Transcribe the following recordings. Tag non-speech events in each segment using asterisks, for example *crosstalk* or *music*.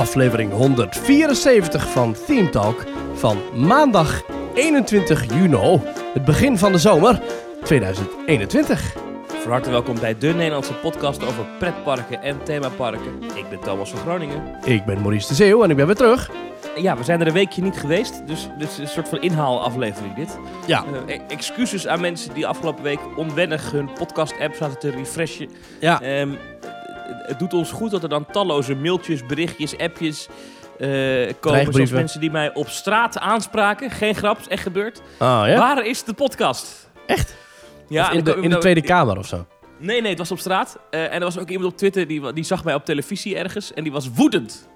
aflevering 174 van Theme Talk van maandag 21 juni, het begin van de zomer 2021. Van harte welkom bij de Nederlandse podcast over pretparken en themaparken. Ik ben Thomas van Groningen. Ik ben Maurice de Zeeuw en ik ben weer terug. Ja, we zijn er een weekje niet geweest, dus dit is een soort van inhaalaflevering dit. Ja, Eh, e- excuses aan mensen die afgelopen week onwennig hun podcast-app zaten te refreshen. ja. Ehm, het- doet ons goed dat er dan talloze mailtjes, berichtjes, appjes eh, komen. Zoals mensen die mij op straat aanspraken. Geen grap, is echt gebeurd. Oh ja? Waar is de podcast? Echt? Ja, Of in de, in de dan- Tweede Kamer of zo? Nee, nee, het was op straat. Eh, en er was ook iemand op Twitter die, die zag mij op televisie ergens. En die was woedend.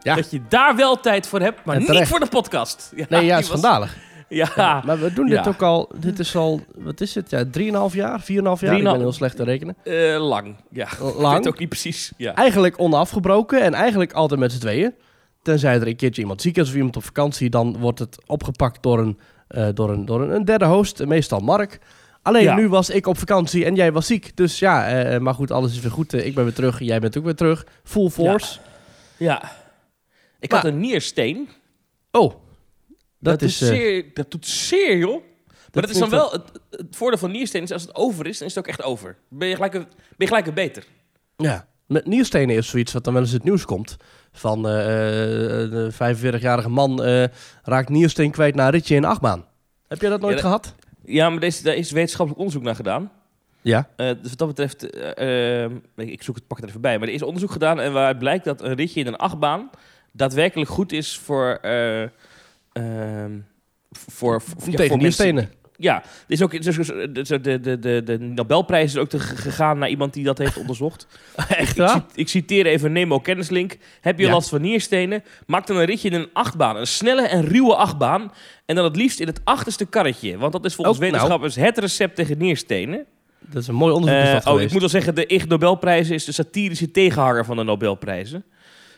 Ja. Dat je daar wel tijd voor hebt, maar niet voor de podcast. *laughs* Ja, Nee, ja, het is was-. *laughs* Ja, Maar we doen dit Ja. ook al, dit is al, wat is het? Ja, 3,5 jaar, 4,5 jaar? Ik ben heel slecht te rekenen. eh, lang. Ja, ik Lang. weet ook niet precies. Ja. Eigenlijk onafgebroken en eigenlijk altijd met z'n tweeën. Tenzij er een keertje iemand ziek is of iemand op vakantie, dan wordt het opgepakt door een, eh, door een, door een, een derde host, meestal Mark. Alleen Ja. nu was ik op vakantie en jij was ziek. Dus ja, eh, maar goed, alles is weer goed. Ik ben weer terug, jij bent ook weer terug. Full force. ja. Ik Maar- had een niersteen. Oh, dat, Dat, is... doet eh, zeer, dat doet zeer, joh. Maar dat, is dan wel... Het, het voordeel van niersteen is als het over is, dan is het ook echt over. Ben je gelijk, een- ben je gelijk een beter. Ja, met nierstenen is zoiets wat dan wel eens in het nieuws komt. Van eh, eh, de 45-jarige man eh, raakt niersteen kwijt na een ritje in een achtbaan. Heb jij dat nooit dat- gehad? Ja, maar deze, daar is wetenschappelijk onderzoek naar gedaan. Ja. Eh, dus wat dat betreft, eh, eh, ik zoek het pak er even bij, maar er is onderzoek gedaan en waaruit blijkt dat een ritje in een achtbaan daadwerkelijk goed is voor, eh, ehm, voor, voor, ja, Tegen voor. Ja, is ook dus, de, de, de, de, de Nobelprijs is ook te- gegaan naar iemand die dat heeft onderzocht. *laughs* Echt ik, waar? ik citeer even Nemo Kennislink. Heb je Ja. last van nierstenen? Maak dan een ritje in een achtbaan. Een snelle en ruwe achtbaan. En dan het liefst in het achterste karretje. Want dat is volgens Oh, nou. wetenschappers het recept tegen nierstenen. Dat is een mooi onderzoek Eh, oh, ik moet wel zeggen, de Ig Nobelprijs is de satirische tegenhanger van de Nobelprijzen.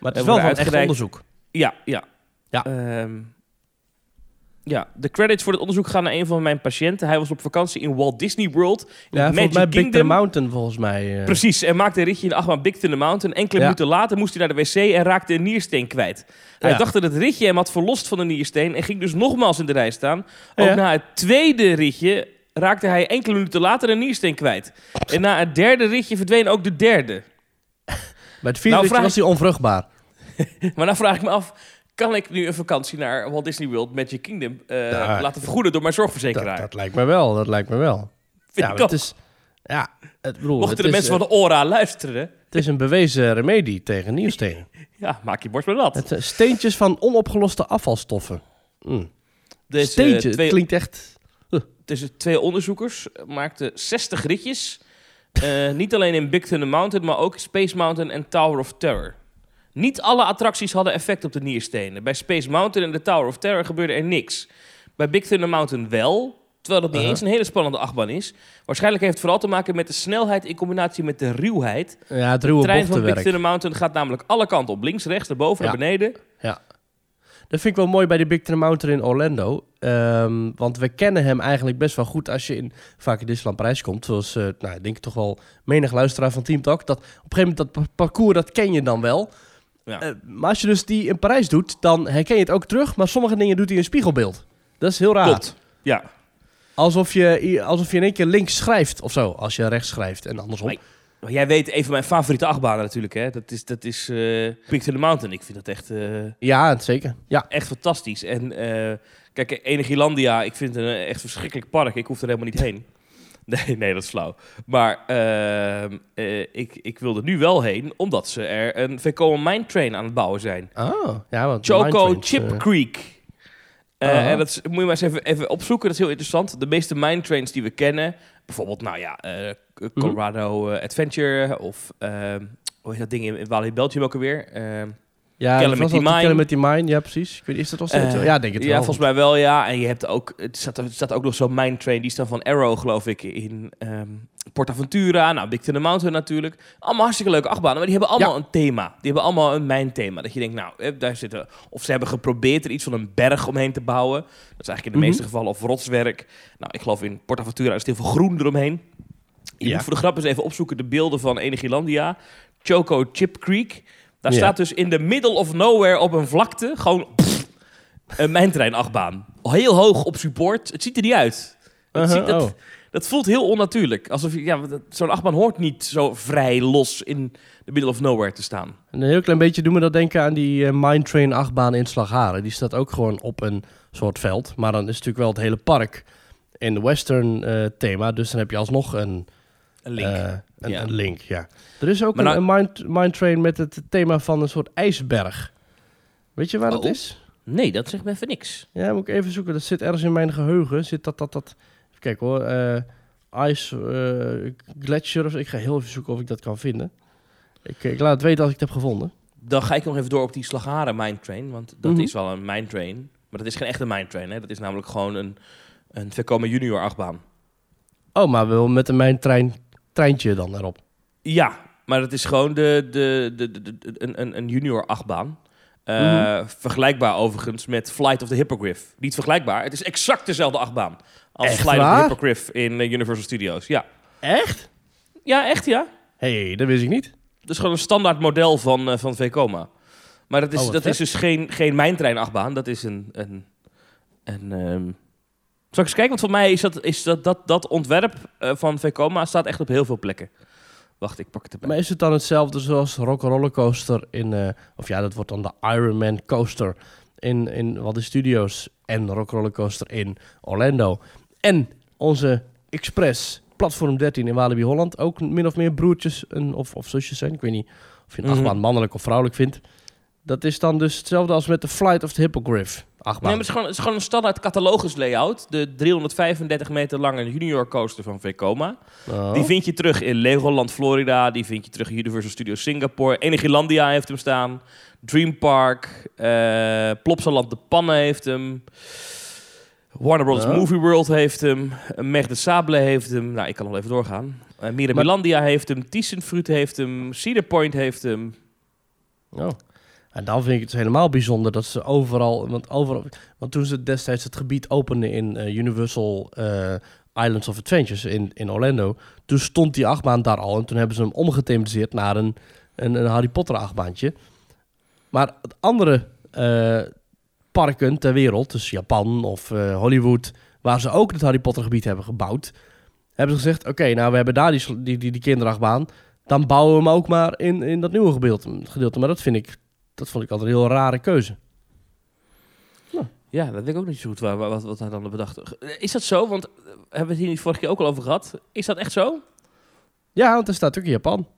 Maar het is eh, wel van echt onderzoek. Ja, ja. Ja. Ehm, ja, de credits voor dit onderzoek gaan naar een van mijn patiënten. Hij was op vakantie in Walt Disney World. Ja, Magic volgens mij Big Kingdom. Thunder Mountain volgens mij. eh. Precies, en maakte een ritje in de achtbaan Big Thunder Mountain. Enkele Ja. minuten later moest hij naar de wc en raakte een niersteen kwijt. Hij Ja. dacht dat het ritje hem had verlost van de niersteen en ging dus nogmaals in de rij staan. Ook Ja. na het tweede ritje raakte hij enkele minuten later een niersteen kwijt. En na het derde ritje verdween ook de derde. *laughs* Bij het vierde Nou, ritje was hij onvruchtbaar. *laughs* Maar dan vraag ik me af, kan ik nu een vakantie naar Walt Disney World Magic Kingdom eh, laten vergoeden door mijn zorgverzekeraar? dat lijkt me wel, dat lijkt me wel. Vind ja, ik het is... Ja, het, bedoel, Mochten het de is, mensen eh, van de ORA luisteren, Het is een bewezen remedie tegen nierstenen. *laughs* ja, maak je borst maar nat. Het steentjes van onopgeloste afvalstoffen. Mm. Steentje, twee, het klinkt echt... tussen twee onderzoekers maakten 60 ritjes. Niet alleen in Big Thunder Mountain, maar ook Space Mountain en Tower of Terror. Niet alle attracties hadden effect op de nierstenen. Bij Space Mountain en de Tower of Terror gebeurde er niks. Bij Big Thunder Mountain wel, terwijl dat niet eens een hele spannende achtbaan is. Waarschijnlijk heeft het vooral te maken met de snelheid in combinatie met de ruwheid. Ja, het De ruwe trein van Big. Thunder Mountain gaat namelijk alle kanten op. Links, rechts, naar boven, Ja. naar beneden. Ja. Dat vind ik wel mooi bij de Big Thunder Mountain in Orlando. Ehm, want we kennen hem eigenlijk best wel goed als je in, vaak in Disneyland Parijs komt. Zoals, eh nou, ik denk toch wel menig luisteraar van Team Talk. Dat op een gegeven moment dat pa- parcours, dat ken je dan wel. Ja. Eh, maar als je dus die in Parijs doet, dan herken je het ook terug. Maar sommige dingen doet hij in spiegelbeeld. Dat is heel raar. Klopt. Ja. Alsof je, alsof je in één keer links schrijft of zo. Als je rechts schrijft en andersom. Maar- Maar Jij weet een van mijn favoriete achtbanen natuurlijk, hè? Dat is, dat is eh, Big Thunder Mountain. Ik vind dat echt... eh, Ja, zeker. Ja. echt fantastisch. En kijk, Enigilandia, ik vind het een echt verschrikkelijk park. Ik hoef er helemaal niet heen. *laughs* Nee, nee, dat is flauw. Maar ehm, eh, ik, ik wil er nu wel heen, omdat ze er een Vekoma Mine Train aan het bouwen zijn. Oh, ja, want Choco Chip eh, Creek. Eh, Ah. En dat is- moet je maar eens even, even opzoeken, dat is heel interessant. De meeste mine trains die we kennen, bijvoorbeeld, nou ja, eh, Colorado Adventure of ehm, hoe heet dat ding in, in Wally Belgium ook alweer? Ja, was altijd Mine. Calamity Mine, ja precies. Ik weet, is dat nog steeds Eh, zo? Ja, denk het ja, wel. volgens mij wel, ja. En je hebt ook, het staat, er staat ook nog zo'n mine train, die is dan van Arrow, geloof ik, in ehm Portaventura. Nou, Big Thunder Mountain natuurlijk. Allemaal hartstikke leuke achtbanen, maar die hebben allemaal een thema. Die hebben allemaal een mijnthema. Dat je denkt, nou, eh, daar zitten... Of ze hebben geprobeerd er iets van een berg omheen te bouwen. Dat is eigenlijk in de Mhm. meeste gevallen of rotswerk. Nou, ik geloof in Portaventura is het heel veel groen eromheen. Je Ja. moet voor de grap eens even opzoeken de beelden van Enigilandia. Choco Chip Creek. Daar Ja. staat dus in the middle of nowhere op een vlakte gewoon pff, een mijntreinachtbaan. Heel hoog op support. Het ziet er niet uit. Het Uh-huh, ziet, dat, oh. dat voelt heel onnatuurlijk. Alsof je, ja, zo'n achtbaan hoort niet zo vrij los in the middle of nowhere te staan. En Een heel klein beetje doen we dat denken aan die eh, Mine Train achtbaan in Slagharen. Die staat ook gewoon op een soort veld. Maar dan is natuurlijk wel het hele park in de western eh, thema. Dus dan heb je alsnog een Een link. Eh, een, Ja. een link. Ja. Er is ook Maar een, nou- een mine, mine Train met het thema van een soort ijsberg. Weet je waar dat Oh. is? nee, dat zegt me even niks. Ja, moet ik even zoeken. Dat zit ergens in mijn geheugen. Zit dat, dat, dat... Even kijken hoor. eh, ice eh, Glacier. of- Ik ga heel even zoeken of ik dat kan vinden. Ik, ik laat het weten als ik het heb gevonden. Dan ga ik nog even door op die Slagharen mine train. Want dat Mhm. is wel een mine train. Maar dat is geen echte mine train. Hè? Dat is namelijk gewoon een, een Vekoma junior achtbaan. Oh, maar wel met een mijn trein, treintje dan erop. Ja, maar het is gewoon de, de, de, de, de- een, een, een junior achtbaan. Eh, Mhm. Vergelijkbaar overigens met Flight of the Hippogriff. Niet vergelijkbaar, het is exact dezelfde achtbaan als Echt Flight of the Hippogriff in eh, Universal Studios. Ja. Echt? ja, echt ja. Hey, dat wist ik niet. Dat is gewoon een standaard model van, eh van Vekoma. Maar dat is, Oh, dat vet. is dus geen, geen mijntreinachtbaan. Dat is een... een, een ehm, Zal ik eens kijken? Want voor mij is dat, is dat, dat, dat ontwerp eh, van Vekoma staat echt op heel veel plekken. Wacht, ik pak het erbij. Maar is het dan hetzelfde zoals Rock Coaster in... eh, of ja, dat wordt dan de Iron Man Coaster in, in de studios. En Rock Coaster in Orlando. En onze Express Platform 13 in Walibi Holland. Ook min of meer broertjes en, of, of zusjes zijn. Ik weet niet of je een Mhm. achtbaan mannelijk of vrouwelijk vindt. Dat is dan dus hetzelfde als met de Flight of the Hippogriff achtbaan. Nee, maar het is, gewoon, het is gewoon een standaard catalogus layout. De 335 meter lange junior coaster van Vekoma. Oh. Die vind je terug in Legoland Florida. Die vind je terug in Universal Studios Singapore. Enigilandia heeft hem staan. Dream Park. eh Plopsaland de Pannen heeft hem. Warner Bros. Ja. Movie World heeft hem. Meg de Sable heeft hem. Nou, ik kan nog even doorgaan. Uh, Miramilandia heeft hem. Thyssenfruit heeft hem. Cedar Point heeft hem. Oh. En dan vind ik het helemaal bijzonder dat ze overal, want overal, want toen ze destijds het gebied openden in eh, Universal eh, Islands of Adventures in, in Orlando, toen stond die achtbaan daar al en toen hebben ze hem omgethematiseerd naar een, een, een Harry Potter achtbaantje. Maar andere eh, parken ter wereld, dus Japan of Hollywood, waar ze ook het Harry Potter gebied hebben gebouwd, hebben ze gezegd, oké, nou we hebben daar die, die, die, kinderachtbaan, dan bouwen we hem ook maar in, in dat nieuwe gedeelte. Maar dat vind ik, dat vond ik altijd een heel rare keuze. Ja, dat weet ik ook niet zo goed waar, wat, wat hij dan bedacht. Is dat zo? Want eh, hebben we het hier niet vorige keer ook al over gehad? Is dat echt zo? Ja, want er staat ook in Japan.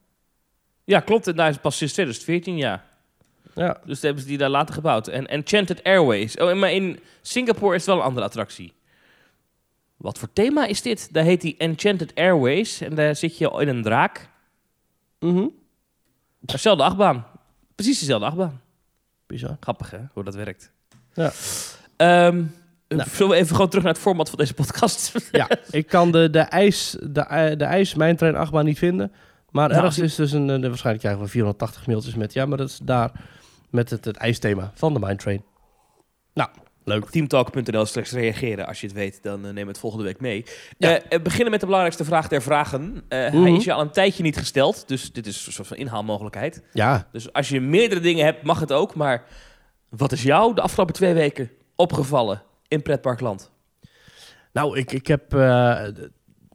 Ja, klopt. En daar is het pas sinds 2014, ja. Ja. Dus hebben ze die daar later gebouwd. En Enchanted Airways. Oh, maar in Singapore is het wel een andere attractie. Wat voor thema is dit? Daar heet die Enchanted Airways. En daar zit je in een draak. Mhm. Dezelfde achtbaan. Precies dezelfde achtbaan. Bizar. Grappig, hè? Hoe dat werkt. Ja. Ehm, Nou. Zullen we even gewoon terug naar het format van deze podcast? Ja, ik kan de, de ijs, de, de ijs, mijn trein achtbaan niet vinden. Maar Nou, ergens is dus een, eh, waarschijnlijk krijgen we 480 mailtjes met, ja, maar dat is daar met het, het ijsthema van de Mine Train. Nou, leuk. Teamtalk.nl slechts reageren. Als je het weet, dan uh, neem het volgende week mee. Ja. Eh, eh, beginnen met de belangrijkste vraag der vragen. Eh, Mhm. Hij is je al een tijdje niet gesteld. Dus dit is een soort van inhaalmogelijkheid. Ja, Dus als je meerdere dingen hebt, mag het ook. Maar wat is jou de afgelopen twee weken opgevallen in Pretparkland? nou, ik, ik heb, eh,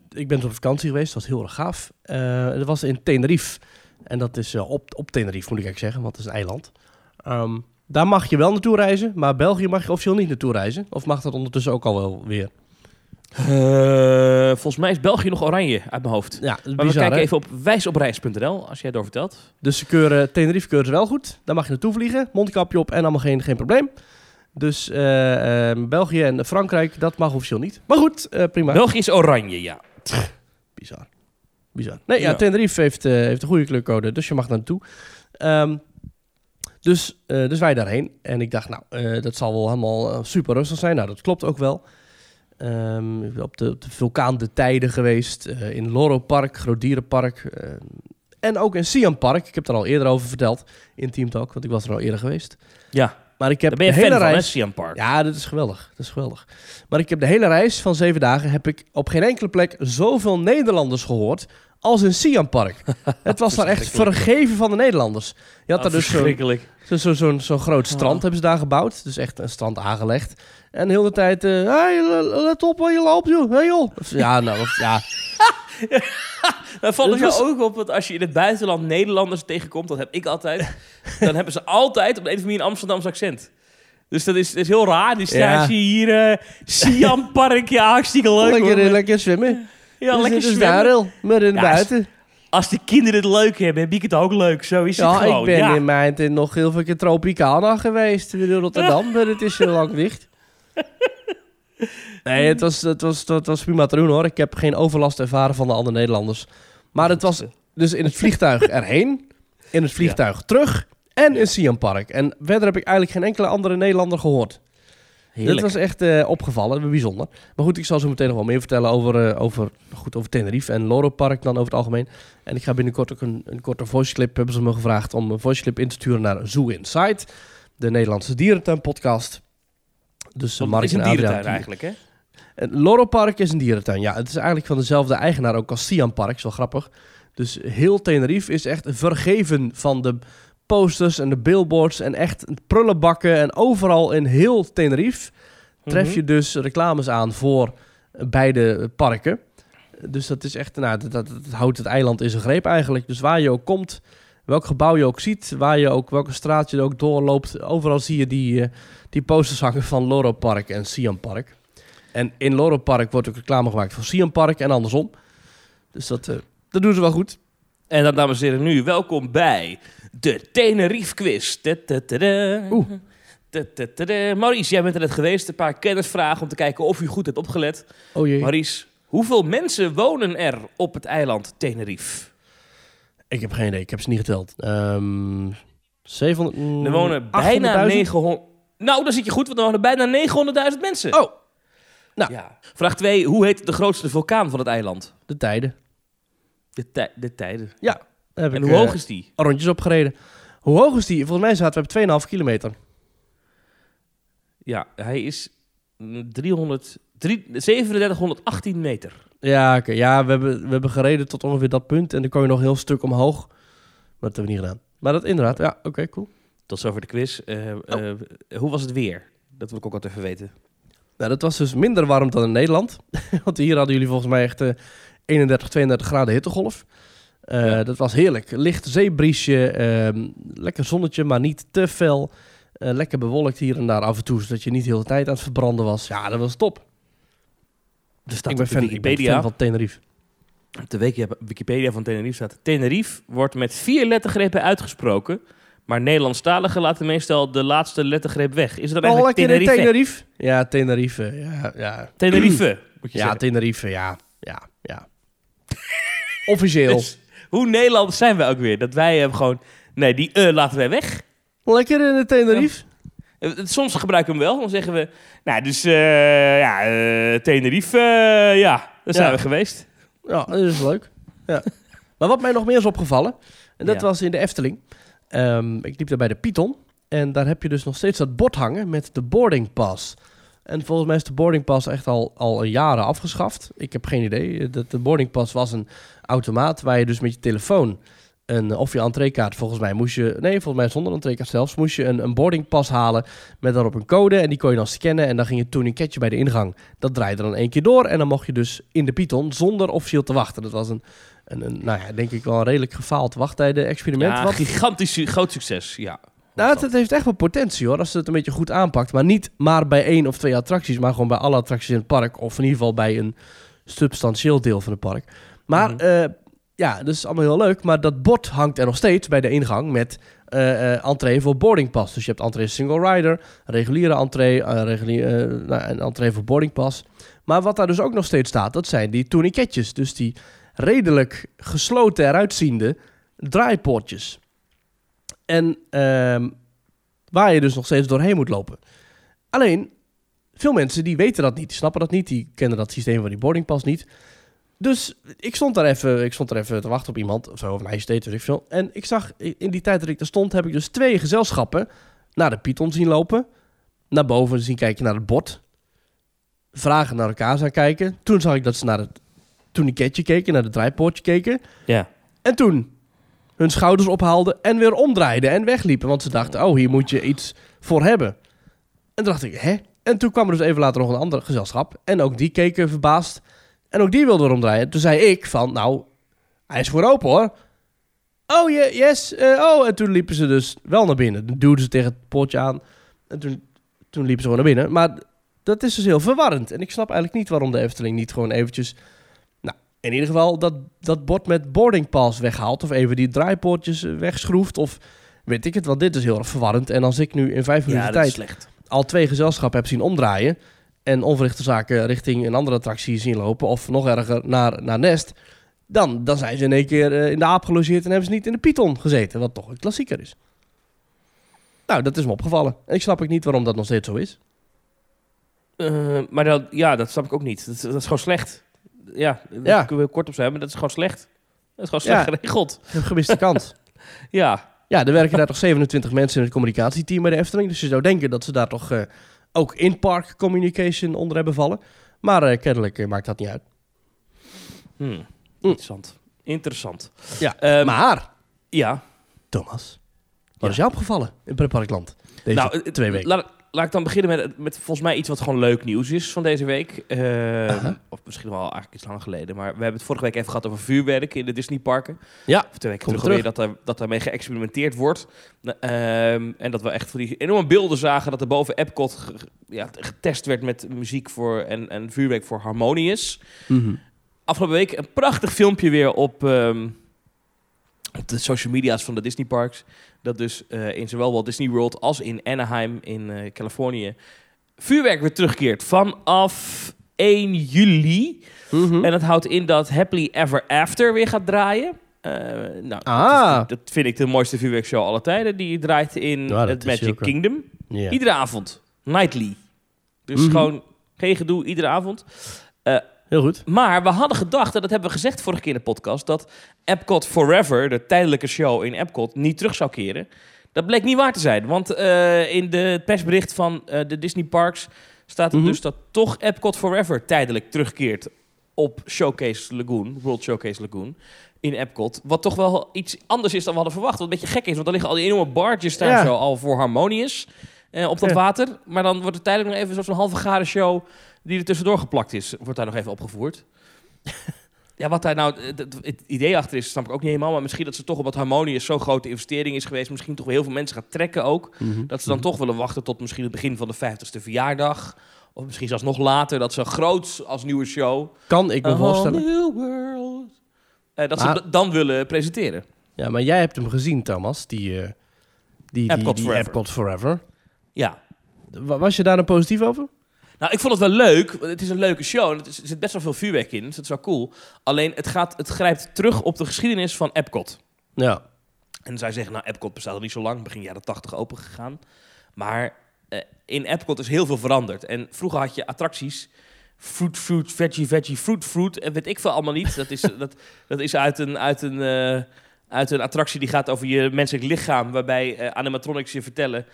ik ben op vakantie geweest, dat was heel erg gaaf. Eh, dat was in Tenerife. En dat is eh, op, op Tenerife, moet ik eigenlijk zeggen, want het is een eiland. Ehm, daar mag je wel naartoe reizen, maar België mag je officieel niet naartoe reizen. Of mag dat ondertussen ook al wel weer? Eh, volgens mij is België nog oranje uit mijn hoofd. Ja, Maar we bizar, kijken hè? even op wijsopreis.nl, als jij het over vertelt. Dus ze keuren, Tenerife keuren ze wel goed. Daar mag je naartoe vliegen. Mondkapje op en allemaal geen, geen probleem. Dus eh, eh, België en Frankrijk, dat mag officieel niet. Maar goed, eh, prima. België is oranje, ja. Bizar. Bizar. Nee, ja, Ja. Tenerife heeft, heeft een goede kleurcode, dus je mag daar naartoe. Ehm, dus, eh, dus wij daarheen. En ik dacht, nou, eh, dat zal wel helemaal eh, super rustig zijn. Nou, dat klopt ook wel. Ehm, op de, op de vulkaan De Tijden geweest. in Loro Park, Groot Dierenpark. eh, en ook in Siam Park. Ik heb er al eerder over verteld in Team Talk, want ik was er al eerder geweest. Ja. maar ik heb Daar ben je de fan hele van, reis... Siam Park. Ja, dat is geweldig. Dat is geweldig. Maar ik heb de hele reis van zeven dagen... heb ik op geen enkele plek zoveel Nederlanders gehoord... als in Siam Park. *laughs* het was daar echt vergeven van de Nederlanders. Je had Ah, daar dus zo'n verschrikkelijk. zo, zo, zo'n zo'n groot strand Oh. hebben ze daar gebouwd. Dus echt een strand aangelegd. En de hele tijd... eh hey, let op waar je loopt, joh. Hey, joh. Ja, nou, of- ja. *laughs* Dan valt jou ook op dat als je in het buitenland Nederlanders tegenkomt, dat heb ik altijd, dan hebben ze altijd op de een of andere manier een Amsterdamse accent. Dus dat is, dat is heel raar. Die Ja. staan je hier, eh Siam Park, ja, hartstikke leuk. lekker, hoor. eh, lekker zwemmen. Ja, Dus lekker zwemmen. maar in Ja, buiten. Als de kinderen het leuk hebben, heb ik het ook leuk. Zo is het gewoon. ik ben ja. in mijn tijd nog heel veel keer Tropicana geweest in Rotterdam, maar het is heel *laughs* lang dicht. Nee, het was, het, was, het was prima te doen hoor. Ik heb geen overlast ervaren van de andere Nederlanders. Maar het was dus in het vliegtuig erheen, in het vliegtuig terug en in Siam Park. En verder heb ik eigenlijk geen enkele andere Nederlander gehoord. Heerlijk. Dit was echt eh, opgevallen, bijzonder. Maar goed, ik zal zo meteen nog wel meer vertellen over, eh, over, goed, over Tenerife en Loro Park dan over het algemeen. En ik ga binnenkort ook een, een korte voice clip, hebben ze me gevraagd om een voice clip in te sturen naar Zoo Insight, de Nederlandse dierentuin podcast. Dus eh, Want Mark is een Adriaan dierentuin die- eigenlijk, hè? en Loro Park is een dierentuin, ja. Het is eigenlijk van dezelfde eigenaar ook als Siam Park, wel grappig. Dus heel Tenerife is echt vergeven van de posters en de billboards en echt prullenbakken. En overal in heel Tenerife tref Mhm. je dus reclames aan voor beide parken. Dus dat is echt, nou, dat, dat, dat houdt het eiland in zijn greep eigenlijk. Dus waar je ook komt, welk gebouw je ook ziet, waar je ook, welke straat je ook doorloopt, overal zie je die, eh, die posters hangen van Loro Park en Siam Park. En in Loro Park wordt ook reclame gemaakt voor Siam Park en andersom. Dus dat, eh, dat doen ze wel goed. En dan, dames en heren, nu welkom bij de Tenerife Quiz. Oeh. Maurice, jij bent er net geweest. Een paar kennisvragen om te kijken of u goed hebt opgelet. Oh jee. Maurice, hoeveel mensen wonen er op het eiland Tenerife? Ik heb geen idee, ik heb ze niet geteld. Ehm 700... mm, Er wonen bijna 800.000? 900... Nou, dan zit je goed, want er wonen bijna 900.000 mensen. Oh, nou. Ja. Vraag 2. Hoe heet de grootste vulkaan van het eiland? de tijden. De, tij- de tijden. Ja. Heb En ik, hoe eh, hoog is die? rondjes opgereden. Hoe hoog is die? Volgens mij zaten we op 2,5 kilometer. Ja, hij is mm, 300, drie- 3718 meter. Ja, oké. Ja, we hebben, we hebben gereden tot ongeveer dat punt. En dan kon je nog een heel stuk omhoog. Maar dat hebben we niet gedaan. Maar dat inderdaad. Ja, oké, cool. Tot zover de quiz. Eh, Oh. eh, hoe was het weer? Dat wil ik ook altijd even weten. Nou, dat was dus minder warm dan in Nederland. *laughs* Want hier hadden jullie volgens mij echt eh 31, 32 graden hittegolf. Eh, Ja. Dat was heerlijk. Licht zeebriesje, ehm, lekker zonnetje, maar niet te fel. Eh, lekker bewolkt hier en daar af en toe, zodat je niet de hele tijd aan het verbranden was. Ja, dat was top. Staat Ik ben, fan, ik ben Wikipedia, fan van Tenerife. op de Wiki- Wikipedia van Tenerife staat... Tenerife wordt met vier lettergrepen uitgesproken... maar Nederlandstaligen laten meestal de laatste lettergreep weg. Is Oh, eigenlijk in Tenerife? Tenerife? Ja, Tenerife. Ja, ja. Tenerife, *clears throat* moet je ja zeggen. Tenerife, ja. Ja, ja. *laughs* Officieel. Dus hoe Nederlanders zijn wij ook weer? Dat wij hebben gewoon... Nee, die eh laten wij weg. Lekker in de Tenerife. Eh, Soms gebruiken we hem wel. Dan zeggen we... Nou, dus eh, ja, eh, Tenerife, ja, daar zijn Ja. we geweest. Ja, dat is leuk. Ja. *laughs* Maar wat mij nog meer is opgevallen, en dat was in de Efteling. Ehm, ik liep daar bij de Python. En daar heb je dus nog steeds dat bord hangen met de boarding pass. En volgens mij is de boarding pass echt al, al jaren afgeschaft. Ik heb geen idee. De, de boarding pass was een automaat waar je dus met je telefoon... Een, of je entreekaart, volgens mij moest je... Nee, volgens mij zonder entreekaart zelfs... moest je een, een boarding pass halen met daarop een code... en die kon je dan scannen en dan ging je tourniquetje bij de ingang. Dat draaide dan één keer door... en dan mocht je dus in de Python zonder officieel te wachten. Dat was een, een, een nou ja, denk ik wel een redelijk gefaald wachttijden-experiment. Ja, wat gigantisch groot succes, ja. nou, het, het heeft echt wel potentie hoor, als het een beetje goed aanpakt. Maar niet maar bij één of twee attracties, maar gewoon bij alle attracties in het park. Of in ieder geval bij een substantieel deel van het park. Maar Mhm. eh, ja, dat is allemaal heel leuk. Maar dat bord hangt er nog steeds bij de ingang met eh entree voor boarding pass. Dus je hebt entree single rider, reguliere entree, eh, nou, en entree voor boarding pass. Maar wat daar dus ook nog steeds staat, dat zijn die tourniquetjes. Dus die redelijk gesloten eruitziende draaipoortjes. En ehm, waar je dus nog steeds doorheen moet lopen. Alleen, veel mensen die weten dat niet, die snappen dat niet, die kennen dat systeem van die boardingpas niet. Dus ik stond daar even, ik stond daar even te wachten op iemand, of zo, of een ijssteed, weet ik veel. En ik zag, in die tijd dat ik er stond, heb ik dus twee gezelschappen naar de Python zien lopen. Naar boven zien kijken naar het bord. Vragen naar elkaar zijn kijken. Toen zag ik dat ze naar het tourniquetje keken, naar het draaipoortje keken. Ja. En toen hun schouders ophaalden en weer omdraaiden en wegliepen. Want ze dachten, oh, hier moet je iets voor hebben. En toen dacht ik, hè? En toen kwam er dus even later nog een ander gezelschap. En ook die keken verbaasd. En ook die wilden weer omdraaien. Toen zei ik van, nou, hij is voor open hoor. Oh, je, yes. eh, oh, en toen liepen ze dus wel naar binnen. Toen duwden ze tegen het poortje aan. En toen, toen liepen ze gewoon naar binnen. Maar dat is dus heel verwarrend. En ik snap eigenlijk niet waarom de Efteling niet gewoon eventjes... Nou, in ieder geval dat, dat bord met boarding pass weghaalt. Of even die draaipoortjes eh, wegschroeft. Of weet ik het, want dit is heel erg verwarrend. En als ik nu in vijf minuten Ja, tijd slecht. al twee gezelschappen heb zien omdraaien... en onverrichte zaken richting een andere attractie zien lopen... of nog erger naar, naar Nest... Dan, dan zijn ze in één keer eh, in de aap gelogeerd... en hebben ze niet in de Python gezeten, wat toch een klassieker is. Nou, dat is me opgevallen. En ik snap ook niet waarom dat nog steeds zo is. Eh, maar dat, ja, dat snap ik ook niet. Dat, is- dat is gewoon slecht. Ja, daar Ja. kunnen we kort op zijn, maar dat is gewoon slecht. Dat is gewoon slecht Ja. geregeld. Een gemiste kans. *laughs* Ja. Ja, er werken daar toch 27 mensen in het communicatieteam bij de Efteling. Dus je zou denken dat ze daar toch eh, ook in-park communication onder hebben vallen. Maar eh, kennelijk eh, maakt dat niet uit. Hmm. Interessant. Interessant. Ja, Ehm, maar, Ja. Thomas, wat Ja. is jou opgevallen in Pretparkland deze nou, twee weken? Laat, laat ik dan beginnen met, met volgens mij iets wat gewoon leuk nieuws is van deze week. Ehm. Of misschien wel eigenlijk iets langer geleden. Maar we hebben het vorige week even gehad over vuurwerk in de Disneyparken. Ja, Of twee weken terug, dat, er, dat daarmee geëxperimenteerd wordt. Nou, ehm, en dat we echt voor die enorme beelden zagen dat er boven Epcot ge- ja, getest werd met muziek voor en, en vuurwerk voor Harmonious. Mhm. Afgelopen week een prachtig filmpje weer op, ehm, op de social media's van de Disney parks. Dat dus eh, in zowel Walt Disney World als in Anaheim in eh, Californië vuurwerk weer terugkeert vanaf 1 juli. Mhm. En dat houdt in dat Happily Ever After weer gaat draaien. Eh, nou, Ah. dat, is- dat vind ik de mooiste vuurwerkshow aller tijden. Die draait in Ja, het Magic Kingdom. Iedere avond. Nightly. Dus Mhm. gewoon geen gedoe, iedere avond. Heel goed. Maar we hadden gedacht, en dat hebben we gezegd vorige keer in de podcast, dat Epcot Forever, de tijdelijke show in Epcot, niet terug zou keren. Dat bleek niet waar te zijn, want eh, in de het persbericht van eh, de Disney Parks staat er Mhm. dus dat toch Epcot Forever tijdelijk terugkeert op Showcase Lagoon, World Showcase Lagoon, in Epcot. Wat toch wel iets anders is dan we hadden verwacht. Wat een beetje gek is, want er liggen al die enorme barges daar Ja. zo al voor Harmonious eh, op dat Ja. water. Maar dan wordt er tijdelijk nog even zo'n halve gare show die er tussendoor geplakt is, wordt daar nog even opgevoerd. *laughs* ja, wat daar nou het, het- idee achter is, snap ik ook niet helemaal. Maar misschien dat ze toch op wat Harmonious zo'n grote investering is geweest. Misschien toch wel heel veel mensen gaat trekken ook. Mhm. Dat ze dan toch willen wachten tot misschien het begin van de 50ste verjaardag. Of misschien zelfs nog later. Dat ze groot als nieuwe show. Kan ik me voorstellen. new world. eh, dat Maar- ze dan willen presenteren. Ja, maar jij hebt hem gezien, Thomas. Die, eh die, die, Epcot die Forever. Epcot Forever. Ja. Wa- Was je daar een positief over? Nou, ik vond het wel leuk. want Het is een leuke show. en Het is, er zit best wel veel vuurwerk in. Dus dat is wel cool. Alleen, het, gaat, het grijpt terug op de geschiedenis van Epcot. Ja. En zij zeggen, nou, Epcot bestaat al niet zo lang, begin jaren 80 open gegaan. Maar eh, in Epcot is heel veel veranderd. En vroeger had je attracties, fruit, fruit, veggie, veggie, fruit, fruit, en weet ik veel allemaal niet. Dat is, *laughs* dat, dat is uit, een, uit, een, eh, uit een attractie die gaat over je menselijk lichaam, waarbij eh, animatronics je vertellen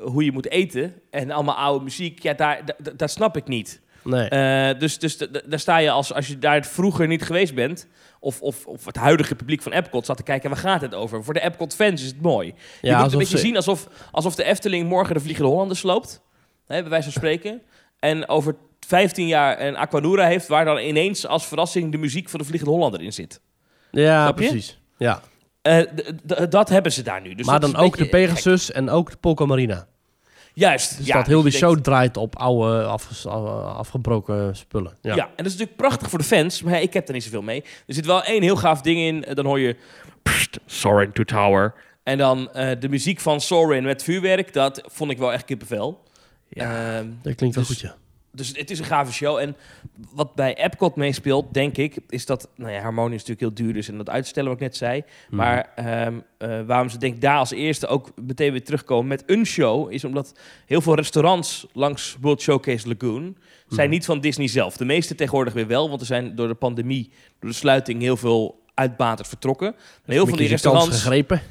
hoe je moet eten. En allemaal oude muziek, ja, daar, da- da- dat snap ik niet. Nee. Eh, dus dus daar sta je als, als je daar vroeger niet geweest bent, of, of, of het huidige publiek van Epcot zat te kijken, waar gaat het over? Voor de Epcot-fans is het mooi. je moet het een beetje ze- zien alsof, alsof de Efteling morgen de Vliegende Hollander sloopt, hè, bij wijze van spreken. En over 15 jaar een Aquanura heeft, waar dan ineens als verrassing de muziek van de Vliegende Hollander in zit. Ja, precies. Ja. Eh, dat hebben ze daar nu. Dus maar dan ook de Pegasus en ook de Polka Marina. Juist. Dus ja, dat heel die je show denkt- draait op oude, afgebroken spullen. Ja. Ja. en dat is natuurlijk prachtig voor de fans, maar ik heb er niet zoveel mee. Er zit wel één heel gaaf ding in, eh, dan hoor je Psst, Soarin' to Tower. En dan eh, de muziek van Soarin met vuurwerk, dat vond ik wel echt kippenvel. Ja. Ehm, Dat klinkt wel Dus- goed, ja. Dus het is een gave show. En wat bij Epcot meespeelt, denk ik, is dat... Nou ja, Harmonie is natuurlijk heel duur, dus en dat uitstellen wat ik net zei. Mhm. Maar ehm, eh, waarom ze denk daar als eerste ook meteen weer terugkomen met een show... is omdat heel veel restaurants langs World Showcase Lagoon... zijn Mhm. niet van Disney zelf. De meeste tegenwoordig weer wel, want er zijn door de pandemie... door de sluiting heel veel uitbaters vertrokken. En heel veel van die restaurants... gegrepen.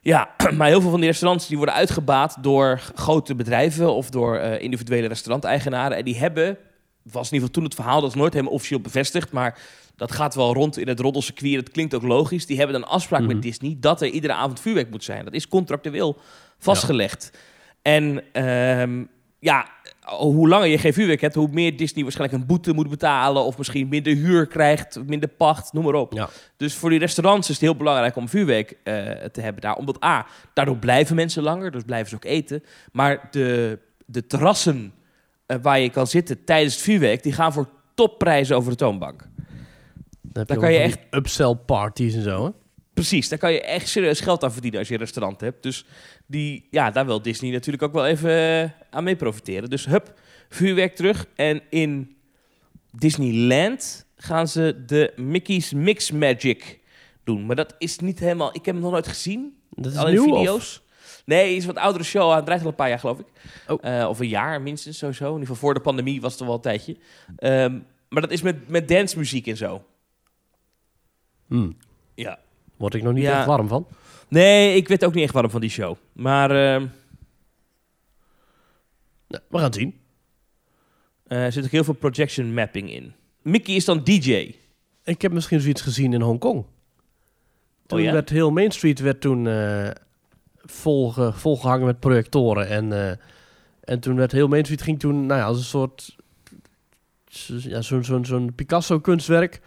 Ja, *clears throat* maar heel veel van die restaurants die worden uitgebaat door grote bedrijven of door eh, individuele restauranteigenaren. En die hebben, was in ieder geval toen het verhaal, dat is nooit helemaal officieel bevestigd, maar dat gaat wel rond in het roddelcircuit. Het klinkt ook logisch. Die hebben een afspraak Mhm. met Disney dat er iedere avond vuurwerk moet zijn. Dat is contractueel vastgelegd. En ehm, ja, hoe langer je geen vuurwerk hebt, hoe meer Disney waarschijnlijk een boete moet betalen. Of misschien minder huur krijgt, minder pacht, noem maar op. Ja. Dus voor die restaurants is het heel belangrijk om vuurwerk eh, te hebben daar. Omdat A, daardoor blijven mensen langer, dus blijven ze ook eten. Maar de, de terrassen eh, waar je kan zitten tijdens het vuurwerk, die gaan voor topprijzen over de toonbank. Dan Daar kan je echt- upsell parties en zo, hè? Precies, daar kan je echt serieus geld aan verdienen als je een restaurant hebt. Dus die, ja, daar wil Disney natuurlijk ook wel even eh, aan mee profiteren. Dus hup, vuurwerk terug. En in Disneyland gaan ze de Mickey's Mix Magic doen. Maar dat is niet helemaal... Ik heb hem nog nooit gezien. Dat is Alleen nieuw, video's. Nee, het is wat oudere show. Hij draait al een paar jaar, geloof ik. Oh. Eh, of een jaar minstens, sowieso. In ieder geval voor de pandemie was het al wel een tijdje. Ehm, maar dat is met, met dancemuziek en zo. Of? Hm, Ja. word ik nog niet Ja. echt warm van. Nee, ik weet ook niet echt warm van die show. Maar ehm, Nou, we gaan het zien. eh, er zit ook heel veel projection mapping in. Mickey is dan DJ. Ik heb misschien zoiets gezien in Hongkong. Toen Oh ja? werd heel Main Street werd toen eh, volge, volgehangen met projectoren. En, eh, en toen werd heel Main Street ging toen, nou ja, als een soort ja, zo'n zo'n zo'n Picasso-kunstwerk.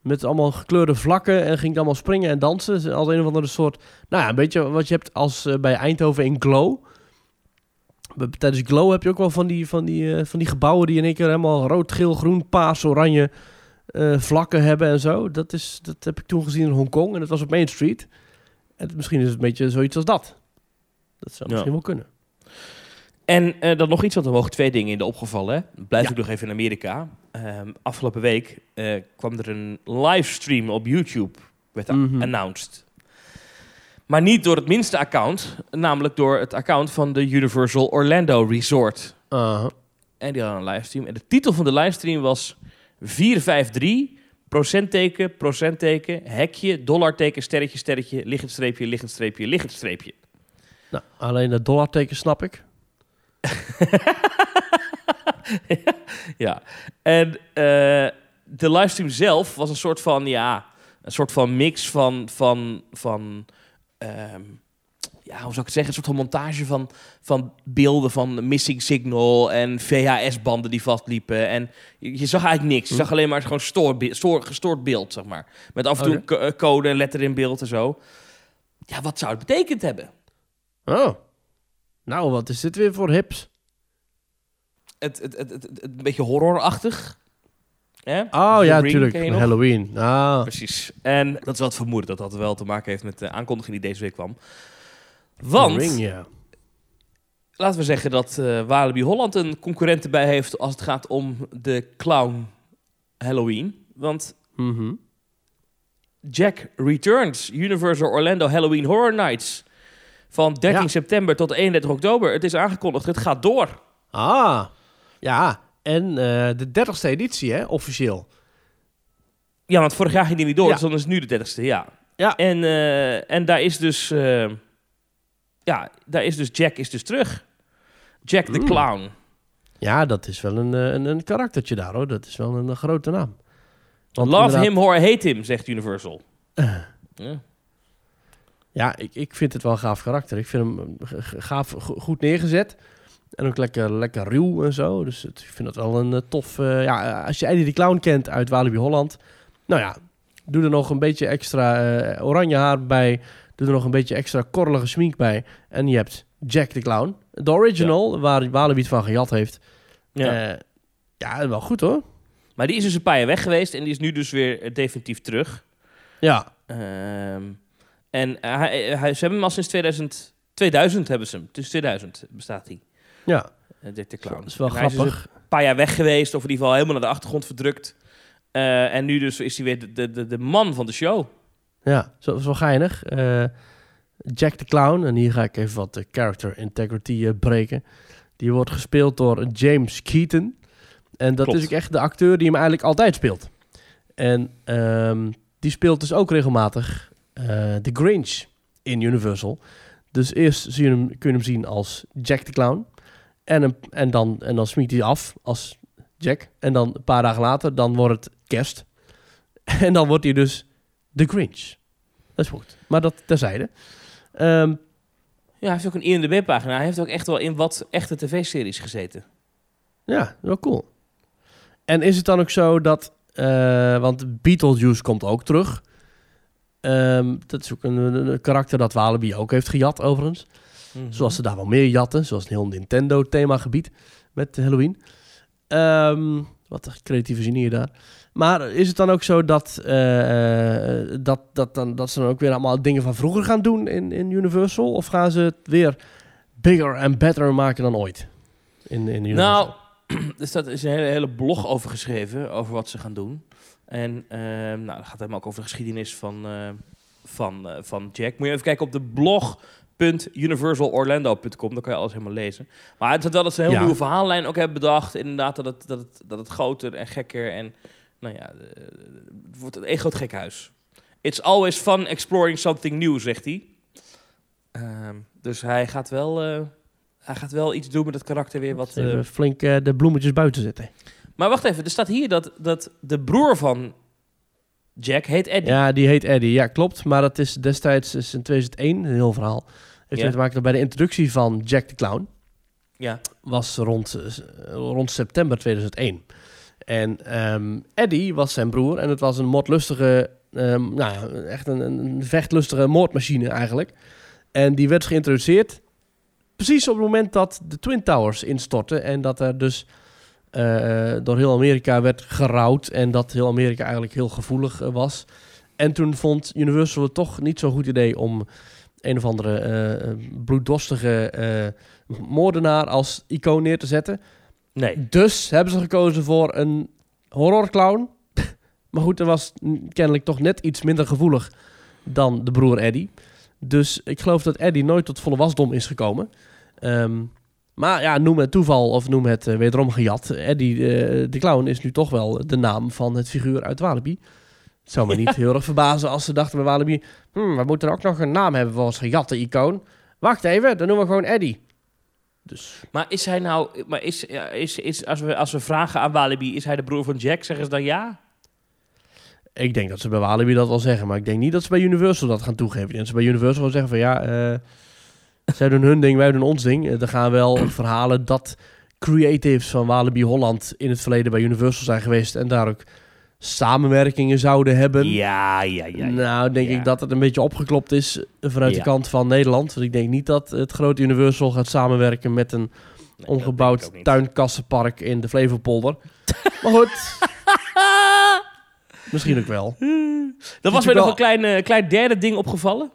Met allemaal gekleurde vlakken en ging allemaal springen en dansen. Als een of andere soort, nou ja, een beetje wat je hebt als bij Eindhoven in Glow. Tijdens Glow heb je ook wel van die, van die, eh, van die gebouwen die in één keer helemaal rood, geel, groen, paars, oranje eh, vlakken hebben en zo. Dat, is, dat heb ik toen gezien in Hongkong en dat was op Main Street. En het- misschien is het een beetje zoiets als dat. Dat zou Ja. misschien wel kunnen. En eh, dan nog iets, want er mogen twee dingen in de opgevallen. Hè? Blijf Ja. ik nog even in Amerika. Ehm, afgelopen week kwam er een livestream op YouTube, werd Mhm. announced. Maar niet door het minste account, namelijk door het account van de Universal Orlando Resort. Aha. En die hadden een livestream. En de titel van de livestream was 453, procentteken, procentteken, hekje, dollarteken, sterretje, sterretje, liggend streepje, liggend streepje, liggend streepje. Nou, alleen het dollarteken snap ik. *laughs* Ja, en eh, de livestream zelf was een soort van, ja, een soort van mix van, van, van ehm, ja, hoe zou ik het zeggen, een soort van montage van, van beelden van Missing Signal en VHS-banden die vastliepen. En je, je zag eigenlijk niks. Je zag alleen maar gewoon stoor, stoor, gestoord beeld, zeg maar. Met af en toe eh, code en letter in beeld en zo. Ja, wat zou het betekend hebben? Oh. Nou, wat is dit weer voor hips? Het, het, het, het, het- een beetje horrorachtig. Hè? Oh The ja, natuurlijk. Halloween. Ah. Precies. En dat is wel het vermoeden dat dat wel te maken heeft met de aankondiging die deze week kwam. Want, Ring, laten we zeggen dat eh Walibi Holland een concurrent erbij heeft als het gaat om de clown Halloween. Want Mhm. Jack Returns, Universal Orlando Halloween Horror Nights. Van 13 Ja. september tot 31 oktober. Het is aangekondigd, het gaat door. Ah. Ja. En eh, de dertigste editie, hè, officieel. Ja, want vorig jaar ging die niet door, Ja. dus dan is het nu de 30ste, ja. Ja. En, eh, en daar is dus... eh, ja, daar is dus Jack is dus terug. Jack the Mm. Clown. Ja, dat is wel een, een, een karaktertje daar, hoor. Dat is wel een, grote naam. Want Love inderdaad- him or hate him, zegt Universal. Ja. Ja, ik, ik vind het wel een gaaf karakter. Ik vind hem gaaf, go- goed neergezet. En ook lekker, lekker ruw en zo. Dus het, ik vind het wel een eh, tof... eh, ja, als je Eddie de Clown kent uit Walibi Holland... Nou ja, doe er nog een beetje extra eh, oranje haar bij. Doe er nog een beetje extra korrelige smink bij. En je hebt Jack de Clown. De original, waar Walibi het van gejat heeft. Ja. Ja, ja wel goed hoor. Maar die is dus een paar jaar weg geweest en die is nu dus weer definitief terug. Ja, Ehm, en hij, hij, ze hebben hem al sinds 2000... 2000 hebben ze hem. Dus 2000 bestaat hij. Ja. eh, Dick de Clown. dat is wel En hij is dus grappig. een paar jaar weg geweest, of in ieder geval helemaal naar de achtergrond verdrukt. Eh, en nu dus is hij weer de, de, de, de man van de show. Ja, zo, zo geinig. Eh, Jack the Clown, en hier ga ik even wat de character integrity breken. Die wordt gespeeld door James Keaton. En dat Klopt. is ook echt de acteur die hem eigenlijk altijd speelt. En ehm, die speelt dus ook regelmatig The Grinch in Universal. Dus eerst zie je hem, kun je hem zien als Jack de Clown. En, een, en, dan, en dan smiet hij af als Jack. En dan een paar dagen later, dan wordt het kerst. *laughs* En dan wordt hij dus de Grinch. Dat is goed. Maar dat terzijde. Ehm, Ja, hij heeft ook een IMDb-pagina. Hij heeft ook echt wel in wat echte tv-series gezeten. ja, wel cool. En is het dan ook zo dat... eh, want Beetlejuice komt ook terug. Ehm, dat is ook een karakter dat Walibi ook heeft gejat, overigens. Mhm. Zoals ze daar wel meer jatten. Zoals een heel Nintendo-themagebied met Halloween. Ehm, wat een creatieve genie daar. Maar is het dan ook zo dat, eh, eh, dat, dat, dan, dat ze dan ook weer allemaal dingen van vroeger gaan doen in, in Universal? Of gaan ze het weer bigger en better maken dan ooit? In, in Universal? Nou, *clears throat* er staat is een hele, hele blog over geschreven, over wat ze gaan doen. En ehm, nou, dat gaat helemaal ook over de geschiedenis van, eh, van, van Jack. Moet je even kijken op de blog.universalorlando.com, dan kan je alles helemaal lezen. Maar het is wel dat ze een heel Ja. nieuwe verhaallijn ook hebben bedacht. Inderdaad, dat het, dat het, dat het groter en gekker en, nou ja, eh, het wordt een groot gekhuis. It's always fun exploring something new, zegt hij. Ehm, dus hij gaat wel... eh, hij gaat wel iets doen met het karakter weer wat... Even flink de bloemetjes buiten zetten. maar wacht even, er staat hier dat, dat de broer van Jack heet Eddie. Ja, die heet Eddie. Ja, klopt. Maar dat is destijds is in 2001 een heel verhaal. Heeft Ja. te maken dat bij de introductie van Jack de Clown... Ja. was rond, rond september 2001. En ehm, Eddie was zijn broer en het was een moordlustige, ehm, nou echt een, een vechtlustige moordmachine eigenlijk. En die werd geïntroduceerd precies op het moment dat de Twin Towers instortten en dat er dus eh, door heel Amerika werd gerouwd en dat heel Amerika eigenlijk heel gevoelig eh, was. En toen vond Universal het toch niet zo'n goed idee om een of andere eh, bloeddorstige eh, moordenaar als icoon neer te zetten. Nee. Dus hebben ze gekozen voor een horrorclown. *laughs* maar goed, er was kennelijk toch net iets minder gevoelig dan de broer Eddie. Dus ik geloof dat Eddie nooit tot volle wasdom is gekomen. Ehm, maar ja, noem het toeval of noem het eh, wederom gejat. Eddie eh, de clown is nu toch wel de naam van het figuur uit Walibi. Het zou me niet heel erg verbazen als ze dachten bij Walibi... Hmm, we moeten ook nog een naam hebben voor ons gejatte icoon. Wacht even, dan noemen we gewoon Eddie. Dus Maar is hij nou... Maar is, is, is, als, we, als we vragen aan Walibi, is hij de broer van Jack? Zeggen ze dan ja? Ik denk dat ze bij Walibi dat wel zeggen, maar ik denk niet dat ze bij Universal dat gaan toegeven. Dat ze bij Universal zeggen van ja, eh, zij doen hun ding, wij doen ons ding. Eh, er gaan wel *clears throat* verhalen dat creatives van Walibi Holland in het verleden bij Universal zijn geweest en daar ook samenwerkingen zouden hebben. Ja, ja, ja. ja. nou, denk Ja. ik dat het een beetje opgeklopt is vanuit Ja. de kant van Nederland. Want ik denk niet dat het grote Universal gaat samenwerken met een Nee, dat niet. tuinkassenpark in de Flevopolder. *laughs* maar goed, misschien ook wel. Er was mij nog een klein, eh, klein derde ding opgevallen.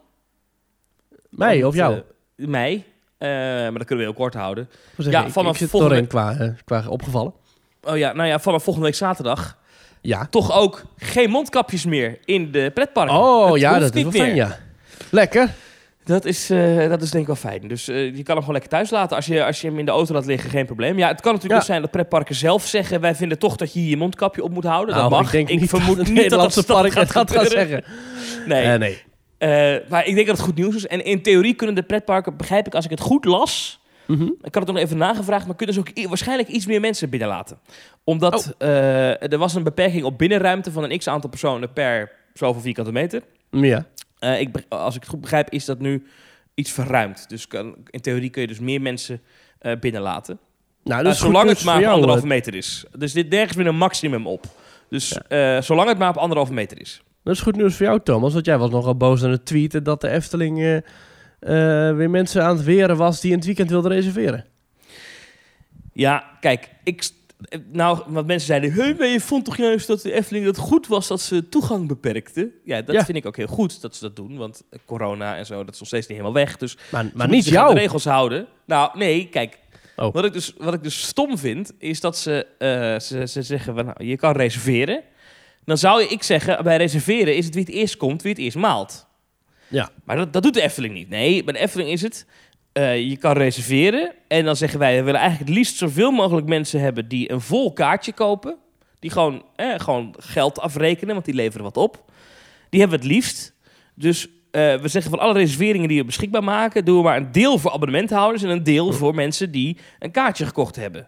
Mij of jou? eh, mij. Eh, maar dat kunnen we heel kort houden. Zeggen, Ja, vanaf ik volgende- qua, qua opgevallen. Oh ja, nou ja, vanaf volgende week zaterdag Ja. toch ook geen mondkapjes meer in de pretparken. Oh Het ja, dat is wel fijn, ja. Lekker. Dat is, eh, dat is denk ik wel fijn. Dus eh, je kan hem gewoon lekker thuis laten. Als je, als je hem in de auto laat liggen, geen probleem. Ja, het kan natuurlijk Ja. ook zijn dat pretparken zelf zeggen... wij vinden toch dat je je mondkapje op moet houden. Nou, dat mag. Ik denk niet vermoed dat het niet dat Nederlandse dat park het gaat gebeuren. zeggen. Nee. Eh, nee. Maar ik denk dat het goed nieuws is. En in theorie kunnen de pretparken, begrijp ik als ik het goed las... Mhm. Ik had het nog even nagevraagd, maar kunnen ze ook waarschijnlijk iets meer mensen binnenlaten. Omdat Oh. eh, er was een beperking op binnenruimte van een x-aantal personen per zoveel vierkante meter. Ja. Eh, ik, als ik het goed begrijp, is dat nu iets verruimd. Dus kan, in theorie kun je dus meer mensen eh, binnenlaten. Nou, dat is zolang het maar op anderhalve meter is. Dus dit nergens meer een maximum op. Dus zolang het maar op anderhalve meter is. Dat is goed nieuws voor jou, Thomas. Want jij was nogal boos aan het tweeten dat de Efteling weer mensen aan het weren was die in het weekend wilden reserveren. Ja, kijk, ik... eh, Nou, wat mensen zeiden, hey, je vond toch juist dat de Efteling dat goed was dat ze toegang beperkte? Ja, dat Ja. vind ik ook heel goed dat ze dat doen, want corona en zo, dat is nog steeds niet helemaal weg. Dus Maar, maar niet jou. de regels houden. Nou, nee, kijk. Oh. Wat, ik dus, wat ik dus stom vind, is dat ze, eh, ze, ze zeggen, van, nou, je kan reserveren. Dan zou ik zeggen, bij reserveren is het wie het eerst komt, wie het eerst maalt. Ja. Maar dat, dat doet de Efteling niet. Nee, bij de Efteling is het, eh, je kan reserveren. En dan zeggen wij, we willen eigenlijk het liefst zoveel mogelijk mensen hebben die een vol kaartje kopen. Die gewoon, eh, gewoon geld afrekenen, want die leveren wat op. Die hebben we het liefst. Dus eh, we zeggen van alle reserveringen die we beschikbaar maken, doen we maar een deel voor abonnementhouders en een deel voor mensen die een kaartje gekocht hebben.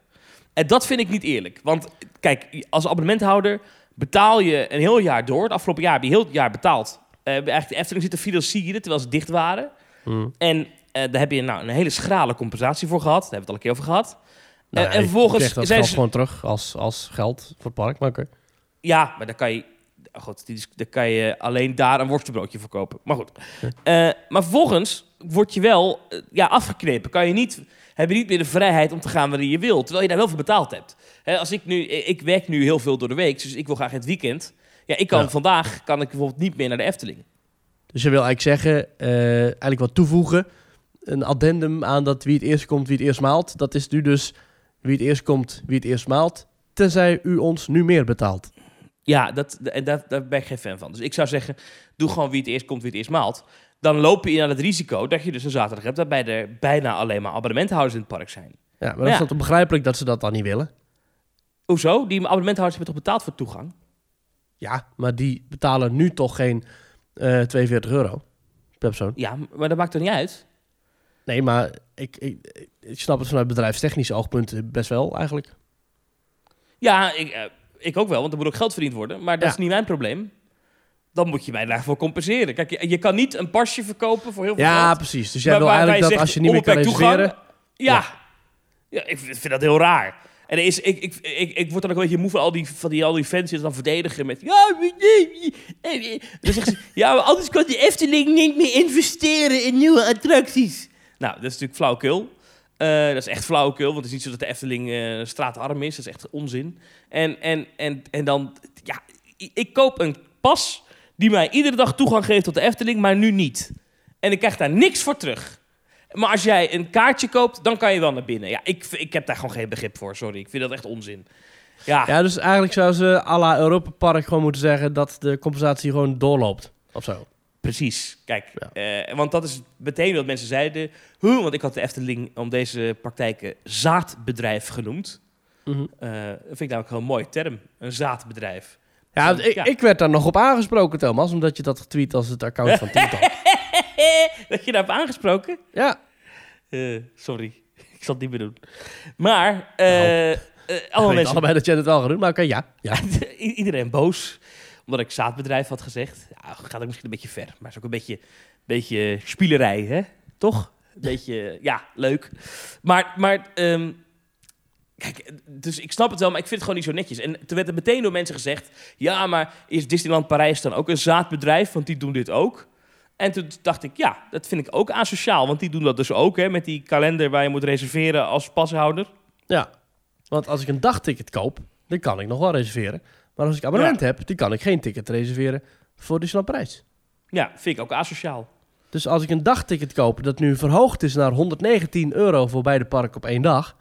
En dat vind ik niet eerlijk. Want kijk, als abonnementhouder betaal je een heel jaar door. Het afgelopen jaar heb je heel jaar betaald. Uh, eigenlijk de Efteling zitten financieren terwijl ze dicht waren. Hmm. En eh, daar heb je nou een hele schrale compensatie voor gehad. Daar hebben we het al een keer over gehad. Nou, Eh, en ik vervolgens dat zijn geld ze- gewoon terug als, als geld voor het park. Maar. Ja, maar dan kan je. oh die dan kan je alleen daar een worstenbroodje voor kopen. Maar goed. Eh, maar vervolgens word je wel eh, ja, afgeknepen. Kan je niet, heb je niet meer de vrijheid om te gaan waar je wilt. Terwijl je daar wel voor betaald hebt. Hè, als ik nu, ik werk nu heel veel door de week. Dus ik wil graag het weekend. Ja, ik kan Ja. vandaag kan ik bijvoorbeeld niet meer naar de Efteling. Dus je wil eigenlijk zeggen, eh, eigenlijk wat toevoegen. Een addendum aan dat wie het eerst komt, wie het eerst maalt. Dat is nu dus wie het eerst komt, wie het eerst maalt. Tenzij u ons nu meer betaalt. Ja, dat, en daar, daar ben ik geen fan van. Dus ik zou zeggen, doe gewoon wie het eerst komt, wie het eerst maalt. Dan loop je in aan het risico dat je dus een zaterdag hebt... waarbij er bijna alleen maar abonnementhouders in het park zijn. Ja, maar dan Ja. is dat toch begrijpelijk dat ze dat dan niet willen. Hoezo? Die abonnementhouders hebben toch betaald voor toegang? Ja, maar die betalen nu toch geen eh 42 euro per persoon. Ja, maar dat maakt er niet uit. Nee, maar ik, ik, ik snap het vanuit bedrijfstechnisch oogpunt best wel eigenlijk. Ja, ik, eh, ik ook wel, want er moet ook geld verdiend worden. Maar dat Ja. is niet mijn probleem. Dan moet je mij daarvoor compenseren. Kijk, je, je kan niet een pasje verkopen voor heel veel Ja, geld. precies. Dus jij wil eigenlijk dat zegt als je niet meer kan reserveren... Ja. ja. ik vind dat heel raar. En is, ik, ik, ik, ik word dan ook een beetje moe van al die, van die, al die fans die dan verdedigen met... Ja, nee." Dan zeggen ze, ja, maar anders kan de Efteling niet meer investeren in nieuwe attracties. Nou, dat is natuurlijk flauwekul. Eh, dat is echt flauwekul, want het is niet zo dat de Efteling eh, straatarm is. Dat is echt onzin. En, en, en, en dan, ja, ik koop een pas die mij iedere dag toegang geeft tot de Efteling, maar nu niet. En ik krijg daar niks voor terug. Maar als jij een kaartje koopt, dan kan je wel naar binnen. Ja, ik, ik heb daar gewoon geen begrip voor, sorry. Ik vind dat echt onzin. Ja, Ja, dus eigenlijk zou ze à la Europa Park gewoon moeten zeggen dat de compensatie gewoon doorloopt. Of zo. precies. Kijk, Ja. eh, want dat is meteen wat mensen zeiden. Huh, want ik had de Efteling om deze praktijken zaadbedrijf genoemd. Mhm. Eh, dat vind ik namelijk een mooie term. Een zaadbedrijf. Ja, ik, ja. ik werd daar nog op aangesproken, Thomas, omdat je dat getweet als het account van TikTok. *laughs* dat je daar hebt aangesproken? ja, Eh, sorry, *laughs* ik zal het niet meer doen. Maar, eh eh, ik alle mensen, allebei dat jij het wel gaat doen, maar oké, ja. ja. *laughs* Iedereen boos, omdat ik zaadbedrijf had gezegd. Ja, gaat ook misschien een beetje ver, maar is ook een beetje, beetje spielerij, hè? Toch? Een beetje, ja, leuk. Maar, maar ehm, kijk, dus ik snap het wel, maar ik vind het gewoon niet zo netjes. En toen werd er meteen door mensen gezegd, ja, maar is Disneyland Parijs dan ook een zaadbedrijf? Want die doen dit ook. En toen dacht ik, ja, dat vind ik ook asociaal, want die doen dat dus ook, hè, met die kalender waar je moet reserveren als pashouder. ja. Want als ik een dagticket koop, dan kan ik nog wel reserveren. Maar als ik abonnement heb, dan kan ik geen ticket reserveren voor Disneyland Parijs. Ja, vind ik ook asociaal. Dus als ik een dagticket koop dat nu verhoogd is naar 119 euro voor beide parken op één dag,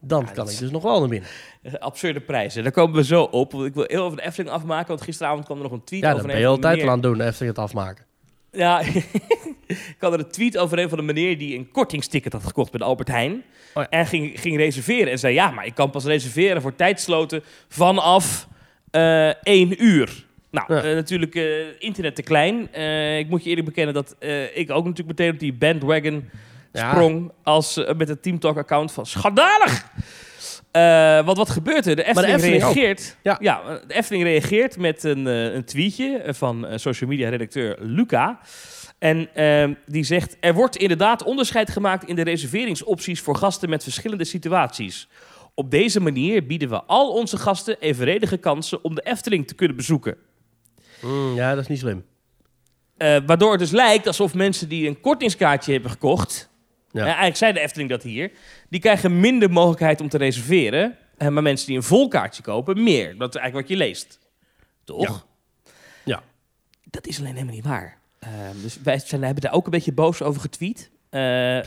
dan Ja, kan dat ik dus nog wel naar binnen. *laughs* Absurde prijzen. Daar komen we zo op. Want ik wil heel over de Efteling afmaken. Want gisteravond kwam er nog een tweet Ja, over dat een ben je de altijd al aan het doen, even het afmaken. Ja, *laughs* ik had er een tweet over een van de meneer die een kortingsticket had gekocht bij de Albert Heijn. Oh ja. En ging, ging reserveren. En zei, ja, maar ik kan pas reserveren voor tijdsloten vanaf eh 1 uur. Nou, Ja. eh, natuurlijk eh, internet te klein. Ik moet je eerlijk bekennen dat ik ook natuurlijk meteen op die bandwagon Ja. sprong als, met het TeamTalk-account van schandalig. Eh want wat gebeurt er? De Efteling, Efteling ook. reageert. Ja. de Efteling reageert met een, eh, een tweetje eh, van social media redacteur Luca. En ehm, die zegt: Er wordt inderdaad onderscheid gemaakt in de reserveringsopties voor gasten met verschillende situaties. Op deze manier bieden we al onze gasten evenredige kansen om de Efteling te kunnen bezoeken. Mm, ja, dat is niet slim. Waardoor het dus lijkt alsof mensen die een kortingskaartje hebben gekocht. Ja. eh, eigenlijk zei de Efteling dat hier. Die krijgen minder mogelijkheid om te reserveren. eh, maar mensen die een vol kaartje kopen, meer. Dat is eigenlijk wat je leest. Toch? Ja. Dat is alleen helemaal niet waar. Eh, dus wij zijn, hebben daar ook een beetje boos over getweet. Eh,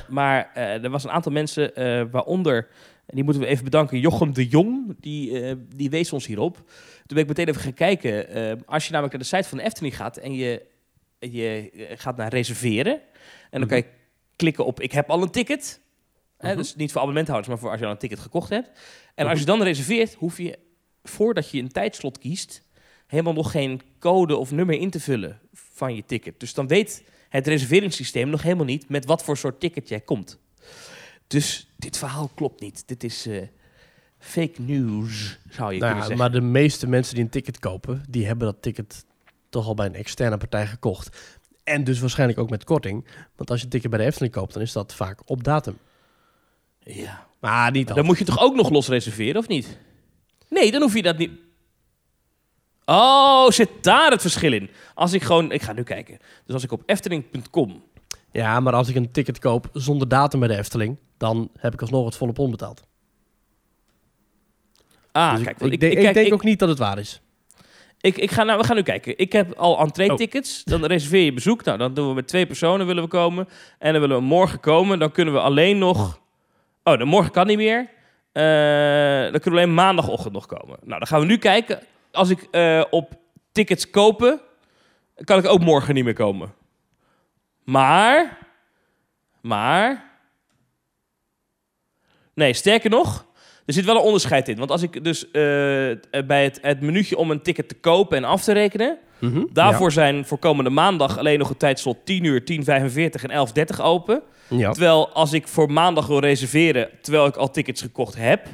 maar er was een aantal mensen, waaronder, en die moeten we even bedanken, Jochem de Jong, die, die wees ons hierop. Toen ben ik meteen even gaan kijken. eh, als je namelijk naar de site van de Efteling gaat en je, je gaat naar reserveren, en dan kan je klikken op ik heb al een ticket. Hè, Mhm. dus niet voor abonnementhouders, maar voor als je al een ticket gekocht hebt. En Mhm. als je dan reserveert, hoef je voordat je een tijdslot kiest, helemaal nog geen code of nummer in te vullen van je ticket. Dus dan weet het reserveringssysteem nog helemaal niet met wat voor soort ticket jij komt. Dus dit verhaal klopt niet. Dit is eh, fake news, zou je Nou kunnen zeggen. maar de meeste mensen die een ticket kopen, die hebben dat ticket toch al bij een externe partij gekocht. En dus waarschijnlijk ook met korting. Want als je een ticket bij de Efteling koopt, dan is dat vaak op datum. Ja. Maar niet Dan altijd. moet je toch ook nog los reserveren, of niet? Nee, dan hoef je dat niet. Oh, zit daar het verschil in? Als ik gewoon, ik ga nu kijken. Dus als ik op efteling.com. Ja, maar als ik een ticket koop zonder datum bij de Efteling, dan heb ik alsnog het volle pond betaald. Ah, Dus ik- kijk, ik, ik, denk- ik, denk ook niet dat het waar is. Ik, ik ga nou, we gaan nu kijken. Ik heb al Oh. entree-tickets. Dan reserveer je bezoek. Nou, dan doen we met twee personen willen we komen. En dan willen we morgen komen. Dan kunnen we alleen nog. Oh, dan morgen kan niet meer. Eh, dan kunnen we alleen maandagochtend nog komen. Nou, dan gaan we nu kijken. Als ik eh, op tickets kopen, kan ik ook morgen niet meer komen. Maar. Maar. Nee, sterker nog. Er zit wel een onderscheid in. Want als ik dus eh, bij het, het minuutje om een ticket te kopen en af te rekenen. Mhm. Daarvoor zijn voor komende maandag alleen nog het tijdslot 10 uur, 10.45 en 11.30 open. Ja. Terwijl als ik voor maandag wil reserveren, terwijl ik al tickets gekocht heb,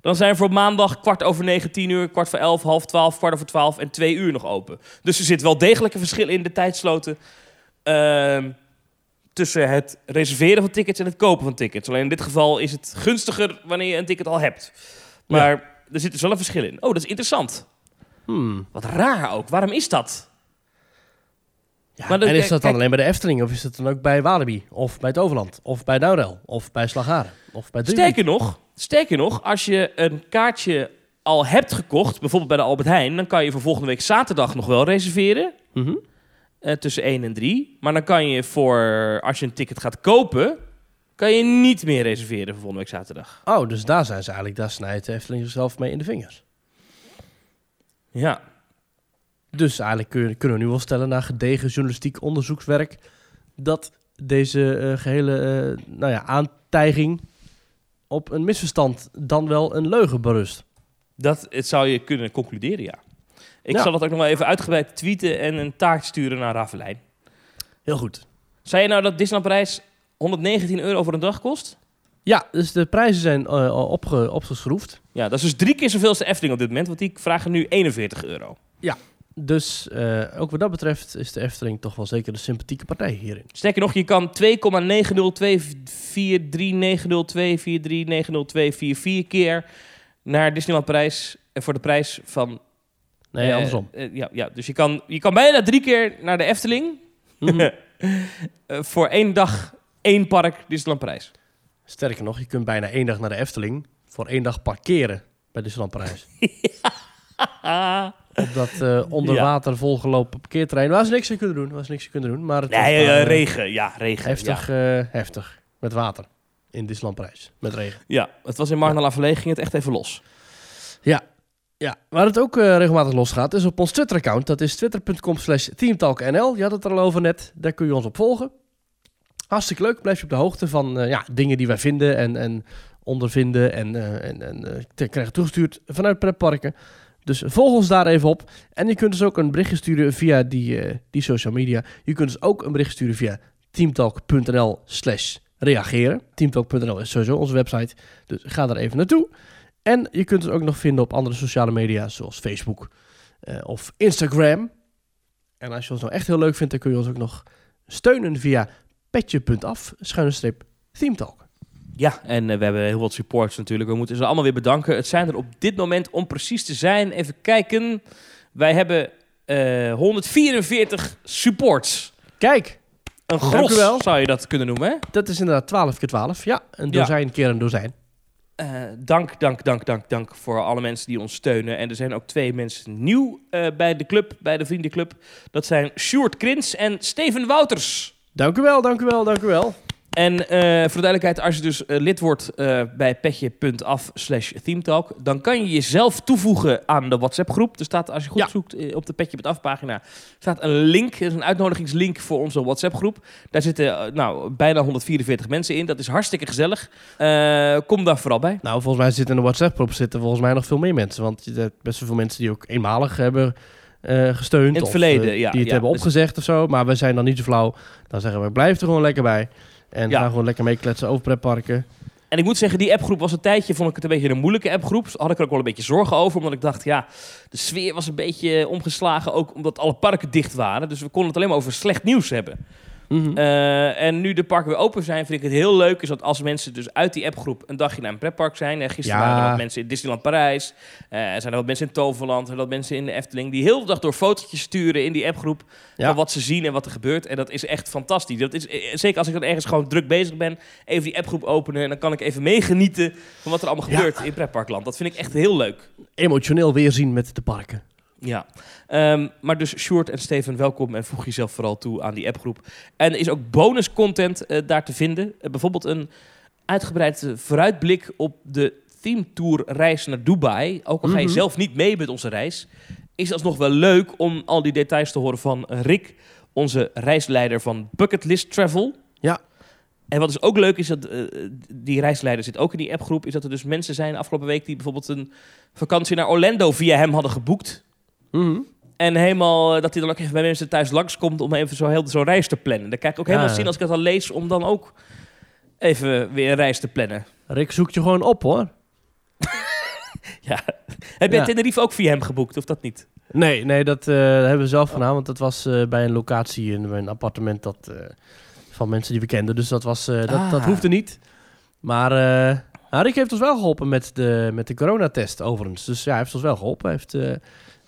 dan zijn voor maandag kwart over 9, 10 uur, kwart voor 11, half 12, kwart over 12 en 2 uur nog open. Dus er zit wel degelijk een verschil in de tijdsloten ehm, tussen het reserveren van tickets en het kopen van tickets. Alleen in dit geval is het gunstiger wanneer je een ticket al hebt. Maar er zit dus wel een verschil in. Oh, dat is interessant. Hmm. Wat raar ook. Waarom is dat? Ja, Maar dan- en is dat dan alleen bij de Efteling? Of is het dan ook bij Walibi? Of bij het Overland? Of bij Douwrel? Of bij Slagharen? Of bij Driehoek? Sterker nog, sterker nog, als je een kaartje al hebt gekocht, bijvoorbeeld bij de Albert Heijn, dan kan je voor volgende week zaterdag nog wel reserveren. Mhm. Eh, tussen 1 en 3. Maar dan kan je voor, als je een ticket gaat kopen, kan je niet meer reserveren voor volgende week zaterdag. Oh, dus daar zijn ze eigenlijk, daar snijdt de Efteling zichzelf mee in de vingers. Ja. Dus eigenlijk kun- kunnen we nu wel stellen na gedegen journalistiek onderzoekswerk dat deze eh, gehele eh, nou ja, aantijging op een misverstand dan wel een leugen berust. Dat het zou je kunnen concluderen, ja. Ik Ja. zal dat ook nog wel even uitgebreid tweeten en een taart sturen naar Ravelijn. Heel goed. Zei je nou dat Disneyland Parijs 119 euro voor een dag kost? Ja, dus de prijzen zijn al opge, opgeschroefd. Ja, dat is dus drie keer zoveel als de Efteling op dit moment, want die vragen nu 41 euro. Dus eh, ook wat dat betreft is de Efteling toch wel zeker de sympathieke partij hierin. Sterker nog, je kan 2,902439024390244 keer naar Disneyland Parijs voor de prijs van... Nee, eh, andersom. eh, ja, ja, dus je kan, je kan bijna drie keer naar de Efteling Mhm. *laughs* eh, voor één dag, één park Disneyland Parijs. Sterker nog, je kunt bijna één dag naar de Efteling voor één dag parkeren bij Disneyland Parijs. *laughs* Op dat eh, onder Ja. water volgelopen parkeerterrein. Waar ze niks aan kunnen doen. Waar ze niks aan kunnen doen. Maar het was Nee, regen. Ja, regen. Heftig, heftig. Met water. In Disneyland Parijs. Met regen. Ja. ja, het was in Marne Verlee ging het echt even los. Ja. Ja, waar het ook eh, regelmatig losgaat is op ons Twitter-account. Dat is twitter.com slash teamtalknl. Je had het er al over net. Daar kun je ons op volgen. Hartstikke leuk. Blijf je op de hoogte van eh, ja, dingen die wij vinden en, en ondervinden. En, eh, en, en te krijgen toegestuurd vanuit pretparken. Dus volg ons daar even op. En je kunt dus ook een berichtje sturen via die, die social media. Je kunt dus ook een bericht sturen via teamtalk.nl slash reageren. Teamtalk.nl is sowieso onze website. Dus ga daar even naartoe. En je kunt het ook nog vinden op andere sociale media, zoals Facebook eh, of Instagram. En als je ons nou echt heel leuk vindt, dan kun je ons ook nog steunen via petje.af, schuine streep, themetalk. Ja, en eh, we hebben heel wat supports natuurlijk. We moeten ze allemaal weer bedanken. Het zijn er op dit moment, om precies te zijn, even kijken. Wij hebben eh 144 supports. Kijk, Een gros zou je dat kunnen noemen. Hè? dat is inderdaad 12 keer 12. Ja, een Ja. dozijn keer een dozijn. Eh, dank, dank, dank, dank, dank voor alle mensen die ons steunen. En er zijn ook twee mensen nieuw eh, bij de club, bij de vriendenclub. Dat zijn Sjoerd Krins en Steven Wouters. Dank u wel, dank u wel, dank u wel. En eh, voor de duidelijkheid, als je dus eh, lid wordt eh, bij petje.af slash themetalk, dan kan je jezelf toevoegen aan de WhatsApp groep. Er staat, als je goed Ja. zoekt op de petje.af pagina, staat een link, er is een uitnodigingslink voor onze WhatsApp groep. Daar zitten nou, bijna 144 mensen in, dat is hartstikke gezellig. Eh, kom daar vooral bij. Nou, volgens mij zitten in de WhatsApp-groep zitten volgens mij nog veel meer mensen. Want je hebt best wel veel mensen die ook eenmalig hebben eh, gesteund. In het of, verleden, ja, Die het ja. hebben Dus- opgezegd of zo. Maar we zijn dan niet zo flauw. Dan zeggen we, blijf er gewoon lekker bij. En gaan gewoon lekker meekletsen over pretparken. En ik moet zeggen, die appgroep was een tijdje, vond ik het een beetje een moeilijke appgroep. Had ik er ook wel een beetje zorgen over, omdat ik dacht, ja, de sfeer was een beetje omgeslagen, ook omdat alle parken dicht waren. Dus we konden het alleen maar over slecht nieuws hebben. Mhm. Eh, en nu de parken weer open zijn, vind ik het heel leuk. Is dat als mensen dus uit die appgroep een dagje naar een pretpark zijn. En gisteren Ja. waren er wat mensen in Disneyland Parijs. er zijn er wat mensen in Toverland. Er zijn wat mensen in de Efteling. Die heel de dag door fotootjes sturen in die appgroep. Ja. Van wat ze zien en wat er gebeurt. En dat is echt fantastisch. Dat is, eh, zeker als ik dan ergens gewoon druk bezig ben. Even die appgroep openen. En dan kan ik even meegenieten van wat er allemaal Ja. gebeurt in pretparkland. Dat vind ik echt heel leuk. Emotioneel weerzien met de parken. Ja, Ehm, maar dus Sjoerd en Steven, welkom en voeg jezelf vooral toe aan die appgroep. En er is ook bonus content eh, daar te vinden. Eh, bijvoorbeeld een uitgebreid vooruitblik op de theme tour reis naar Dubai. Ook al ga je Mhm. zelf niet mee met onze reis, is het alsnog wel leuk om al die details te horen van Rick, onze reisleider van Bucketlist Travel. Ja. En wat dus ook leuk is, dat eh, die reisleider zit ook in die appgroep, is dat er dus mensen zijn afgelopen week die bijvoorbeeld een vakantie naar Orlando via hem hadden geboekt. Mhm. En helemaal eh, dat hij dan ook even bij mensen thuis langskomt om even zo heel zo'n reis te plannen. Dan kijk ik ook helemaal Ja. zin als ik dat al lees om dan ook even weer een reis te plannen. Rick zoekt je gewoon op hoor. *laughs* Heb jij Ja. Tenerife ook via hem geboekt of dat niet? Nee, nee dat eh, hebben we zelf gedaan. Want dat was eh, bij een locatie in een appartement dat, van mensen die we kenden. Dus dat, was, dat, dat Ah. hoefde niet. Maar nou, Rick heeft ons wel geholpen met de, met de coronatest overigens. Dus ja, hij heeft ons wel geholpen. Hij heeft,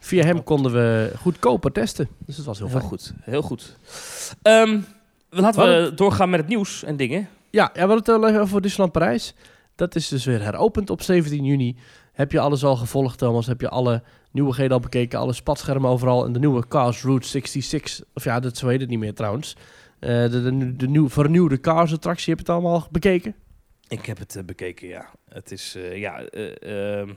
via hem konden we goedkoper testen. Dus dat was heel Heel fijn. goed, heel goed. Ehm, laten Wat we doorgaan met het nieuws en dingen. Ja, ja, we hadden het over Disneyland Parijs. Dat is dus weer heropend op 17 juni. Heb je alles al gevolgd, Thomas? Heb je alle nieuwigheden al bekeken? Alle spatschermen overal. En de nieuwe Cars Route 66. Of ja, dat zo heet het niet meer trouwens. Eh, de, de, de nieuw, vernieuwde Cars attractie. Heb je het allemaal bekeken? Ik heb het eh, bekeken, ja. Het is, eh, ja, eh, ehm,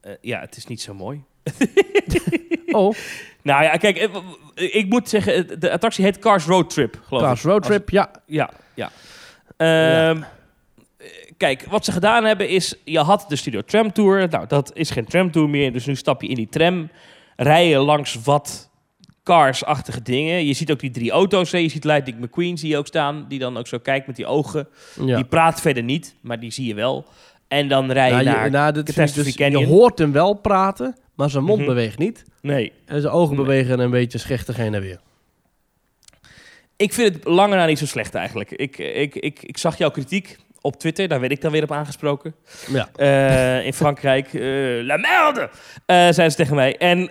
eh, ja, het is niet zo mooi. *laughs* Oh, Nou ja, kijk, eh, ik moet zeggen, eh, de attractie heet Cars Road Trip, geloof Cars ik. Road Als- Trip. Ja, Ja, ja. Ehm, eh, Kijk, wat ze gedaan hebben is, je had de Studio Tram Tour. Nou, dat is geen tram tour meer, dus nu stap je in die tram. Rijden langs wat cars-achtige dingen. Je ziet ook die drie auto's. Hè. Je ziet Lightning McQueen zie je ook staan, die dan ook zo kijkt met die ogen. ja. Die praat verder niet, maar die zie je wel. En dan rij je Nou, je- naar... nou, vind ik Catastrophe dus, je Canyon. hoort hem wel praten, maar zijn mond Mhm. beweegt niet. Nee, En zijn ogen Nee. bewegen een beetje schechtig heen en weer. ik vind het langer na niet zo slecht eigenlijk. Ik, ik, ik, ik zag jouw kritiek op Twitter, daar werd ik dan weer op aangesproken. Ja. Eh, in Frankrijk, eh, la merde, eh zeiden ze tegen mij. En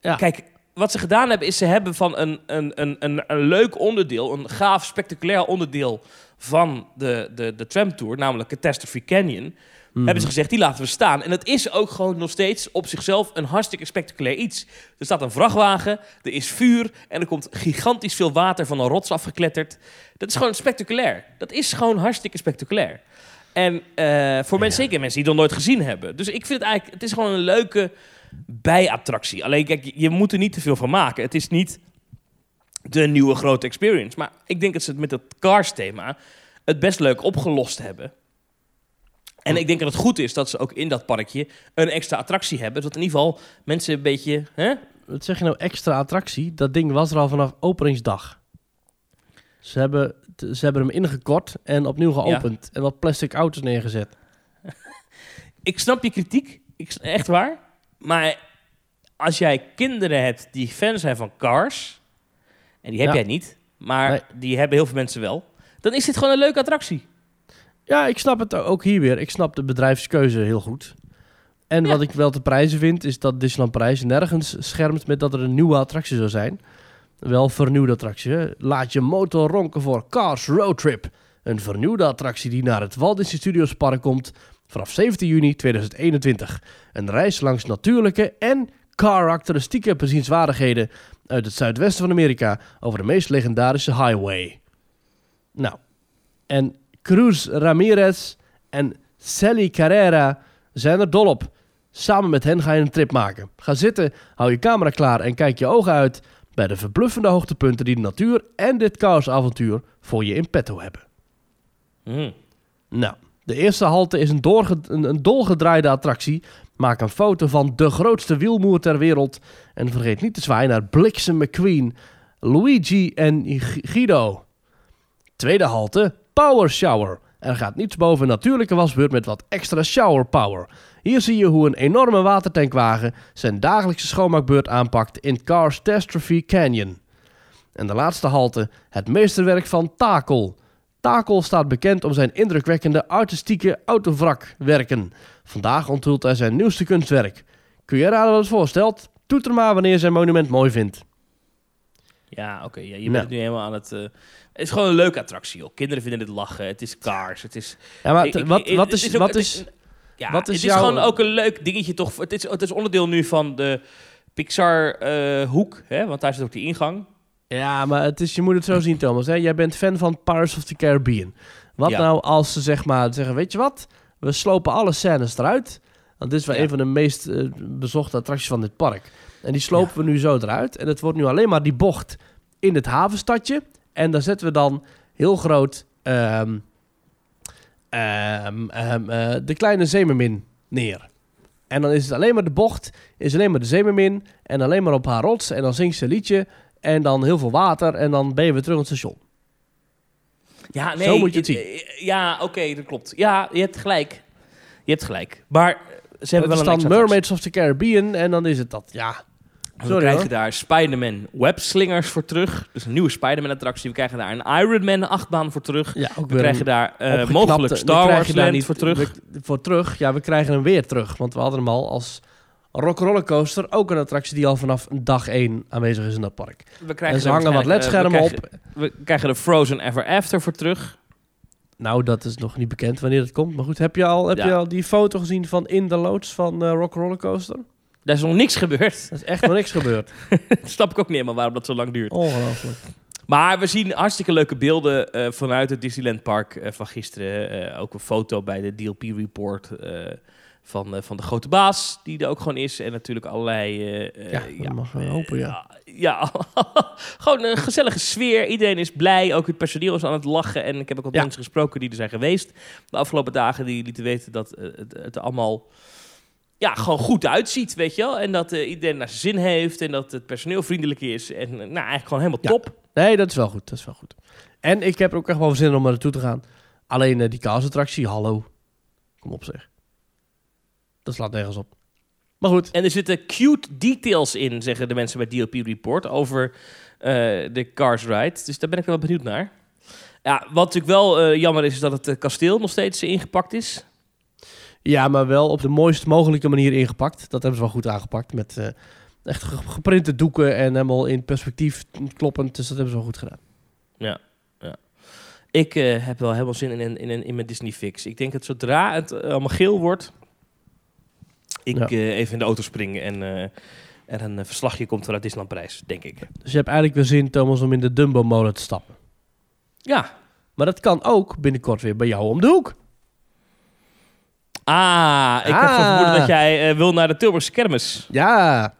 Ja. kijk, wat ze gedaan hebben, is ze hebben van een, een, een, een, een leuk onderdeel, een gaaf, spectaculair onderdeel van de, de, de tramtour, namelijk Catastrophe Canyon, Mhm. hebben ze gezegd, die laten we staan. En dat is ook gewoon nog steeds op zichzelf een hartstikke spectaculair iets. Er staat een vrachtwagen, er is vuur en er komt gigantisch veel water van een rots afgekletterd. Dat is gewoon spectaculair. Dat is gewoon hartstikke spectaculair. En eh, voor mensen, zeker mensen die het nog nooit gezien hebben. Dus ik vind het eigenlijk, het is gewoon een leuke bijattractie. Alleen kijk, je- moet er niet te veel van maken. Het is niet de nieuwe grote experience. Maar ik denk dat ze het met het Cars thema het best leuk opgelost hebben. En ik denk dat het goed is dat ze ook in dat parkje een extra attractie hebben. Zodat in ieder geval mensen een beetje... Hè? Wat zeg je nou, extra attractie? Dat ding was er al vanaf openingsdag. Ze hebben, ze hebben hem ingekort en opnieuw geopend. En wat plastic auto's neergezet. *laughs* Ik snap je kritiek. Ik, echt waar. Maar als jij kinderen hebt die fan zijn van Cars... En die heb Ja. jij niet. Maar Nee. die hebben heel veel mensen wel. Dan is dit gewoon een leuke attractie. Ja, ik snap het ook hier weer. Ik snap de bedrijfskeuze heel goed. En Ja. wat ik wel te prijzen vind, is dat Disneyland Parijs nergens schermt met dat er een nieuwe attractie zou zijn. Wel vernieuwde attractie. hè. Laat je motor ronken voor Cars Road Trip. Een vernieuwde attractie die naar het Walt Disney Studios Park komt vanaf 17 juni 2021. Een reis langs natuurlijke en karakteristieke bezienswaardigheden uit het zuidwesten van Amerika over de meest legendarische highway. Nou, en Cruz Ramirez en Sally Carrera zijn er dol op. Samen met hen ga je een trip maken. Ga zitten, hou je camera klaar en kijk je ogen uit bij de verbluffende hoogtepunten die de natuur en dit chaosavontuur voor je in petto hebben. Hmm. Nou, De eerste halte is een, een, een dolgedraaide attractie. Maak een foto van de grootste wielmoer ter wereld. En vergeet niet te zwaaien naar Bliksem McQueen, Luigi en Guido. Tweede halte, Power Shower. Er gaat niets boven een natuurlijke wasbeurt met wat extra shower power. Hier zie je hoe een enorme watertankwagen zijn dagelijkse schoonmaakbeurt aanpakt in Catastrophe Canyon. En de laatste halte, het meesterwerk van Takel. Takel staat bekend om zijn indrukwekkende artistieke autovrakwerken. Vandaag onthult hij zijn nieuwste kunstwerk. Kun je raden wat het voorstelt? Toeter maar wanneer je zijn monument mooi vindt. Ja, oké. ja, je Nou. bent het nu helemaal aan het... eh, het is gewoon een leuke attractie, joh. Kinderen vinden het lachen. Het is Cars. Het is... Ja, maar Ik- t- ik- wat, wat is... ook- Wat is ja, wat is het jouw- is gewoon ook een leuk dingetje, toch? Het is, het is onderdeel nu van de Pixar-hoek, hè? Want daar zit ook die ingang. Ja, maar het is, je moet het zo zien, Thomas. Hè? Jij bent fan van Pirates of the Caribbean. Wat Ja. nou als ze zeg maar zeggen, weet je wat? We slopen alle scènes eruit. Want dit is wel Ja. een van de meest eh, bezochte attracties van dit park. En die slopen we nu zo eruit. En het wordt nu alleen maar die bocht in het havenstadje. En daar zetten we dan heel groot ehm, ehm, ehm, eh, de kleine zeemermin neer. En dan is het alleen maar de bocht, is alleen maar de zeemermin. En alleen maar op haar rots. En dan zingt ze een liedje. En dan heel veel water. En dan ben je weer terug op het station. Ja, nee. Zo moet je het zien. eh, Ja, oké, dat klopt. Ja, je hebt gelijk. Je hebt gelijk. Maar eh, ze hebben wel een dan Mermaids of the Caribbean. En dan is het dat, ja. Attractie. We krijgen hoor. daar Spider-Man webslingers voor terug. Dus een nieuwe Spider-Man-attractie. We krijgen daar een Iron Man achtbaan voor terug. Ja, ook We krijgen daar opgeknapte- mogelijk Star Wars Land niet- voor terug. we- voor terug. Ja, we krijgen hem weer terug. Want we hadden hem al als Rock Rollercoaster. Ook een attractie die al vanaf dag 1 aanwezig is in dat park. We krijgen En ze hangen wat eh, ledschermen op. We krijgen de Frozen Ever After voor terug. Nou, dat is nog niet bekend wanneer het komt. Maar goed, heb je al, heb Ja. je al die foto gezien van In the Loods van eh, Rock Rollercoaster? Daar is nog niks gebeurd. Er is echt nog niks gebeurd. *laughs* Snap ik ook niet helemaal waarom dat zo lang duurt. Ongelooflijk. Maar we zien hartstikke leuke beelden eh, vanuit het Disneyland Park eh, van gisteren. Eh, ook een foto bij de DLP Report eh, van, van de grote baas, die er ook gewoon is. En natuurlijk allerlei... Ja, dat mag wel hopen, ja. Ja, *laughs* gewoon een gezellige sfeer. Iedereen is blij. Ook het personeel is aan het lachen. En ik heb ook wat Ja. mensen gesproken die er zijn geweest de afgelopen dagen. Die lieten weten dat het, het allemaal ja, gewoon goed uitziet, weet je wel. En dat eh, iedereen naar zijn zin heeft. En dat het personeel vriendelijk is. En eh, nou, eigenlijk gewoon helemaal Ja. top. Nee, dat is wel goed. Dat is wel goed. En ik heb er ook echt wel zin om er naartoe te gaan. Alleen eh, die kaasattractie, hallo. Kom op zeg. Dat slaat nergens op. Maar goed. En er zitten cute details in, zeggen de mensen bij DLP Report, over de Cars Ride. Dus daar ben ik wel benieuwd naar. Ja, wat natuurlijk wel jammer is, is dat het kasteel nog steeds ingepakt is. Ja, maar wel op de mooist mogelijke manier ingepakt. Dat hebben ze wel goed aangepakt. Met eh, echt ge- geprinte doeken en helemaal in perspectief kloppend. Dus dat hebben ze wel goed gedaan. Ik eh, heb wel helemaal zin in, in, een- in mijn Disney fix. Ik denk dat zodra het allemaal geel wordt, ik Ja. eh, even in de auto spring en er een verslagje komt vanuit Disneyland Parijs, denk ik. Dus je hebt eigenlijk weer zin, Thomas, om in de Dumbo-molen te stappen. Ja. Maar dat kan ook binnenkort weer bij jou om de hoek. Ah, ik heb Ah. vermoeden dat jij eh, wil naar de Tilburgse kermis. Ja,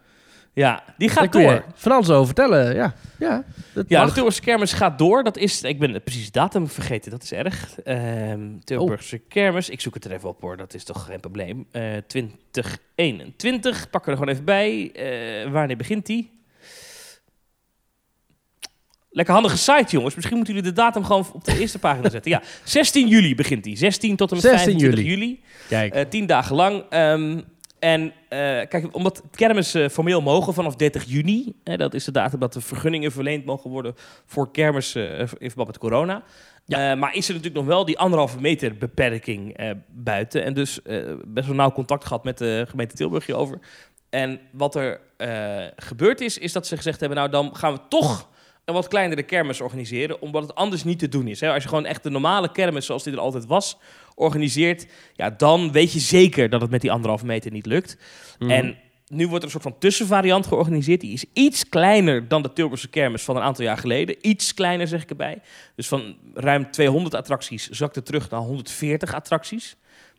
Ja, die gaat door. van alles over vertellen. Ja, ja, Ja, mag. de Tilburgse kermis gaat door. Dat is, ik ben de precieze datum vergeten, dat is erg. Ehm Tilburgse kermis, ik zoek het er even op hoor, dat is toch geen probleem. Eh 2021, pak er gewoon even bij. Eh, wanneer begint die? Lekker handige site jongens, misschien moeten jullie de datum gewoon op de eerste pagina zetten. Ja, *laughs* 16 juli begint die, 16 tot en met 16 25 juli. juli. Kijk, Eh, tien dagen lang. Ehm, en eh, kijk, omdat kermis eh, formeel mogen vanaf 30 juni, hè, dat is de datum dat de vergunningen verleend mogen worden voor kermis eh, in verband met corona. Ja. Maar is er natuurlijk nog wel die anderhalve meter beperking buiten. En dus best wel nauw contact gehad met de gemeente Tilburg hierover. En wat er gebeurd is, is dat ze gezegd hebben... nou, dan gaan we toch een wat kleinere kermis organiseren... omdat het anders niet te doen is. Hè? Als je gewoon echt de normale kermis, zoals die er altijd was, organiseert... ja, dan weet je zeker dat het met die anderhalve meter niet lukt. Mhm. En nu wordt er een soort van tussenvariant georganiseerd. Die is iets kleiner dan de Tilburgse kermis van een aantal jaar geleden. Iets kleiner, zeg ik erbij. Dus van ruim 200 attracties zakte terug naar 140 attracties.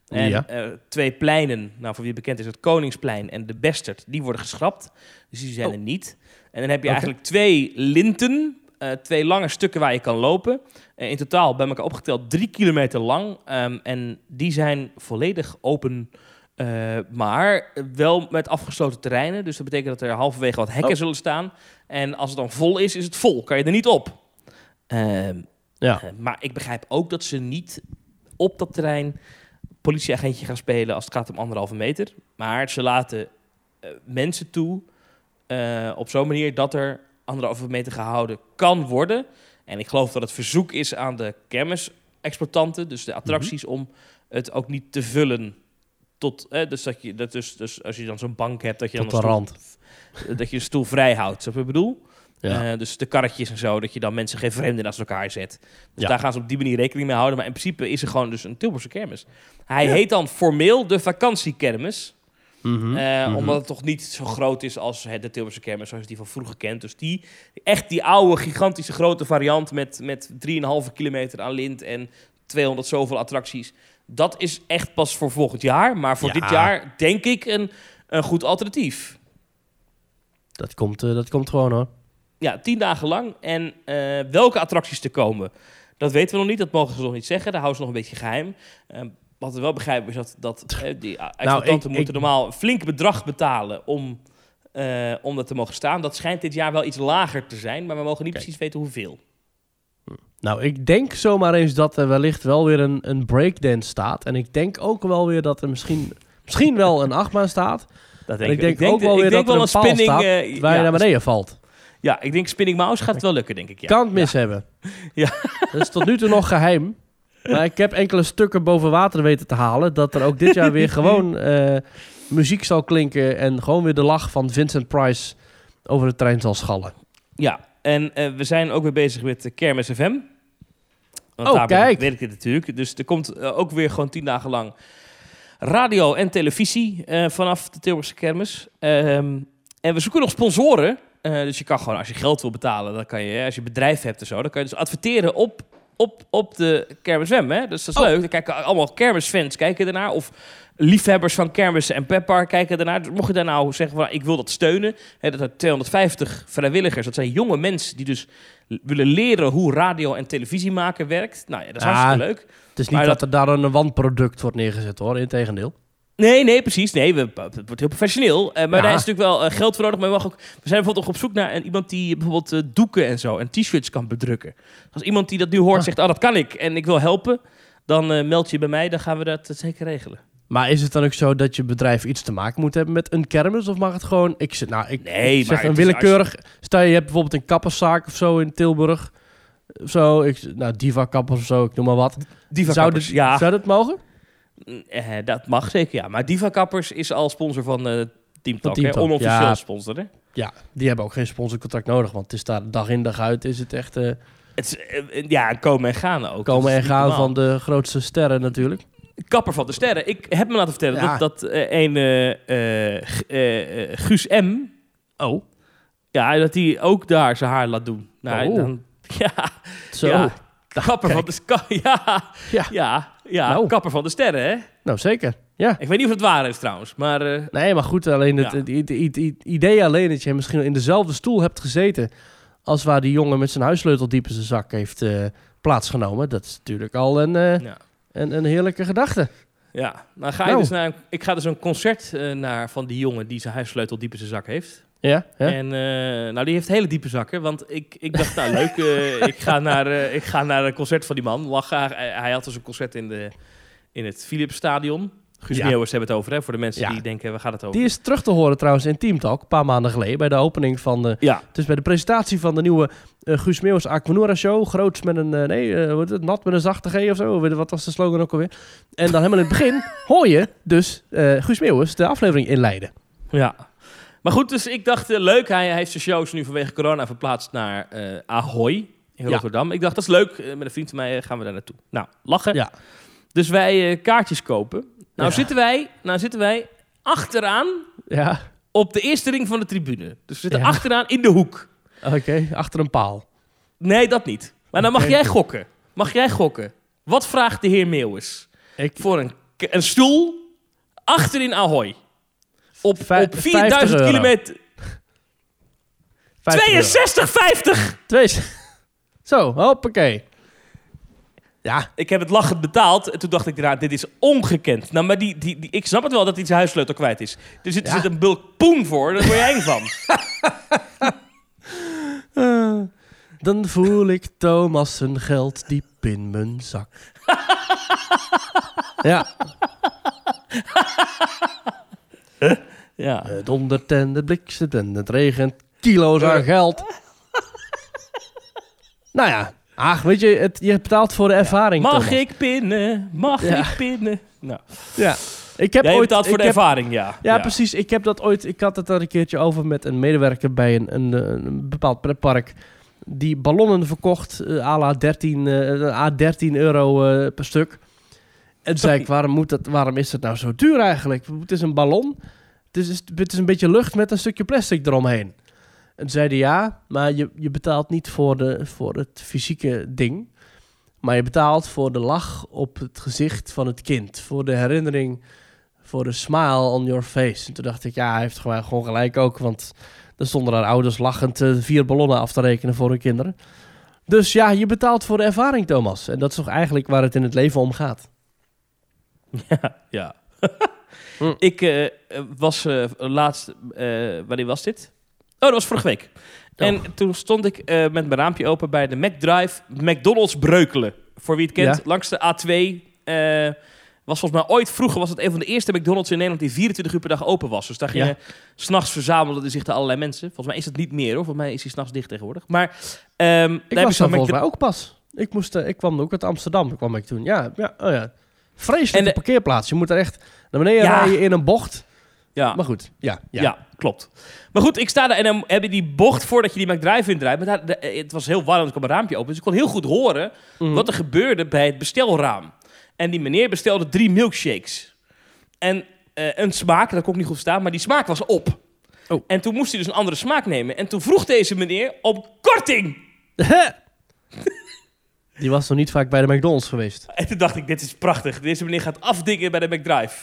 En Ja. eh, twee pleinen, nou voor wie bekend is het Koningsplein en de Bestert, die worden geschrapt. Dus die zijn Oh. er niet. En dan heb je eigenlijk twee linten eh, twee lange stukken waar je kan lopen. Eh, in totaal bij elkaar opgeteld drie kilometer lang. Ehm, en die zijn volledig open, maar wel met afgesloten terreinen. Dus dat betekent dat er halverwege wat hekken Oh. zullen staan. En als het dan vol is, is het vol. Kan je er niet op. Ehm, Ja. maar ik begrijp ook dat ze niet op dat terrein politieagentje gaan spelen als het gaat om anderhalve meter. Maar ze laten eh, mensen toe eh, op zo'n manier dat er anderhalve meter gehouden kan worden. En ik geloof dat het verzoek is aan de kermisexploitanten, dus de attracties, om het ook niet te vullen. Tot, eh, dus, dat je, dat dus, dus als je dan zo'n bank hebt, dat je Tot dan de een rand. stoel, dat je een stoel vrij houdt. Snap je wat ik bedoel? Ja. Eh, dus de karretjes en zo, dat je dan mensen geen vreemden naast elkaar zet. Dus Ja. daar gaan ze op die manier rekening mee houden. Maar in principe is er gewoon dus een Tilburgse kermis. Hij Ja. heet dan formeel de vakantiekermis. Mhm, eh, mhm. Omdat het toch niet zo groot is als de Tilburgse kermis, zoals die van vroeger kent. Dus die, echt die oude, gigantische grote variant met, met 3,5 kilometer aan lint en 200 zoveel attracties. Dat is echt pas voor volgend jaar. Maar voor dit jaar denk ik een, een goed alternatief. Dat, komt, eh, dat komt gewoon hoor. Ja, tien dagen lang. En eh, welke attracties te komen, dat weten we nog niet. Dat mogen ze nog niet zeggen. Daar houden ze nog een beetje geheim. Eh, wat we wel begrijpen is dat, dat eh, die exploitanten Nou, ik- moeten ik- normaal een flink bedrag betalen om, eh, om dat te mogen staan. Dat schijnt dit jaar wel iets lager te zijn, maar we mogen niet Kijk. precies weten hoeveel. Nou, ik denk zomaar eens dat er wellicht wel weer een, een breakdance staat. En ik denk ook wel weer dat er misschien, misschien wel een achtbaan staat. Dat En ik denk ook wel ik weer denk dat er een staat eh, Waar je ja, naar beneden valt. Ja, ik denk Spinning Mouse gaat het wel lukken, denk ik. Ja. Kan het mis hebben. *laughs* Ja. Dat is tot nu toe nog geheim. Maar ik heb enkele stukken boven water weten te halen. Dat er ook dit jaar weer *laughs* gewoon eh, muziek zal klinken. En gewoon weer de lach van Vincent Price over het trein zal schallen. Ja, en eh, we zijn ook weer bezig met de Kermis FM. Want Oh, daar kijk. weet ik het natuurlijk. Dus er komt eh, ook weer gewoon tien dagen lang radio en televisie eh, vanaf de Tilburgse Kermis. Ehm, en we zoeken nog sponsoren. Eh, dus je kan gewoon, als je geld wil betalen, dan kan je, als je bedrijf hebt en zo, dan kan je dus adverteren op, op, op de Kermis FM. Hè? Dus dat is Oh. leuk. Dan kijken allemaal kermisfans kijken ernaar. Of liefhebbers van kermissen en petpark kijken ernaar. Dus mocht je daar nou zeggen van, ik wil dat steunen. Hè, dat er 250 vrijwilligers, dat zijn jonge mensen die dus willen leren hoe radio en televisie maken werkt. Nou ja, dat is Ah, hartstikke leuk. Het is niet Maar dat, er daar een wanproduct wordt neergezet hoor. Integendeel. Nee, nee, precies. Nee, we, het wordt heel professioneel. Eh, maar Ja. daar is natuurlijk wel eh, geld voor nodig. Maar we, mogen ook, we zijn bijvoorbeeld ook op zoek naar een, iemand die bijvoorbeeld eh, doeken en zo en t-shirts kan bedrukken. Als iemand die dat nu hoort Ah. zegt, oh dat kan ik en ik wil helpen, dan meld je bij mij. Dan gaan we dat zeker regelen. Maar is het dan ook zo dat je bedrijf iets te maken moet hebben met een kermis? Of mag het gewoon... Ik, zeg- nou, ik, Nee, zeg een willekeurig... Stel je hebt bijvoorbeeld een kapperszaak of zo in Tilburg. Of zo. Ik, nou, Diva Kappers of zo, ik noem maar wat. Diva zou, dit, ja, zou dat mogen? Eh, dat mag zeker. Ja, maar Diva Kappers is al sponsor van eh Team Talk, Team? Talk, onofficieel ja. sponsor. Hè? Ja, die hebben ook geen sponsorcontract nodig. Want het is daar dag in dag uit is het echt... eh, Het is, ja, komen en gaan ook. Komen en gaan van de grootste sterren natuurlijk. Kapper van de Sterren. Ik heb me laten vertellen Ja. dat, dat een Guus M. Oh. Ja, dat hij ook daar zijn haar laat doen. Nou, Oh. dan, *laughs* ja, Zo. Ja. kapper kijk. van de *laughs* ja, Ja. ja, ja, Nou. kapper van de sterren, hè? Nou, zeker. Ja. Ik weet niet of het waar is trouwens, maar eh, Nee, maar goed, alleen het, Ja. het, het- het- het idee alleen dat je misschien in dezelfde stoel hebt gezeten als waar die jongen met zijn huissleutel diep in zijn zak heeft eh, plaatsgenomen. Dat is natuurlijk al een, eh, ja. een, een heerlijke gedachte. ja. Dan ga je Nou. dus naar, ik ga dus een concert naar van die jongen die zijn huissleutel diep in zijn zak heeft. Ja, ja. En eh, nou, die heeft hele diepe zakken. Want ik, ik dacht, nou leuk, eh, *laughs* ik, ga naar, eh, ik ga naar een concert van die man. Lachen. Hij, hij had dus een concert in, de, in het Philipsstadion. Guus Ja. Meeuwers hebben het over, hè, voor de mensen Ja. die denken, waar gaat het over? Die is terug te horen trouwens in Team Talk, een paar maanden geleden, bij de opening van de... Ja, Dus bij de presentatie van de nieuwe Guus Meeuwis Aquanura Show. Groots met een, nee, wat is het, nat met een zachte G of zo. Wat was de slogan ook alweer? En dan helemaal in het begin *laughs* hoor je dus Guus Meeuwis de aflevering inleiden. ja. Maar goed, dus ik dacht, eh, leuk. Hij, hij heeft zijn shows nu vanwege corona verplaatst naar eh Ahoy in Ja. Rotterdam. Ik dacht, dat is leuk. Eh, met een vriend van mij gaan we daar naartoe. Nou, lachen. Ja. Dus wij kaartjes kopen. Nou, Ja. zitten wij, nou zitten wij achteraan Ja, op de eerste ring van de tribune. Dus we zitten Ja. achteraan in de hoek. oké, achter een paal. Nee, dat niet. Maar dan mag jij gokken. Mag jij gokken? Wat vraagt de heer Meeuwis Ik, voor een, een stoel achterin Ahoy? Op, Vij- op 4000 50 euro. kilometer. 50 euro. 62,50! Twee, Zo, hoppakee. Ja, Ik heb het lachend betaald. En toen dacht ik daarna, dit is ongekend. Nou, maar die, die, die, ik snap het wel dat hij zijn huissleutel kwijt is. Er zit, er Ja. zit een bulk poen voor, daar word je eng van. *laughs* dan voel ik Thomas zijn geld diep in mijn zak. ja, *laughs* Ja. het dondert en het bliksemt en het regent kilo's aan geld. *laughs* nou ja, ach, weet je, het, je betaalt voor de ervaring. Mag Thomas. ik pinnen? Mag Ja. ik pinnen? Nou, Ja. Ik heb jij ooit, betaalt voor de heb- ervaring, ja. Ja, precies. Ik heb dat ooit. Ik had het er een keertje over met een medewerker bij een, een, een bepaald pretpark. Die ballonnen verkocht, eh, à la 13, eh, à 13 euro eh, per stuk. En toen zei ik, waarom, moet dat, waarom is het nou zo duur eigenlijk? Het is een ballon. Het is, het een beetje lucht met een stukje plastic eromheen. En zeiden ja, maar je, je betaalt niet voor, de, voor het fysieke ding. Maar je betaalt voor de lach op het gezicht van het kind. Voor de herinnering voor de smile on your face. En toen dacht ik, ja, hij heeft gewoon, gelijk ook. Want er stonden daar ouders lachend eh, vier ballonnen af te rekenen voor hun kinderen. Dus ja, je betaalt voor de ervaring, Thomas. En dat is toch eigenlijk waar het in het leven om gaat. *laughs* Ja, ja. *laughs* Hm. Ik eh, was eh, laatst... eh, wanneer was dit? Oh, dat was vorige week. Oh. En toen stond ik met mijn raampje open bij de McDrive McDonald's Breukelen. Voor wie het kent, Ja. langs de A2. eh, was volgens mij ooit vroeger was het een van de eerste McDonald's in Nederland die 24 uur per dag open was. Dus daar gingen Ja. s s'nachts verzamelden zich er allerlei mensen. Volgens mij is het niet meer hoor. Volgens mij is hij s'nachts dicht tegenwoordig. Maar ehm Ik was je daar volgens mij ook pas. Ik, moest, ik kwam ook uit Amsterdam, kwam ik toen. Ja, ja, oh ja. Vreselijke de- parkeerplaats. Je moet er echt naar beneden Ja. rijden in een bocht. Ja. Maar goed, ja. ja. Ja. klopt. Maar goed, ik sta daar en dan heb je die bocht voordat je die McDrive indraait. Maar daar, de- het was heel warm, dus ik had mijn raampje open. Dus ik kon heel goed horen Mhm. wat er gebeurde bij het bestelraam. En die meneer bestelde drie milkshakes. En eh, een smaak, dat kon ik niet goed staan, maar die smaak was op. Oh. En toen moest hij dus een andere smaak nemen. En toen vroeg deze meneer om korting. *laughs* *laughs* Die was nog niet vaak bij de McDonald's geweest. En toen dacht ik, dit is prachtig. Deze meneer gaat afdingen bij de McDrive.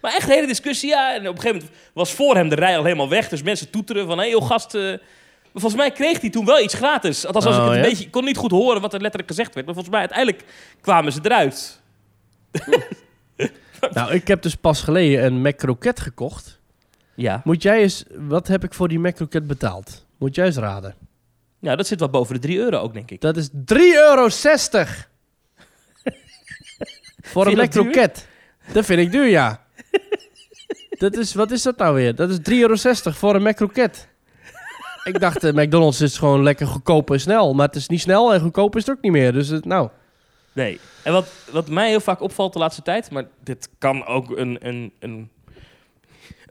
Maar echt een hele discussie, ja. En op een gegeven moment was voor hem de rij al helemaal weg. Dus mensen toeteren van, hé hey, joh gast... eh, maar volgens mij kreeg hij toen wel iets gratis. Althans, als ik Oh, het een ja? beetje... Ik kon niet goed horen wat er letterlijk gezegd werd. Maar volgens mij uiteindelijk kwamen ze eruit. *laughs* Nou, ik heb dus pas geleden een McCroket gekocht. Ja. Moet jij eens... Wat heb ik voor die McCroket betaald? Moet jij eens raden. Ja, dat zit wel boven de 3 euro ook, denk ik. Dat is 3,60 euro. *laughs* Voor een je dat vind ik duur, ja. dat is, wat is dat nou weer? Dat is 3,60 euro voor een McCroket. ik dacht, eh, McDonald's is gewoon lekker goedkoop en snel. Maar het is niet snel en goedkoop is het ook niet meer. Dus het, nou, Nee. En wat, wat mij heel vaak opvalt de laatste tijd... Maar dit kan ook een, een, een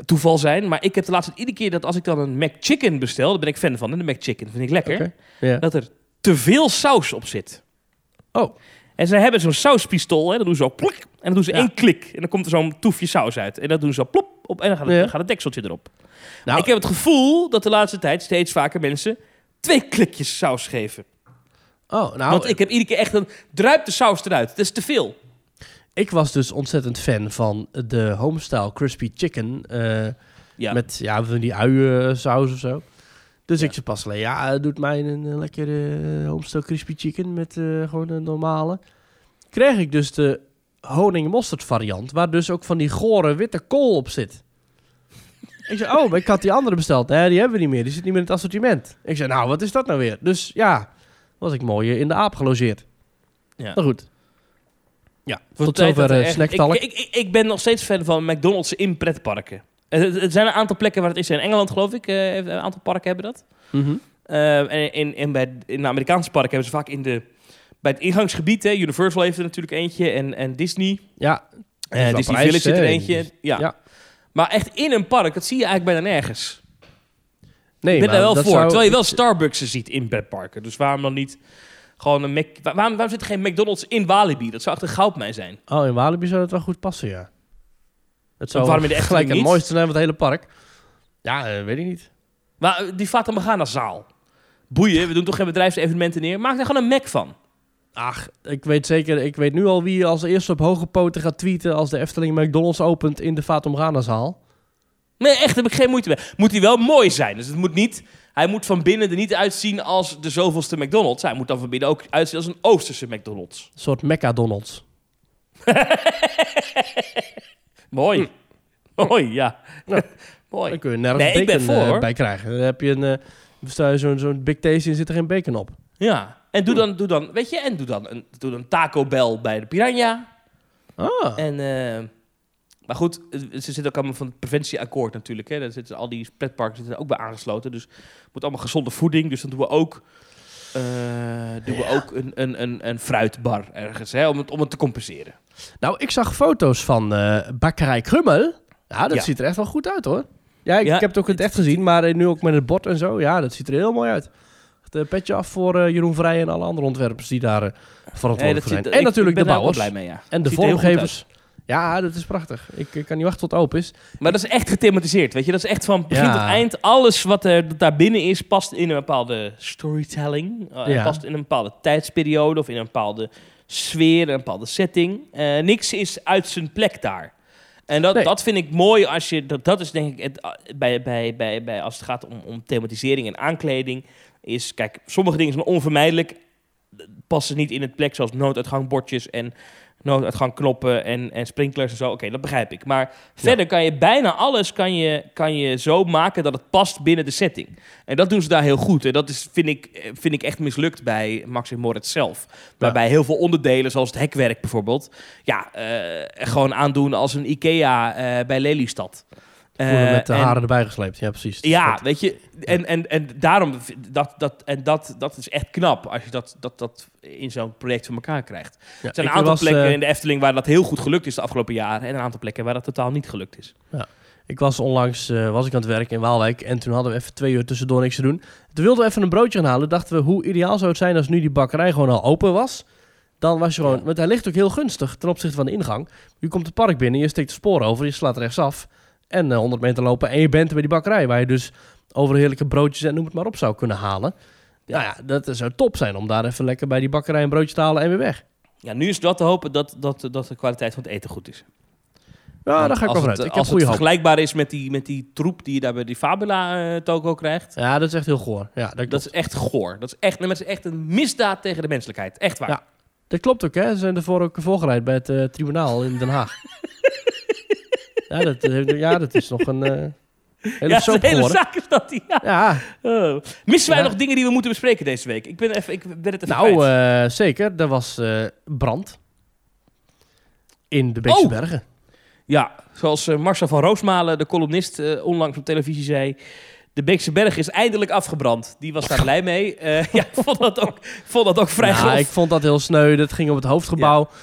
toeval zijn. Maar ik heb de laatste iedere keer dat als ik dan een McChicken bestel... Daar ben ik fan van, hè, de McChicken. vind ik lekker. Dat er te veel saus op zit. Oh, En zij hebben zo'n sauspistool, hè, dat doen ze zo pluk, en dan doen ze Ja. één klik. En dan komt er zo'n toefje saus uit. En dat doen ze zo plop, op, en dan gaat het, Ja. gaat het dekseltje erop. nou, ik heb het gevoel dat de laatste tijd steeds vaker mensen twee klikjes saus geven. oh, nou Want ik heb iedere keer echt een druipt de saus eruit. Dat is te veel. Ik was dus ontzettend fan van de homestyle crispy chicken. eh, Ja. Met ja, van die uiensaus of zo. Dus Ja. ik zei pas alleen, ja, eh, doet mij een, lekkere eh, homestyle crispy chicken met eh, gewoon een normale. Kreeg ik dus de honing mosterd variant, waar dus ook van die gore witte kool op zit. *laughs* ik zei, oh, maar ik had die andere besteld. Nee, die hebben we niet meer. Die zit niet meer in het assortiment. Ik zei, nou, wat is dat nou weer? Dus ja, was ik mooi in de aap gelogeerd. Ja. Maar goed. Ja, Voor tot zover er uh, echt- ik, ik, ik, ik ben nog steeds fan van McDonald's in pretparken. Het, het zijn een aantal plekken waar het is. In Engeland geloof ik, eh, heeft- een aantal parken hebben dat. Mhm. Eh, en in, in, bij, in de Amerikaanse parken hebben ze vaak in de, bij het ingangsgebied, hè, Universal heeft er natuurlijk eentje en, en Disney. Ja, Eh, Disney Village zit er eentje. ja. ja. Maar echt in een park, dat zie je eigenlijk bijna nergens. nee, ik ben maar daar wel voor. zou- Terwijl je wel Starbucks ziet in pretparken. Dus waarom dan niet gewoon een Mac... Waar- Waarom, waarom zit er geen McDonald's in Walibi? Dat zou echt een goudmijn zijn. Oh, in Walibi zou het wel goed passen, ja. Het zou waarom in de echte gelijk het mooiste zijn van het hele park. Ja, eh, weet ik niet. Maar die Fata Morgana zaal. Boeien, we doen toch geen bedrijfsevenementen neer? Maak daar gewoon een Mac van. Ach, ik weet zeker, ik weet nu al wie als eerste op hoge poten gaat tweeten als de Efteling McDonald's opent in de Fatum Ghana zaal. Nee, echt, daar heb ik geen moeite mee. Moet hij wel mooi zijn. Dus het moet niet... hij moet van binnen er niet uitzien als de zoveelste McDonald's. Hij moet dan van binnen ook uitzien als een Oosterse McDonald's. Een soort Mecca Donalds. *laughs* Mooi. Mooi, ja. Ja. *laughs* Mooi. Dan kun je nergens Nee, ik ben bacon voor, eh, bij krijgen. Dan heb je een, je zo'n zo'n Big Tasty en zit er geen bacon op. Ja. En doe dan, doe dan, weet je, en doe dan een, doe dan Taco Bell bij de Piranha. Ah, En, eh, maar goed, ze zitten ook allemaal van het preventieakkoord natuurlijk. Hè. Daar zitten al die pretparken zitten ook bij aangesloten. Dus het moet allemaal gezonde voeding. Dus dan doen we ook, eh, doen we ook een, een, een, een fruitbar ergens, hè, om, het, om het te compenseren. Nou, ik zag foto's van eh bakkerij Krummel. Ja, dat Ja. ziet er echt wel goed uit hoor. Ja, ik, Ja, ik heb het ook in het echt gezien, maar eh, nu ook met het bord en zo. Ja, dat ziet er heel mooi uit. Het petje af voor Jeroen Vrij en alle andere ontwerpers die daar verantwoordelijk voor zijn. en ik natuurlijk de bouwers blij mee, ja. en de er vormgevers. Ja, dat is prachtig. Ik, ik kan niet wachten tot het open is. Maar dat is echt gethematiseerd, weet je. Dat is echt van begin Ja. tot eind. Alles wat er daar binnen is, past in een bepaalde storytelling. Eh, Ja. Past in een bepaalde tijdsperiode of in een bepaalde sfeer, een bepaalde setting. Eh, niks is uit zijn plek daar. En dat, Nee. dat vind ik mooi als je... Dat, dat is denk ik het, eh, bij, bij, bij, bij, als het gaat om, om thematisering en aankleding. Is, kijk, sommige dingen zijn onvermijdelijk. Passen niet in het plek, zoals nooduitgangbordjes en nooduitgangknoppen en, en sprinklers en zo. Oké, dat begrijp ik. Maar verder kan je bijna alles kan je, kan je zo maken dat het past binnen de setting. En dat doen ze daar heel goed. En dat is, vind, ik, eh, vind ik echt mislukt bij Max en Moritz zelf. Waarbij heel veel onderdelen, zoals het hekwerk bijvoorbeeld... ja, eh, gewoon aandoen als een IKEA eh, bij Lelystad. Eh, met de en- haren erbij gesleept. Ja, precies. ja, Dat- weet je, en, en, en daarom, dat, dat, en dat, dat is echt knap als je dat, dat, dat in zo'n project voor elkaar krijgt. ja, Er zijn een aantal was, plekken eh, in de Efteling waar dat heel goed gelukt is de afgelopen jaren. En een aantal plekken waar dat totaal niet gelukt is. Ik was onlangs eh, was ik aan het werk in Waalwijk en toen hadden we even twee uur tussendoor niks te doen. Toen wilden we even een broodje gaan halen. Dachten we, hoe ideaal zou het zijn als nu die bakkerij gewoon al open was. Dan was je gewoon, Ja. want hij ligt ook heel gunstig ten opzichte van de ingang. Je komt het park binnen, je steekt de sporen over, je slaat rechtsaf. En eh, 100 meter lopen en je bent bij die bakkerij. Waar je dus over heerlijke broodjes en noem het maar op zou kunnen halen. Ja, ja dat zou top zijn om daar even lekker bij die bakkerij een broodje te halen en weer weg. Ja, nu is het wel te hopen dat, dat, dat de kwaliteit van het eten goed is. Ja, Want daar ga ik wel het, vanuit. Ik heb als het goede hoop. vergelijkbaar is met die, met die troep die je daar bij die Fabula eh, toko krijgt. Ja, dat is echt heel goor. Ja, dat, Dat is echt goor. Dat is echt, nee, het is echt een misdaad tegen de menselijkheid. Echt waar. Ja. Dat klopt ook, hè? Ze zijn ervoor ook voorgeleid bij het eh, tribunaal in Den Haag. *laughs* ja, dat, ja, dat is nog een eh hele Ja, soap hele zaak is dat. Ja. Ja, Oh. Missen wij Ja. nog dingen die we moeten bespreken deze week? Ik ben, even, ik ben het even nou eh, zeker. Er was eh, brand in de Beekse Oh! Bergen. Ja, zoals Marcel van Roosmalen, de columnist, onlangs op televisie zei... De Beekse Berg is eindelijk afgebrand. Die was daar *laughs* blij mee. Ja, ik vond dat ook, vond dat ook vrij Ja, ik vond dat heel sneu. Dat ging op het hoofdgebouw. Ja,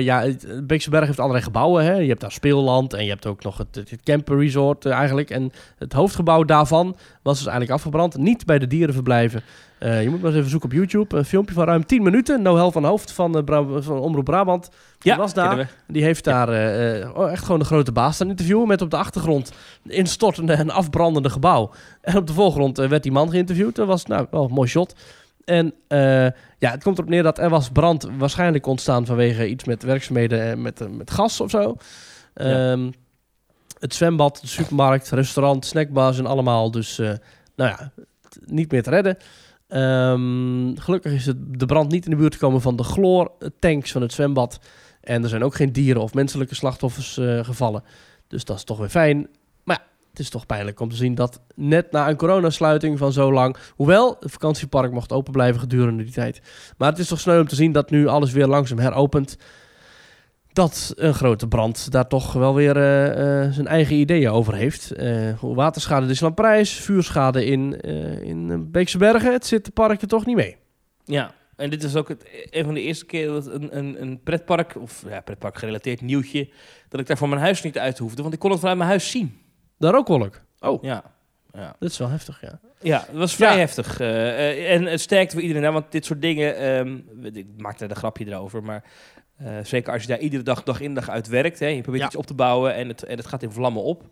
ja het, het Beekse Berg heeft allerlei gebouwen. Hè? Je hebt daar speelland en je hebt ook nog het, het, het camperresort eh, eigenlijk. En het hoofdgebouw daarvan was dus eigenlijk afgebrand. Niet bij de dierenverblijven. Eh, je moet maar eens even zoeken op YouTube. Een filmpje van ruim 10 minuten. Noël van Hoofd van, eh, Bra- van Omroep Brabant. Die ja, was daar. Die heeft daar eh, eh, oh, echt gewoon de grote baas staan interviewen. Met op de achtergrond een instortende en afbrandende gebouw. En op de voorgrond eh, werd die man geïnterviewd. Dat was nou wel een mooi shot. En eh, ja, het komt erop neer dat er was brand waarschijnlijk ontstaan vanwege iets met werkzaamheden en met, eh, met gas of zo. Ja. Ehm, het zwembad, de supermarkt, restaurant, snackbars en allemaal dus, eh, nou ja, niet meer te redden. Ehm, gelukkig is het, de brand niet in de buurt gekomen van de chloortanks van het zwembad. En er zijn ook geen dieren of menselijke slachtoffers eh, gevallen. Dus dat is toch weer fijn. Het is toch pijnlijk om te zien dat net na een coronasluiting van zo lang... Hoewel, het vakantiepark mocht open blijven gedurende die tijd. Maar het is toch sneu om te zien dat nu alles weer langzaam heropent. Dat een grote brand daar toch wel weer eh, eh, zijn eigen ideeën over heeft. Eh, waterschade in Prijs, vuurschade in, in Beekse Bergen. Het zit de parken toch niet mee. Ja, en dit is ook het, een van de eerste keer dat een, een, een pretpark, of ja, pretpark gerelateerd nieuwtje, dat ik daar voor mijn huis niet uit hoefde, want ik kon het vanuit mijn huis zien. Daar ook wolk. Oh, Ja, ja. dat is wel heftig, ja. Ja, het was vrij Ja. heftig. eh, eh, en het sterkte voor iedereen, hè, want dit soort dingen, ehm, ik maakte er een grapje erover, maar eh, zeker als je daar iedere dag, dag in dag uit werkt, hè, je probeert Ja. iets op te bouwen en het, en het gaat in vlammen op.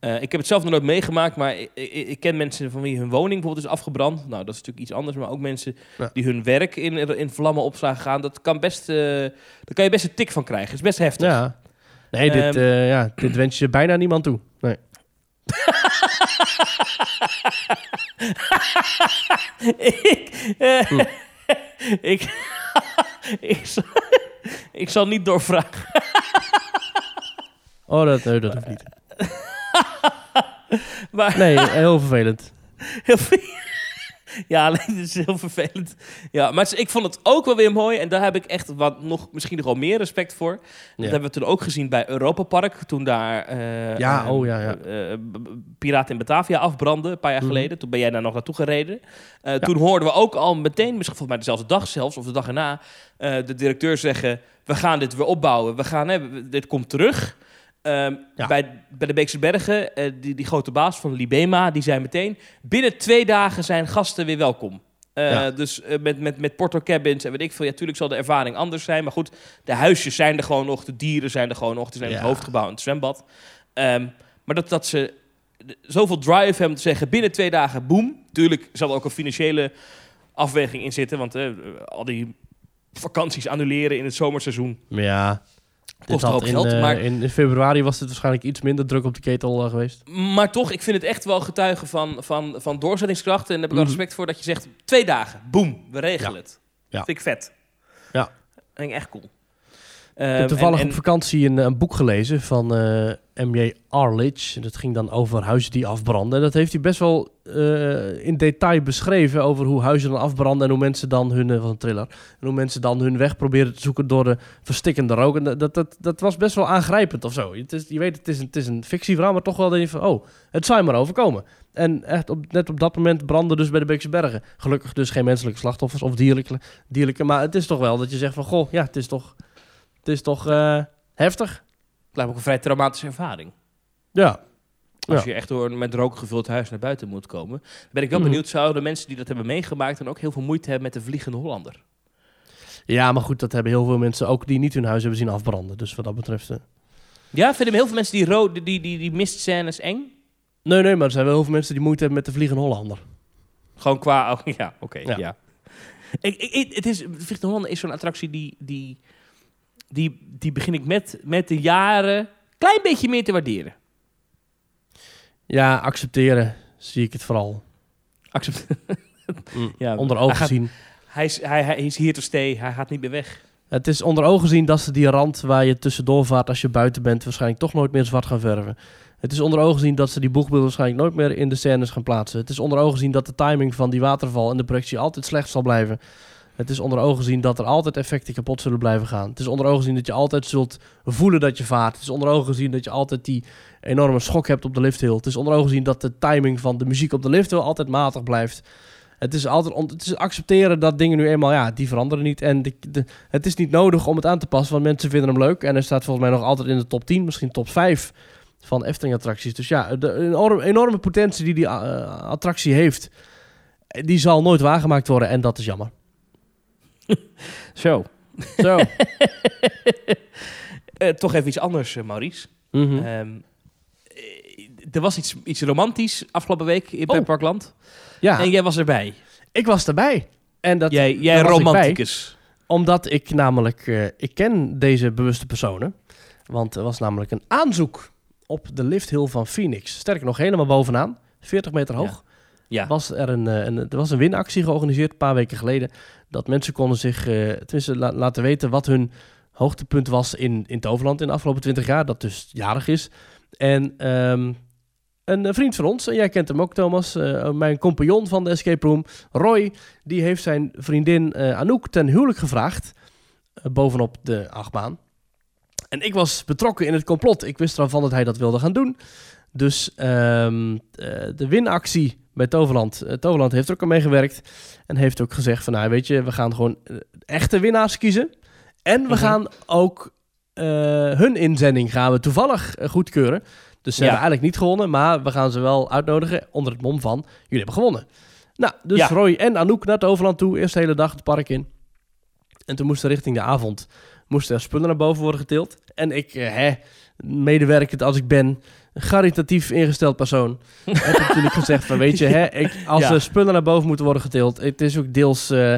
Eh, ik heb het zelf nog nooit meegemaakt, maar ik, ik, ik ken mensen van wie hun woning bijvoorbeeld is afgebrand. Nou, dat is natuurlijk iets anders, maar ook mensen Ja. die hun werk in, in vlammen op zagen gaan. Dat kan best, eh, daar kan je best een tik van krijgen. Het is best heftig. Ja. Nee, dit, Ehm. eh, ja, dit wens je bijna niemand toe. Ik, eh, Hm. ik, ik, zal, ik zal niet doorvragen. Oh, dat, nee, dat hoeft niet. Maar Nee, heel vervelend. heel veel. Ja, *laughs* alleen het is heel vervelend. Ja, maar ik vond het ook wel weer mooi. En daar heb ik echt wat nog, misschien nog wel meer respect voor. Dat Ja. hebben we toen ook gezien bij Europa Park. Toen daar eh, Ja, eh, oh ja, ja. eh, Piraten in Batavia afbrandde, een paar jaar Mhm. geleden. Toen ben jij daar nog naartoe gereden. Toen hoorden we ook al meteen, misschien volgens mij dezelfde dag zelfs, of de dag erna, de directeur zeggen: We gaan dit weer opbouwen. We gaan, hè, dit komt terug. Ehm, Ja. bij, bij de Beekse Bergen, eh, die, die grote baas van Libema, die zei meteen: Binnen twee dagen zijn gasten weer welkom. Eh, Ja. Dus eh, met, met, met porto cabins en weet ik veel. Ja, tuurlijk zal de ervaring anders zijn. Maar goed, de huisjes zijn er gewoon nog. De dieren zijn er gewoon nog. Het is alleen het hoofdgebouw en het zwembad. Ehm, maar dat, dat ze zoveel drive hebben om te zeggen... binnen twee dagen, boom. Tuurlijk zal er ook een financiële afweging in zitten. Want al die vakanties annuleren in het zomerseizoen... Ja, Kost in, geld, maar- in, februari was het waarschijnlijk iets minder druk op de ketel eh, geweest. Maar toch, ik vind het echt wel getuigen van, van, van doorzettingskracht. En daar heb ik wel Mhm. respect voor dat je zegt... twee dagen, boom, we regelen Ja. het. Ja. Vind ik vet. Ja. Dat vind ik echt cool. Ik Ehm, heb toevallig en- en- op vakantie een, een boek gelezen van eh M.J. Arledge. Dat ging dan over huizen die afbranden. En dat heeft hij best wel eh, in detail beschreven over hoe huizen dan afbranden en hoe mensen dan hun, eh, een thriller, en hoe mensen dan hun weg proberen te zoeken door de verstikkende rook. En dat, dat, dat was best wel aangrijpend of zo. Het is, je weet, het is, een, het is een fictieverhaal, maar toch wel denk je van, oh, het zou je maar overkomen. En echt op, net op dat moment brandde dus bij de Beekse Bergen. Gelukkig dus geen menselijke slachtoffers of dierlijke, dierlijke. Maar het is toch wel dat je zegt van, goh, ja, het is toch, het is toch eh, heftig. Het lijkt me ook een vrij traumatische ervaring. Ja. Als Ja. je echt door een met rook gevuld huis naar buiten moet komen. Ben ik wel Mhm. benieuwd, zouden mensen die dat hebben meegemaakt... dan ook heel veel moeite hebben met de Vliegende Hollander? ja, maar goed, dat hebben heel veel mensen ook die niet hun huis hebben zien afbranden. Dus wat dat betreft... eh, Ja, vinden heel veel mensen die, rood, die, die, die mistscènes eng? Nee, nee, maar er zijn wel heel veel mensen die moeite hebben met de Vliegende Hollander. Gewoon qua... Oh, *laughs* ja, oké, Ja. ja. Ik, het is, de Vliegende Hollander is zo'n attractie die... die die, die begin ik met, met de jaren klein beetje meer te waarderen. Ja, accepteren zie ik het vooral. Accept. *laughs* Mm, Ja, onder hij ogen gaat- zien. Hij is, hij, hij is hier to stay. Hij gaat niet meer weg. Het is onder ogen zien dat ze die rand waar je tussendoor vaart als je buiten bent... waarschijnlijk toch nooit meer zwart gaan verven. Het is onder ogen zien dat ze die boegbeelden waarschijnlijk nooit meer in de scènes gaan plaatsen. Het is onder ogen zien dat de timing van die waterval en de projectie altijd slecht zal blijven. Het is onder ogen zien dat er altijd effecten kapot zullen blijven gaan. Het is onder ogen zien dat je altijd zult voelen dat je vaart. Het is onder ogen zien dat je altijd die enorme schok hebt op de lifthill. Het is onder ogen zien dat de timing van de muziek op de lifthill altijd matig blijft. Het is altijd het is accepteren dat dingen nu eenmaal, ja, die veranderen niet. En de, het is niet nodig om het aan te passen, want mensen vinden hem leuk. En hij staat volgens mij nog altijd in de top 10, misschien top 5 van Efteling-attracties. Dus ja, de enorme, enorme potentie die die eh, attractie heeft, die zal nooit waargemaakt worden. En dat is jammer. *laughs* Zo. Zo. *laughs* Eh, toch even iets anders, eh, Maurice. Mhm. Ehm, eh, er was iets, iets romantisch afgelopen week in Oh. Pretparkland. ja, En jij was erbij. ik was erbij. En dat, jij jij bij. romanticus. Omdat ik namelijk, ik ken deze bewuste personen. Want er was namelijk een aanzoek op de lifthill van Phoenix. Sterker nog, helemaal bovenaan, 40 meter hoog. Ja. Was er, een, eh, een, er was een winactie georganiseerd een paar weken geleden. Dat mensen konden zich eh, tenminste la- laten weten wat hun hoogtepunt was in, in Toverland in de afgelopen 20 jaar. Dat dus jarig is. En ehm, een eh, vriend van ons, en jij kent hem ook Thomas, mijn compagnon van de Escape Room, Roy, die heeft zijn vriendin Anouk ten huwelijk gevraagd. bovenop de achtbaan. En ik was betrokken in het complot. Ik wist ervan dat hij dat wilde gaan doen. Dus ehm, eh, de winactie bij Toverland. eh, Toverland heeft er ook aan meegewerkt. En heeft ook gezegd van, nou weet je, we gaan gewoon eh, echte winnaars kiezen. En we Mhm. gaan ook eh, hun inzending gaan we toevallig goedkeuren. Dus ze Ja. hebben eigenlijk niet gewonnen, maar we gaan ze wel uitnodigen onder het mom van, jullie hebben gewonnen. Nou, dus Ja. Roy en Anouk naar Toverland toe, eerst de hele dag het park in. En toen moesten richting de avond moesten er spullen naar boven worden getild. En ik, hè, medewerkend als ik ben, een caritatief ingesteld persoon, *laughs* heb ik natuurlijk gezegd van, weet je, hè, ik, als Ja. er spullen naar boven moeten worden getild, het is ook deels eh,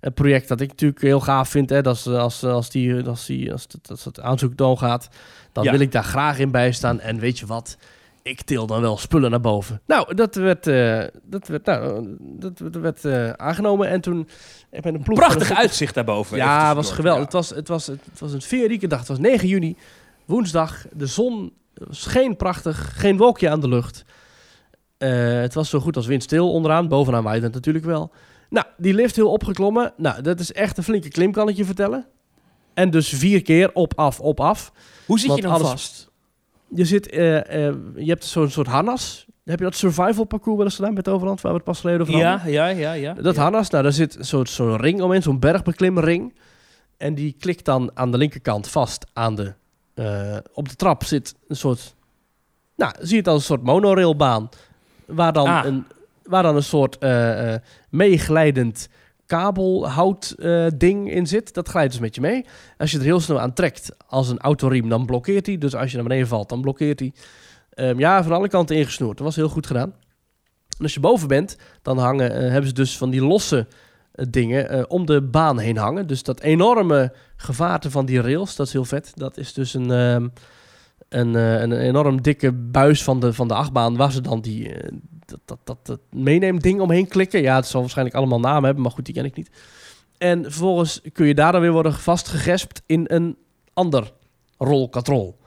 een project dat ik natuurlijk heel gaaf vind, hè, dat, als, als, die, als, die, als, het, als het aanzoek doorgaat, dan Ja. wil ik daar graag in bijstaan. En weet je wat, ik til dan wel spullen naar boven. Nou, dat werd, eh, dat werd, nou, dat, dat werd eh, aangenomen. En toen ik met een ploeg... Prachtig een- uitzicht daarboven. Ja, was geweldig. Ja. Het, was, het, was, het was een feerieke dag. Het was 9 juni, woensdag. De zon scheen prachtig. Geen wolkje aan de lucht. Eh, het was zo goed als windstil onderaan. Bovenaan waaide het natuurlijk wel. Nou, die lift heel opgeklommen. Nou, dat is echt een flinke klim, kan ik je vertellen. En dus vier keer op, af, op, af. Hoe zit Want je dan alles- vast? Je, zit, eh, eh, je hebt zo'n soort harnas. Heb je dat survival parcours wel eens gedaan met Overland, waar we het pas geleden over hadden? Ja, ja, ja, ja. Dat ja. harnas, nou, daar zit zo'n zo'n ring omheen, zo'n bergbeklimring. En die klikt dan aan de linkerkant vast aan de... eh, op de trap zit een soort... Nou, zie je het als een soort monorailbaan. Waar dan, Ah. een, waar dan een soort eh, eh, meeglijdend kabelhout ding in zit. Dat glijdt dus met je mee. Als je er heel snel aan trekt als een autoriem, dan blokkeert hij. Dus als je naar beneden valt, dan blokkeert hij. Ehm, ja, van alle kanten ingesnoerd. Dat was heel goed gedaan. En als je boven bent, dan hangen, hebben ze dus van die losse dingen eh, om de baan heen hangen. Dus dat enorme gevaarte van die rails, dat is heel vet. Dat is dus een, ehm, een, eh, een enorm dikke buis van de, van de achtbaan... waar ze dan die, eh, dat, dat, dat, dat meeneemding omheen klikken. Ja, het zal waarschijnlijk allemaal namen hebben, maar goed, die ken ik niet. En vervolgens kun je daar dan weer worden vastgegespt in een ander rolkatrol.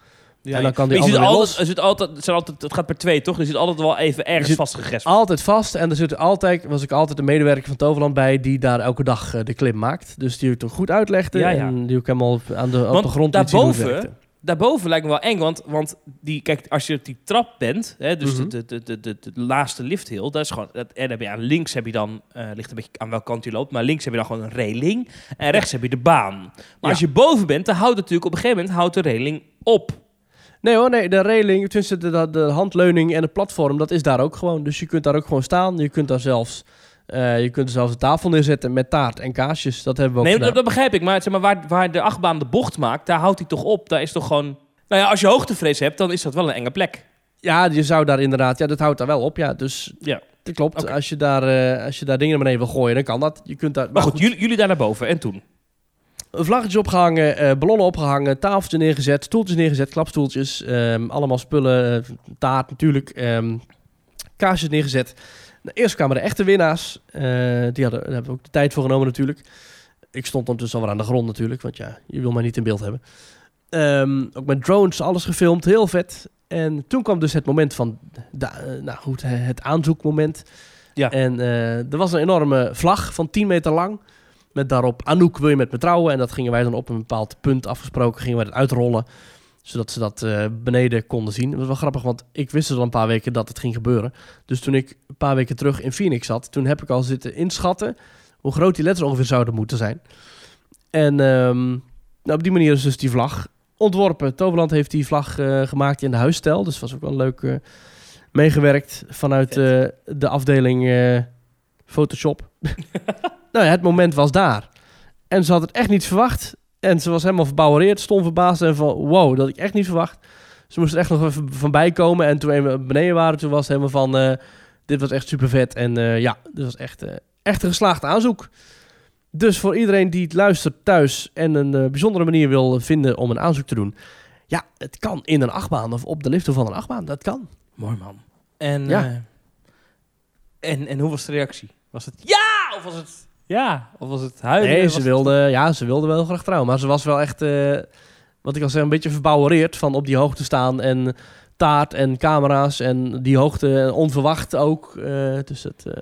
Ja, en dan kan die je zit altijd, los. er zit altijd, het, zijn altijd, het gaat per twee, toch? Er zit altijd wel even ergens zit vastgegespt. Altijd vast. En er zit altijd, was ik altijd een medewerker van Toverland bij die daar elke dag eh, de klim maakt. Dus die ook toch goed uitlegde. Ja, ja. En die ook helemaal aan de, op Want de grond liet zien hoe het daarboven-. Daarboven lijkt me wel eng, want, want die, kijk, als je op die trap bent, hè, dus Mhm. de, de, de, de, de, de laatste lifthill, dat is gewoon, dat, en dan heb je aan links heb je dan, eh, ligt een beetje aan welke kant je loopt, maar links heb je dan gewoon een reling en rechts heb je de baan. Maar Ja. als je boven bent, dan houdt het natuurlijk op een gegeven moment houdt de reling op. Nee hoor, nee, de reling, tenminste de, de, de handleuning en het platform, dat is daar ook gewoon. Dus je kunt daar ook gewoon staan. Je kunt daar zelfs, eh, je kunt er zelfs een tafel neerzetten met taart en kaasjes. Dat hebben we ook Nee, dat, dat begrijp ik, maar, zeg maar waar, waar de achtbaan de bocht maakt, daar houdt hij toch op. Daar is toch gewoon, nou ja, als je hoogtevrees hebt, dan is dat wel een enge plek. Ja, je zou daar inderdaad, ja, dat houdt daar wel op. Ja, dus Ja. dat klopt. Als, je daar, eh, als je daar dingen naar beneden wil gooien, dan kan dat. Je kunt daar, Maar goed, jullie, jullie daar naar boven en toen? Een vlaggetje opgehangen, eh, ballonnen opgehangen, tafeltje neergezet, stoeltjes neergezet, klapstoeltjes. ehm, allemaal spullen, eh, taart natuurlijk, ehm kaarsjes neergezet. Nou, eerst kwamen de echte winnaars. eh, die hadden, daar hebben we ook de tijd voor genomen natuurlijk. Ik stond ondertussen alweer aan de grond natuurlijk, want ja, je wil mij niet in beeld hebben. Ehm, ook met drones, alles gefilmd, heel vet. En toen kwam dus het moment van, de, nou goed, het aanzoekmoment. Ja. En eh, er was een enorme vlag van 10 meter lang. Met daarop Anouk wil je met me trouwen. En dat gingen wij dan op een bepaald punt afgesproken. Gingen wij dat uitrollen. Zodat ze dat eh, beneden konden zien. Dat was wel grappig, want ik wist dus al een paar weken dat het ging gebeuren. Dus toen ik een paar weken terug in Phoenix zat. Toen heb ik al zitten inschatten hoe groot die letters ongeveer zouden moeten zijn. En ehm, nou, op die manier is dus die vlag ontworpen. Toverland heeft die vlag eh, gemaakt in de huisstijl. Dus was ook wel leuk eh, meegewerkt vanuit de afdeling Photoshop. *laughs* nou ja, het moment was daar. En ze had het echt niet verwacht. En ze was helemaal verbouwereerd, stom verbaasd en van wow, dat had ik echt niet verwacht. Ze moest er echt nog even van bij komen. En toen we beneden waren, toen was het helemaal van eh, dit was echt super vet. En eh, ja, dit was echt, eh, echt een geslaagd aanzoek. Dus voor iedereen die het luistert thuis en een bijzondere manier wil vinden om een aanzoek te doen. Ja, het kan in een achtbaan of op de liften van een achtbaan. Dat kan. Mooi man. En, Ja. en, en hoe was de reactie? Was het ja of was het ja? Of was het huilen? Nee, ze het- wilde, ja, ze wilde wel graag trouwen. Maar ze was wel echt, eh, wat ik al zei, een beetje verbouwereerd van op die hoogte staan. En taart en camera's en die hoogte onverwacht ook. eh, dus het, eh,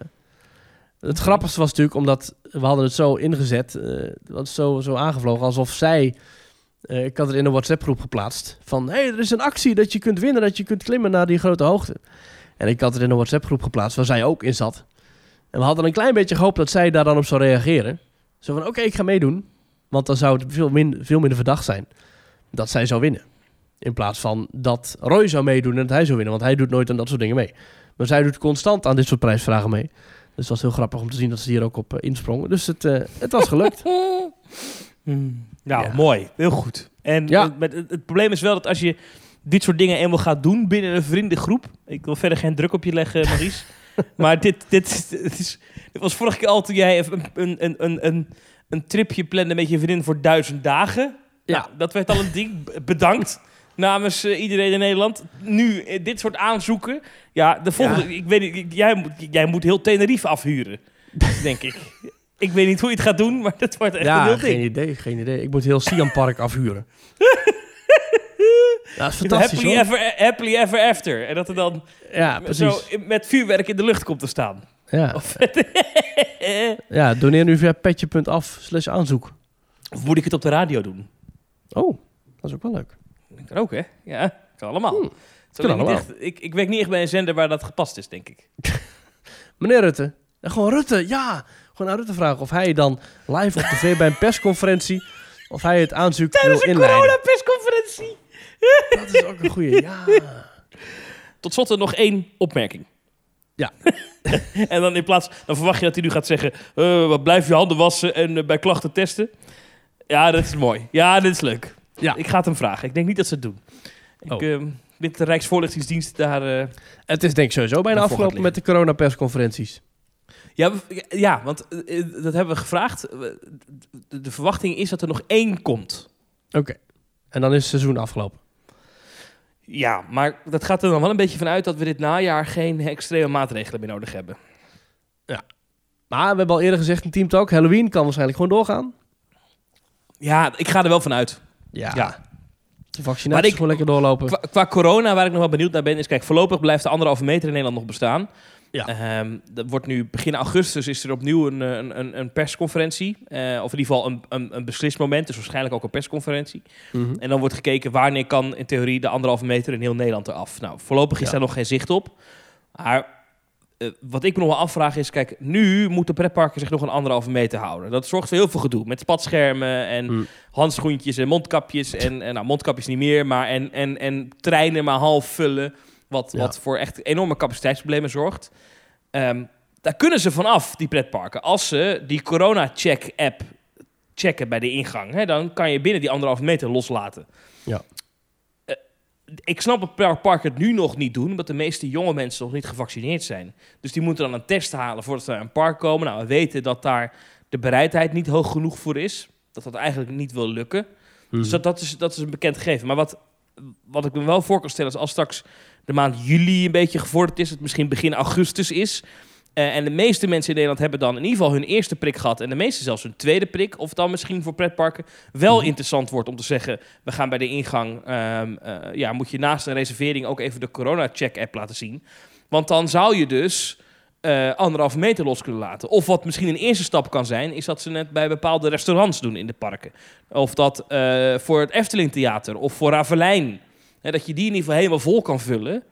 het grappigste was natuurlijk, omdat we hadden het zo ingezet. het was zo, zo aangevlogen alsof zij... ik had het in een WhatsApp-groep geplaatst. Van, hé, hey, er is een actie dat je kunt winnen, dat je kunt klimmen naar die grote hoogte. En ik had het in een WhatsApp-groep geplaatst waar zij ook in zat. En we hadden een klein beetje gehoopt dat zij daar dan op zou reageren. Zo van, oké, ik ga meedoen. Want dan zou het veel, min, veel minder verdacht zijn dat zij zou winnen. In plaats van dat Roy zou meedoen en dat hij zou winnen. Want hij doet nooit aan dat soort dingen mee. Maar zij doet constant aan dit soort prijsvragen mee. Dus het was heel grappig om te zien dat ze hier ook op eh, insprongen. Dus het, eh, het was gelukt. Hmm. *laughs* Nou, Ja. mooi. Heel goed. En Ja. met, het, het probleem is wel dat als je dit soort dingen eenmaal gaat doen binnen een vriendengroep. Ik wil verder geen druk op je leggen, *laughs* Maurice. *laughs* maar dit, dit, dit, is, dit was vorige keer al toen jij een, een, een, een, een tripje plande met je vriendin voor duizend dagen. Ja. Nou, dat werd al een ding. Bedankt. namens eh, iedereen in Nederland. Nu eh, dit soort aanzoeken. Ja, de volgende. Ik weet niet, jij moet, jij moet heel Tenerife afhuren, *laughs* denk ik. Ik weet niet hoe je het gaat doen, maar dat wordt echt een Ja, heel geen ding. idee, geen idee. Ik moet heel Siam Park afhuren. *laughs* Dat is fantastisch Happily hoor. ever, happily ever after. En dat er dan Ja, zo met vuurwerk in de lucht komt te staan. Ja. *laughs* Of, ja, doneer nu via petje.af slash aanzoek. of moet ik het op de radio doen? Oh, dat is ook wel leuk. Dat kan ook, hè? Ja, kan allemaal. Hmm, kan allemaal. echt- ik, ik werk niet echt bij een zender waar dat gepast is, denk ik. *laughs* Meneer Rutte. Ja, gewoon Rutte, ja. Gewoon aan Rutte vragen of hij dan live op tv bij een *laughs* persconferentie... of hij het aanzoek Tijdens wil een inleiden. coronapersconferentie. Dat is ook een goeie, ja. Tot slot nog één opmerking. Ja. *laughs* en dan in plaats, dan verwacht je dat hij nu gaat zeggen: wat blijf je handen wassen en eh, bij klachten testen. Ja, dat is mooi. Ja, dit is leuk. Ja. Ik ga het hem vragen. Ik denk niet dat ze het doen. Ik Oh. eh, weet de Rijksvoorlichtingsdienst daar. eh, Het is denk ik sowieso bijna afgelopen met de coronapersconferenties. Ja, ja, want dat hebben we gevraagd. De verwachting is dat er nog één komt. Oké. En dan is het seizoen afgelopen. Ja, maar dat gaat er dan wel een beetje vanuit dat we dit najaar geen extreme maatregelen meer nodig hebben. Maar we hebben al eerder gezegd in Team Talk... Halloween kan waarschijnlijk gewoon doorgaan. Ja, ik ga er wel vanuit. Ja. Ja. De vaccinaties ik- gewoon lekker doorlopen. Qua, qua corona, waar ik nog wel benieuwd naar ben, is... Kijk, voorlopig blijft de anderhalve meter in Nederland nog bestaan. Ja. Ehm, dat wordt nu begin augustus is er opnieuw een, eh, een, een, een persconferentie. Eh, of in ieder geval een, een, een beslismoment. Dus waarschijnlijk ook een persconferentie. Mhm. En dan wordt gekeken wanneer kan in theorie de anderhalve meter in heel Nederland eraf. Nou, voorlopig is Ja. daar nog geen zicht op. Maar eh, wat ik me nog wel afvraag is, kijk, nu moeten pretparken zich nog een anderhalve meter houden. Dat zorgt voor heel veel gedoe. Met spatschermen en Mm. handschoentjes en mondkapjes. En, en nou, mondkapjes niet meer, maar en, en, en treinen maar half vullen. Wat, Ja. wat voor echt enorme capaciteitsproblemen zorgt. Ehm, daar kunnen ze vanaf, die pretparken. Als ze die corona-check-app checken bij de ingang, hè, dan kan je binnen die anderhalve meter loslaten. Ja. Eh, ik snap dat per park het nu nog niet doen, omdat de meeste jonge mensen nog niet gevaccineerd zijn. Dus die moeten dan een test halen voordat ze naar een park komen. Nou, we weten dat daar de bereidheid niet hoog genoeg voor is. Dat dat eigenlijk niet wil lukken. Mhm. Dus dat, dat, is, dat is een bekend gegeven. Maar wat, wat ik me wel voor kan stellen is als straks de maand juli een beetje gevorderd is, het misschien begin augustus is. eh, en de meeste mensen in Nederland hebben dan in ieder geval hun eerste prik gehad. En de meeste zelfs hun tweede prik. Of dan misschien voor pretparken wel Mhm. interessant wordt om te zeggen: we gaan bij de ingang. ehm, eh, ja, moet je naast een reservering ook even de corona-check-app laten zien. Want dan zou je dus eh anderhalve meter los kunnen laten. Of wat misschien een eerste stap kan zijn, is dat ze het bij bepaalde restaurants doen in de parken. Of dat voor het Efteling Theater of voor Ravelijn. Hè, dat je die in ieder geval helemaal vol kan vullen.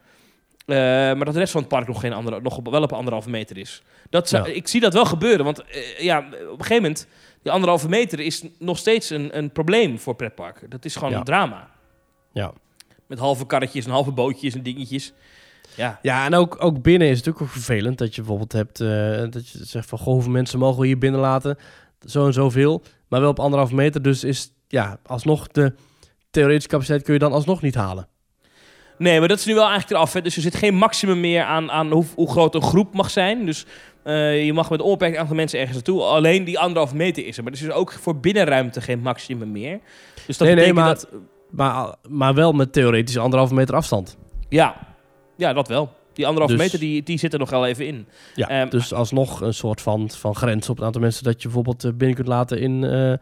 Eh, maar dat de rest van het park nog, geen andere, nog wel op anderhalve meter is. Dat zou, Ja. Ik zie dat wel gebeuren. Want eh, ja, op een gegeven moment, die anderhalve meter is nog steeds een, een probleem voor pretparken. Dat is gewoon Ja. een drama. Ja. Met halve karretjes en halve bootjes en dingetjes. Ja, Ja, en ook, ook binnen is het natuurlijk ook vervelend dat je bijvoorbeeld hebt eh, dat je zegt van goh, hoeveel mensen mogen we hier binnen laten? Zo en zoveel, maar wel op anderhalve meter. Dus is ja, alsnog de theoretische capaciteit kun je dan alsnog niet halen. Nee, maar dat is nu wel eigenlijk eraf. Hè? Dus er zit geen maximum meer aan, aan hoe, hoe groot een groep mag zijn. Dus eh, je mag met een onbeperkt aantal mensen ergens naartoe. Alleen die anderhalf meter is er. Maar er is dus ook voor binnenruimte geen maximum meer. Dus dat Nee, nee, betekent maar- dat... Maar, maar wel met theoretisch anderhalve meter afstand. Ja, ja dat wel. Die anderhalf Dus- meter die, die zit er nog wel even in. Ja, Ehm, dus alsnog een soort van, van grens op het aantal mensen dat je bijvoorbeeld eh, binnen kunt laten in, eh,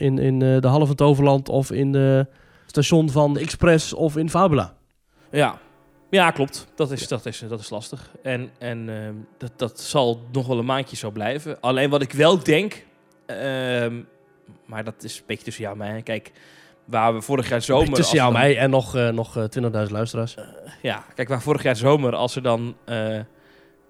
in, in eh, de Halve van Toverland of in de station van Express of in Fabula. Ja, ja klopt. Dat is, dat is, dat is lastig. En, en ehm, dat, dat zal nog wel een maandje zo blijven. Alleen wat ik wel denk... ehm, maar dat is een beetje tussen jou en mij. Kijk, waar we vorig jaar zomer... Tussen jou en mij en nog, eh, nog eh, 20.000 luisteraars. Ja, kijk, waar vorig jaar zomer, als er dan eh,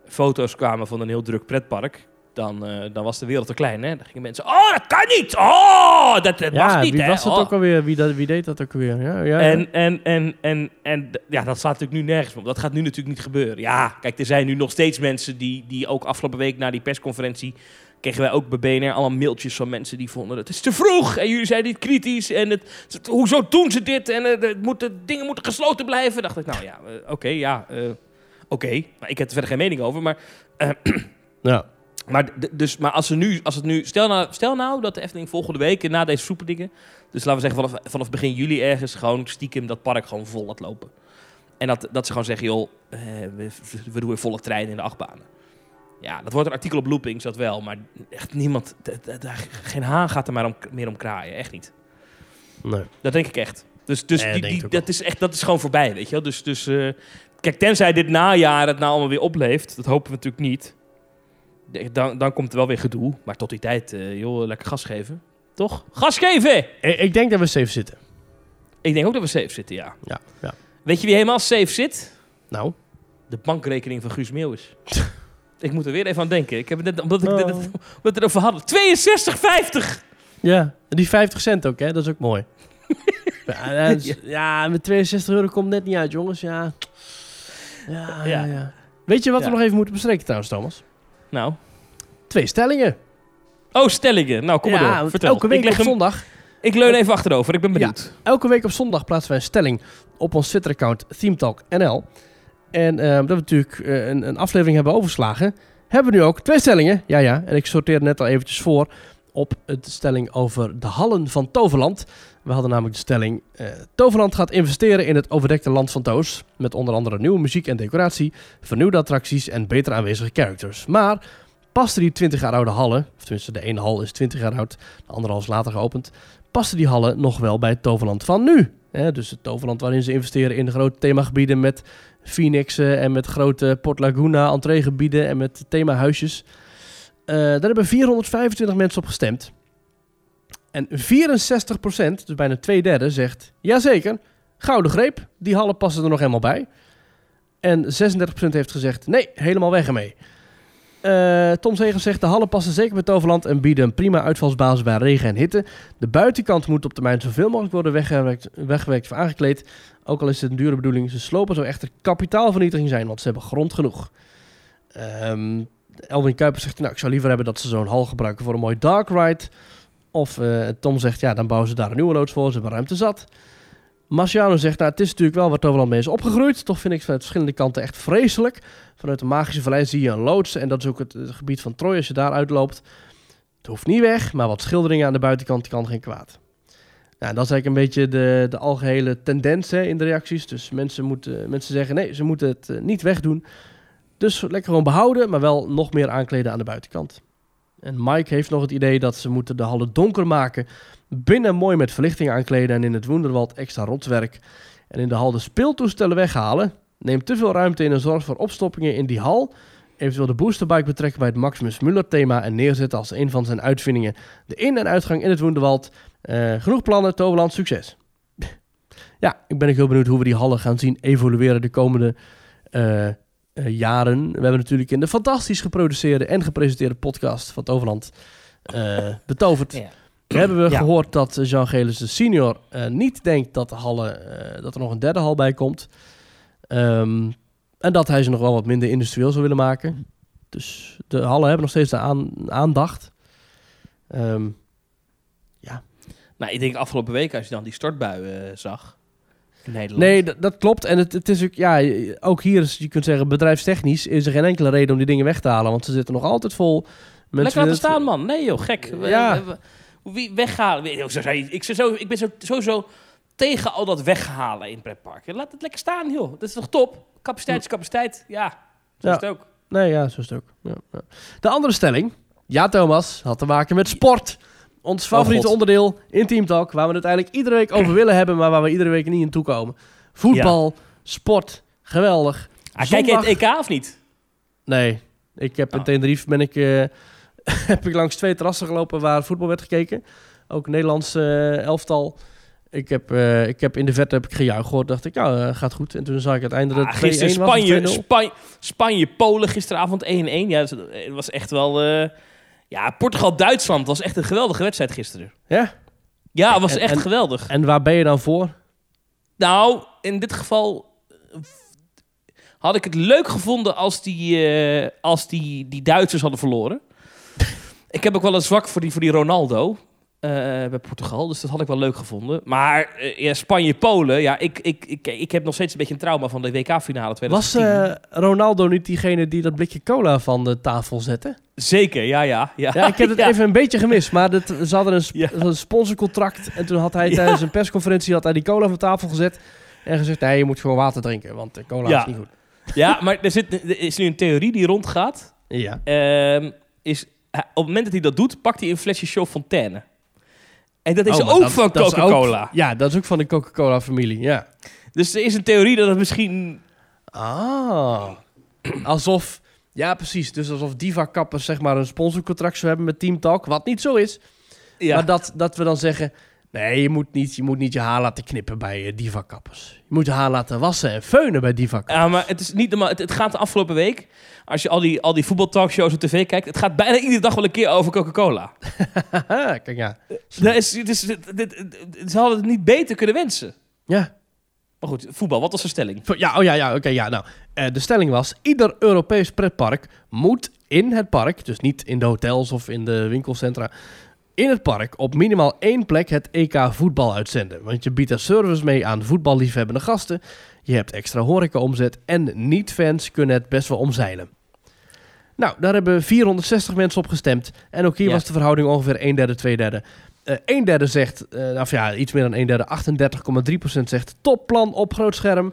foto's kwamen van een heel druk pretpark, dan, eh, dan was de wereld te klein. Hè? Dan gingen mensen, oh, dat kan niet! Oh, dat, dat ja, mag niet, wie hè? was dat Oh. ook alweer? Wie, dat, wie deed dat ook alweer? Ja, ja, ja. En, en, en, en, en ja, dat staat natuurlijk nu nergens op. Dat gaat nu natuurlijk niet gebeuren. Ja, kijk, er zijn nu nog steeds mensen die, die ook afgelopen week na die persconferentie... kregen wij ook bij BNR allemaal mailtjes van mensen die vonden... het is te vroeg en jullie zijn niet kritisch en het, het- hoezo doen ze dit? En het moet, de dingen moeten gesloten blijven. dacht ik, nou ja, eh, oké, ja, eh, oké. Maar ik heb er verder geen mening over, maar... *clears throat* ja. Maar, dus, maar als, ze nu, als het nu... Stel nou, stel nou dat de Efteling volgende week, na deze soeperdingen... Dus laten we zeggen vanaf, vanaf begin juli ergens gewoon stiekem dat park gewoon vol laat lopen. En dat, dat ze gewoon zeggen, joh, eh, we, we doen weer volle treinen in de achtbanen. Ja, dat wordt een artikel op Loopings, dat wel. Maar echt niemand, geen haan gaat er maar om, meer om kraaien. Echt niet. Nee. Dat denk ik echt. Dus, dus Nee, die, dat, is echt, dat is gewoon voorbij, weet je wel. Dus, dus eh, kijk, tenzij dit najaar het nou allemaal weer opleeft, dat hopen we natuurlijk niet. Dan, dan komt er wel weer gedoe. Maar tot die tijd, eh, joh, lekker gas geven. Toch? Gas geven! Ik, ik denk dat we safe zitten. Ik denk ook dat we safe zitten, ja. Ja, ja. Weet je wie helemaal safe zit? Nou. De bankrekening van Guus Meeuwis. *laughs* ik moet er weer even aan denken. Ik heb het net, omdat, ik, Oh. net- omdat we het erover hadden. 62,50! Ja, die 50 cent ook, hè? Dat is ook mooi. *laughs* ja, dat is- ja, met 62 euro komt net niet uit, jongens. Ja. Ja, ja, Ja. ja. Weet je wat we Ja. nog even moeten bespreken trouwens, Thomas? Nou. Twee stellingen. Oh, stellingen. Nou, kom maar ja, door. Vertel. elke week ik, leg op hem, zondag. ik leun even achterover. Ik ben benieuwd. Elke week op zondag plaatsen wij een stelling op ons Twitter-account ThemeTalkNL. En eh, dat we natuurlijk eh, een, een aflevering hebben overgeslagen, hebben we nu ook twee stellingen. Ja, ja. En ik sorteer net al eventjes voor op de stelling over de hallen van Toverland. We hadden namelijk de stelling: eh, Toverland gaat investeren in het overdekte land van Toos. Met onder andere nieuwe muziek en decoratie, vernieuwde attracties en beter aanwezige characters. Maar pasten die 20 jaar oude hallen, of tenminste de ene hal is 20 jaar oud, de andere hal is later geopend, passen die hallen nog wel bij het Toverland van nu? Dus het Toverland waarin ze investeren in de grote themagebieden met Phoenixen en met grote Port Laguna entreegebieden en met themahuisjes. Eh daar hebben 425 mensen op gestemd. En 64%, dus bijna twee derde, zegt jazeker, gouden greep, die hallen passen er nog helemaal bij. En 36% heeft gezegd nee, helemaal weg ermee. Eh, Tom Zegers zegt de hallen passen zeker bij Toverland en bieden een prima uitvalsbasis bij regen en hitte. De buitenkant moet op termijn zoveel mogelijk worden weggewerkt, weggewerkt of aangekleed. Ook al is het een dure bedoeling, ze slopen zou echter kapitaalvernietiging zijn, want ze hebben grond genoeg. Ehm Elwin Kuiper zegt, nou, ik zou liever hebben dat ze zo'n hal gebruiken voor een mooi dark ride. Of eh, Tom zegt, ja, dan bouwen ze daar een nieuwe loods voor, ze hebben ruimte zat. Marciano zegt, nou, het is natuurlijk wel waar Toverland mee is opgegroeid. Toch vind ik het vanuit verschillende kanten echt vreselijk. Vanuit de Magische Vallei zie je een loods. En dat is ook het, gebied van Troy als je daar uitloopt. Het hoeft niet weg, maar wat schilderingen aan de buitenkant kan geen kwaad. Nou, dat is eigenlijk een beetje de, de algehele tendens in de reacties. Dus mensen, moeten, mensen zeggen, nee, ze moeten het eh, niet wegdoen. Dus lekker gewoon behouden, maar wel nog meer aankleden aan de buitenkant. En Mike heeft nog het idee dat ze moeten de hallen donker maken. Binnen mooi met verlichting aankleden en in het Woenderwald extra rotswerk. En in de hal de speeltoestellen weghalen. Neem te veel ruimte in en zorg voor opstoppingen in die hal. Eventueel de boosterbike betrekken bij het Maximus Muller thema en neerzetten als een van zijn uitvindingen. De in- en uitgang in het Woenderwald. Eh, genoeg plannen, Toverland, succes. *laughs* ja, ik ben heel benieuwd hoe we die hallen gaan zien evolueren de komende eh, eh, jaren. We hebben natuurlijk in de fantastisch geproduceerde en gepresenteerde podcast van Toverland eh, *laughs* betoverd. Ja. Hebben we Ja. gehoord dat Jean Gelis de senior eh, niet denkt dat, de hallen, dat er nog een derde hal bij komt. Ehm, en dat hij ze nog wel wat minder industrieel zou willen maken. Dus de hallen hebben nog steeds de aan- aandacht. Ehm, Nou, ik denk afgelopen week, als je dan die stortbui eh, zag Nederland. nee, dat, dat klopt. En het, het is ook, ja, ook hier is, je kunt zeggen, bedrijfstechnisch is er geen enkele reden om die dingen weg te halen. Want ze zitten nog altijd vol. Mensen Lekker laten staan, man. Nee, joh, gek. Ja. Wie weghalen? Ik, zo, ik ben zo, sowieso tegen al dat weghalen in pretparken. Laat het lekker staan, joh. Dat is toch top? Capaciteit is capaciteit. Ja, zo Ja. is het ook. Nee, ja, zo is het ook. Ja, ja. De andere stelling, ja Thomas, had te maken met sport. Ons favoriete God. onderdeel in Team Talk, waar we het eigenlijk iedere week over willen hebben, maar waar we iedere week niet in toekomen. Voetbal, sport, geweldig. Ah, kijk je het EK of niet? Nee, ik heb in Oh. Tenerife ben ik, eh, *laughs* heb ik langs twee terrassen gelopen waar voetbal werd gekeken. Ook Nederlands eh, elftal. Ik heb, eh, ik heb in de verte heb ik gejuich gehoord. Dacht ik, ja, eh, gaat goed. En toen zag ik uiteindelijk Ah, dat het 2-1 gisteren Spanje, 2-0. Spanje, Spanje, Polen gisteravond 1-1. Ja, dat was echt wel... ja, Portugal-Duitsland was echt een geweldige wedstrijd gisteren. Ja, Ja, het was En- echt en- geweldig. en waar ben je dan voor? Nou, in dit geval eh, had ik het leuk gevonden als die, eh, als die, die Duitsers hadden verloren. *laughs* ik heb ook wel een zwak voor die, voor die Ronaldo eh, bij Portugal, dus dat had ik wel leuk gevonden. Maar ja, Spanje-Polen, ja, ik, ik, ik, ik heb nog steeds een beetje een trauma van de WK-finale Was 2010. Ronaldo niet diegene die dat blikje cola van de tafel zette? Zeker, ja, ja. Ja, Ja, ik heb het *laughs* Ja. even een beetje gemist, maar dat, ze hadden een, sp- Ja. een sponsorcontract. En toen had hij tijdens een persconferentie had hij die cola van tafel gezet. En gezegd, nee, je moet gewoon water drinken, want de cola is niet goed. Ja, maar er, zit, er is nu een theorie die rondgaat. Ja. Ehm, is, op het moment dat hij dat doet, pakt hij een flesje Chaudfontaine. En dat is Oh, ook dat- van Coca-Cola. Ja, dat is ook van de Coca-Cola-familie, ja. Dus er is een theorie dat het misschien... Ah. Alsof, ja precies, dus alsof Diva-kappers zeg maar een sponsorcontract zou hebben met Team Talk, wat niet zo is. Ja, Maar dat, dat we dan zeggen, nee, je moet niet je, moet niet je haar laten knippen bij eh, Diva-kappers. Je moet je haar laten wassen en feunen bij Diva-kappers. ja, maar het is niet normaal. Het, het gaat de afgelopen week, als je al die, al die voetbaltalkshows op tv kijkt, het gaat bijna iedere dag wel een keer over Coca-Cola. *laughs* Kijk, ja. Dat is, dit- ze hadden het niet beter kunnen wensen. Ja, Maar goed, voetbal, wat was de stelling? Ja, oh ja, ja, oké, ja. Nou, eh, de stelling was: ieder Europees pretpark moet in het park, dus niet in de hotels of in de winkelcentra, in het park op minimaal één plek het EK voetbal uitzenden. Want je biedt er service mee aan voetballiefhebbende gasten, je hebt extra horecaomzet en niet-fans kunnen het best wel omzeilen. Nou, daar hebben 460 mensen op gestemd. En ook hier Ja. was de verhouding ongeveer 1 derde, 2 derde. Eh 1 derde zegt, eh, of ja, iets meer dan 1 derde, 38,3% zegt topplan op groot scherm.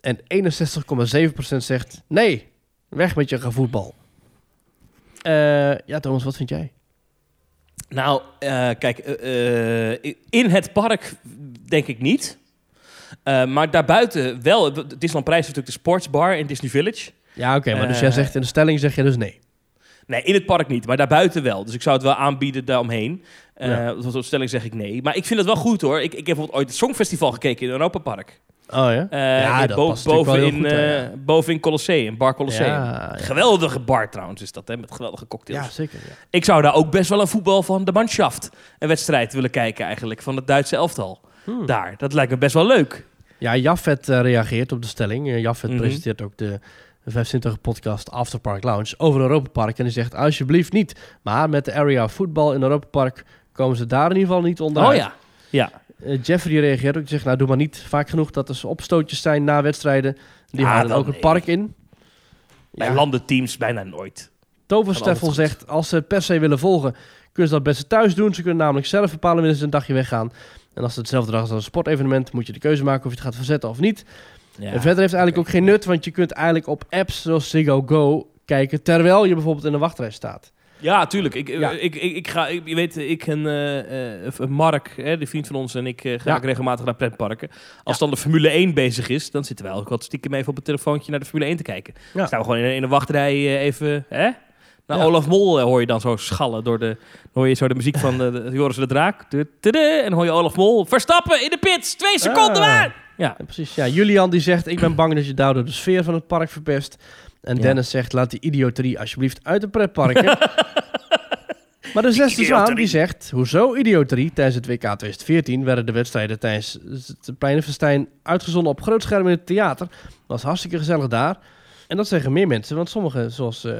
En 61,7% zegt nee, weg met je gevoetbal. Eh ja, Thomas, wat vind jij? Nou, kijk, in het park denk ik niet. Maar daarbuiten wel. Het Disneyland Prijs natuurlijk de sportsbar in Disney Village. Ja, oké, maar dus jij zegt in de stelling zeg je dus nee. Nee, in het park niet, maar daarbuiten wel. Dus ik zou het wel aanbieden daaromheen. Eh Ja. Tot stelling zeg ik nee. Maar ik vind het wel goed hoor. Ik, ik heb bijvoorbeeld ooit het Songfestival gekeken in Europa Park. Oh ja? Eh, Ja, dat bo- past natuurlijk boven, wel in, goed, eh, ja. boven in Colosseum, Bar Colosseum. Ja. Geweldige bar trouwens is dat, hè, met geweldige cocktails. ja, zeker. Ik zou daar ook best wel een voetbal van de Mannschaft, een wedstrijd willen kijken eigenlijk, van het Duitse elftal. Hmm. Daar, dat lijkt me best wel leuk. Ja, Jaffet eh, reageert op de stelling. Eh, Jaffet Mhm. presenteert ook de 25 podcast Afterpark Lounge over Europa Park. En die zegt alsjeblieft niet. Maar met de area voetbal in Europa Park komen ze daar in ieder geval niet onderuit. Oh ja. Ja. Eh, Jeffrey reageert ook. Die zegt, nou doe maar niet vaak genoeg dat er opstootjes zijn na wedstrijden. Die halen wel ook het park in. Bij Ja. landenteams bijna nooit. Toversteffel zegt, als ze het per se willen volgen, kunnen ze dat best thuis doen. Ze kunnen namelijk zelf bepalen wanneer ze een dagje weggaan. En als het hetzelfde dag is als een sportevenement, moet je de keuze maken of je het gaat verzetten of niet. Ja. en verder heeft het eigenlijk ook geen nut, want je kunt eigenlijk op apps zoals Ziggo Go kijken, terwijl je bijvoorbeeld in de wachtrij staat. Ja, tuurlijk. Ik, Ja. Ik, ik, ik ga, ik, je weet, ik en eh, eh, Mark, hè, die vriend van ons en ik, eh, ga Ja. ook regelmatig naar pretparken. Als dan de Formule 1 bezig is, dan zitten wij ook wat stiekem even op het telefoontje naar de Formule 1 te kijken. Ja. Staan we gewoon in, in een wachtrij eh, even, hè? Nou, Ja. Olaf Mol eh, hoor je dan zo schallen door de, dan hoor je zo de muziek van de, de Joris de Draak. En dan hoor je Olaf Mol, Verstappen in de pits, twee seconden Ah. maar! Ja, precies. Ja, Julian die zegt, ik ben bang dat je daardoor de sfeer van het park verpest. En Ja. Dennis zegt, laat die idioterie alsjeblieft uit de pretparken. *laughs* maar de zesde zwaan die zegt, hoezo idioterie? Tijdens het WK 2014 werden de wedstrijden tijdens het Pleinenfestijn uitgezonden op groot scherm in het theater. was hartstikke gezellig daar. En dat zeggen meer mensen, want sommigen, zoals eh,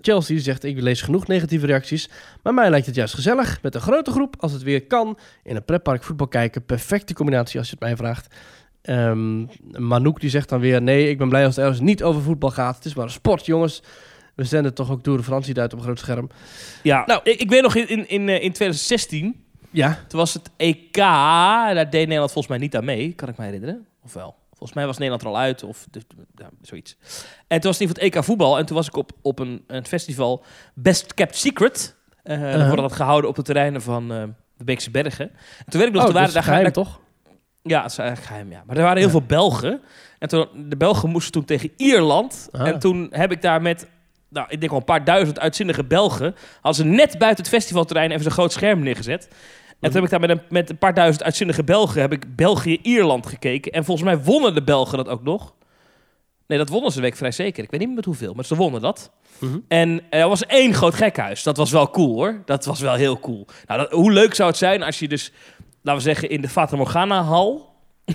Chelsea, die zegt: Ik lees genoeg negatieve reacties. Maar mij lijkt het juist gezellig. Met een grote groep, als het weer kan. In een pretpark voetbal kijken. Perfecte combinatie als je het mij vraagt. Ehm Manouk die zegt dan weer: Nee, ik ben blij als het ergens niet over voetbal gaat. Het is maar een sport, jongens. We zenden toch ook Tour de France uit op een groot scherm. ja. Nou. ik, ik weet nog in, in, in, eh, in 2016, Ja, toen was het EK, daar deed Nederland volgens mij niet aan mee, kan ik me herinneren. Of wel? Volgens mij was Nederland er al uit, of ja, zoiets. En toen was het in het EK voetbal. En toen was ik op, op een, een festival Best Kept Secret. Dan wordt dat gehouden op de terreinen van eh, de Beekse Bergen. En toen weet ik nog, oh, toen dat waren is daar... geheim, daar- toch? Ja, het is eigenlijk geheim, ja. Maar er waren heel Ja. veel Belgen. En toen, de Belgen moesten toen tegen Ierland. Ah. En toen heb ik daar met, nou, ik denk wel een paar duizend uitzinnige Belgen... hadden ze net buiten het festivalterrein even zo'n groot scherm neergezet. En toen heb ik daar met een, met een paar duizend uitzinnige Belgen... heb ik België-Ierland gekeken. En volgens mij wonnen de Belgen dat ook nog. Nee, dat wonnen ze, weet ik vrij zeker. Ik weet niet meer met hoeveel, maar ze wonnen dat. Mhm. En er was één groot gekhuis. Dat was wel cool, hoor. Dat was wel heel cool. Nou, dat- hoe leuk zou het zijn als je dus, laten we zeggen... in de Fata Morgana-hal... *laughs*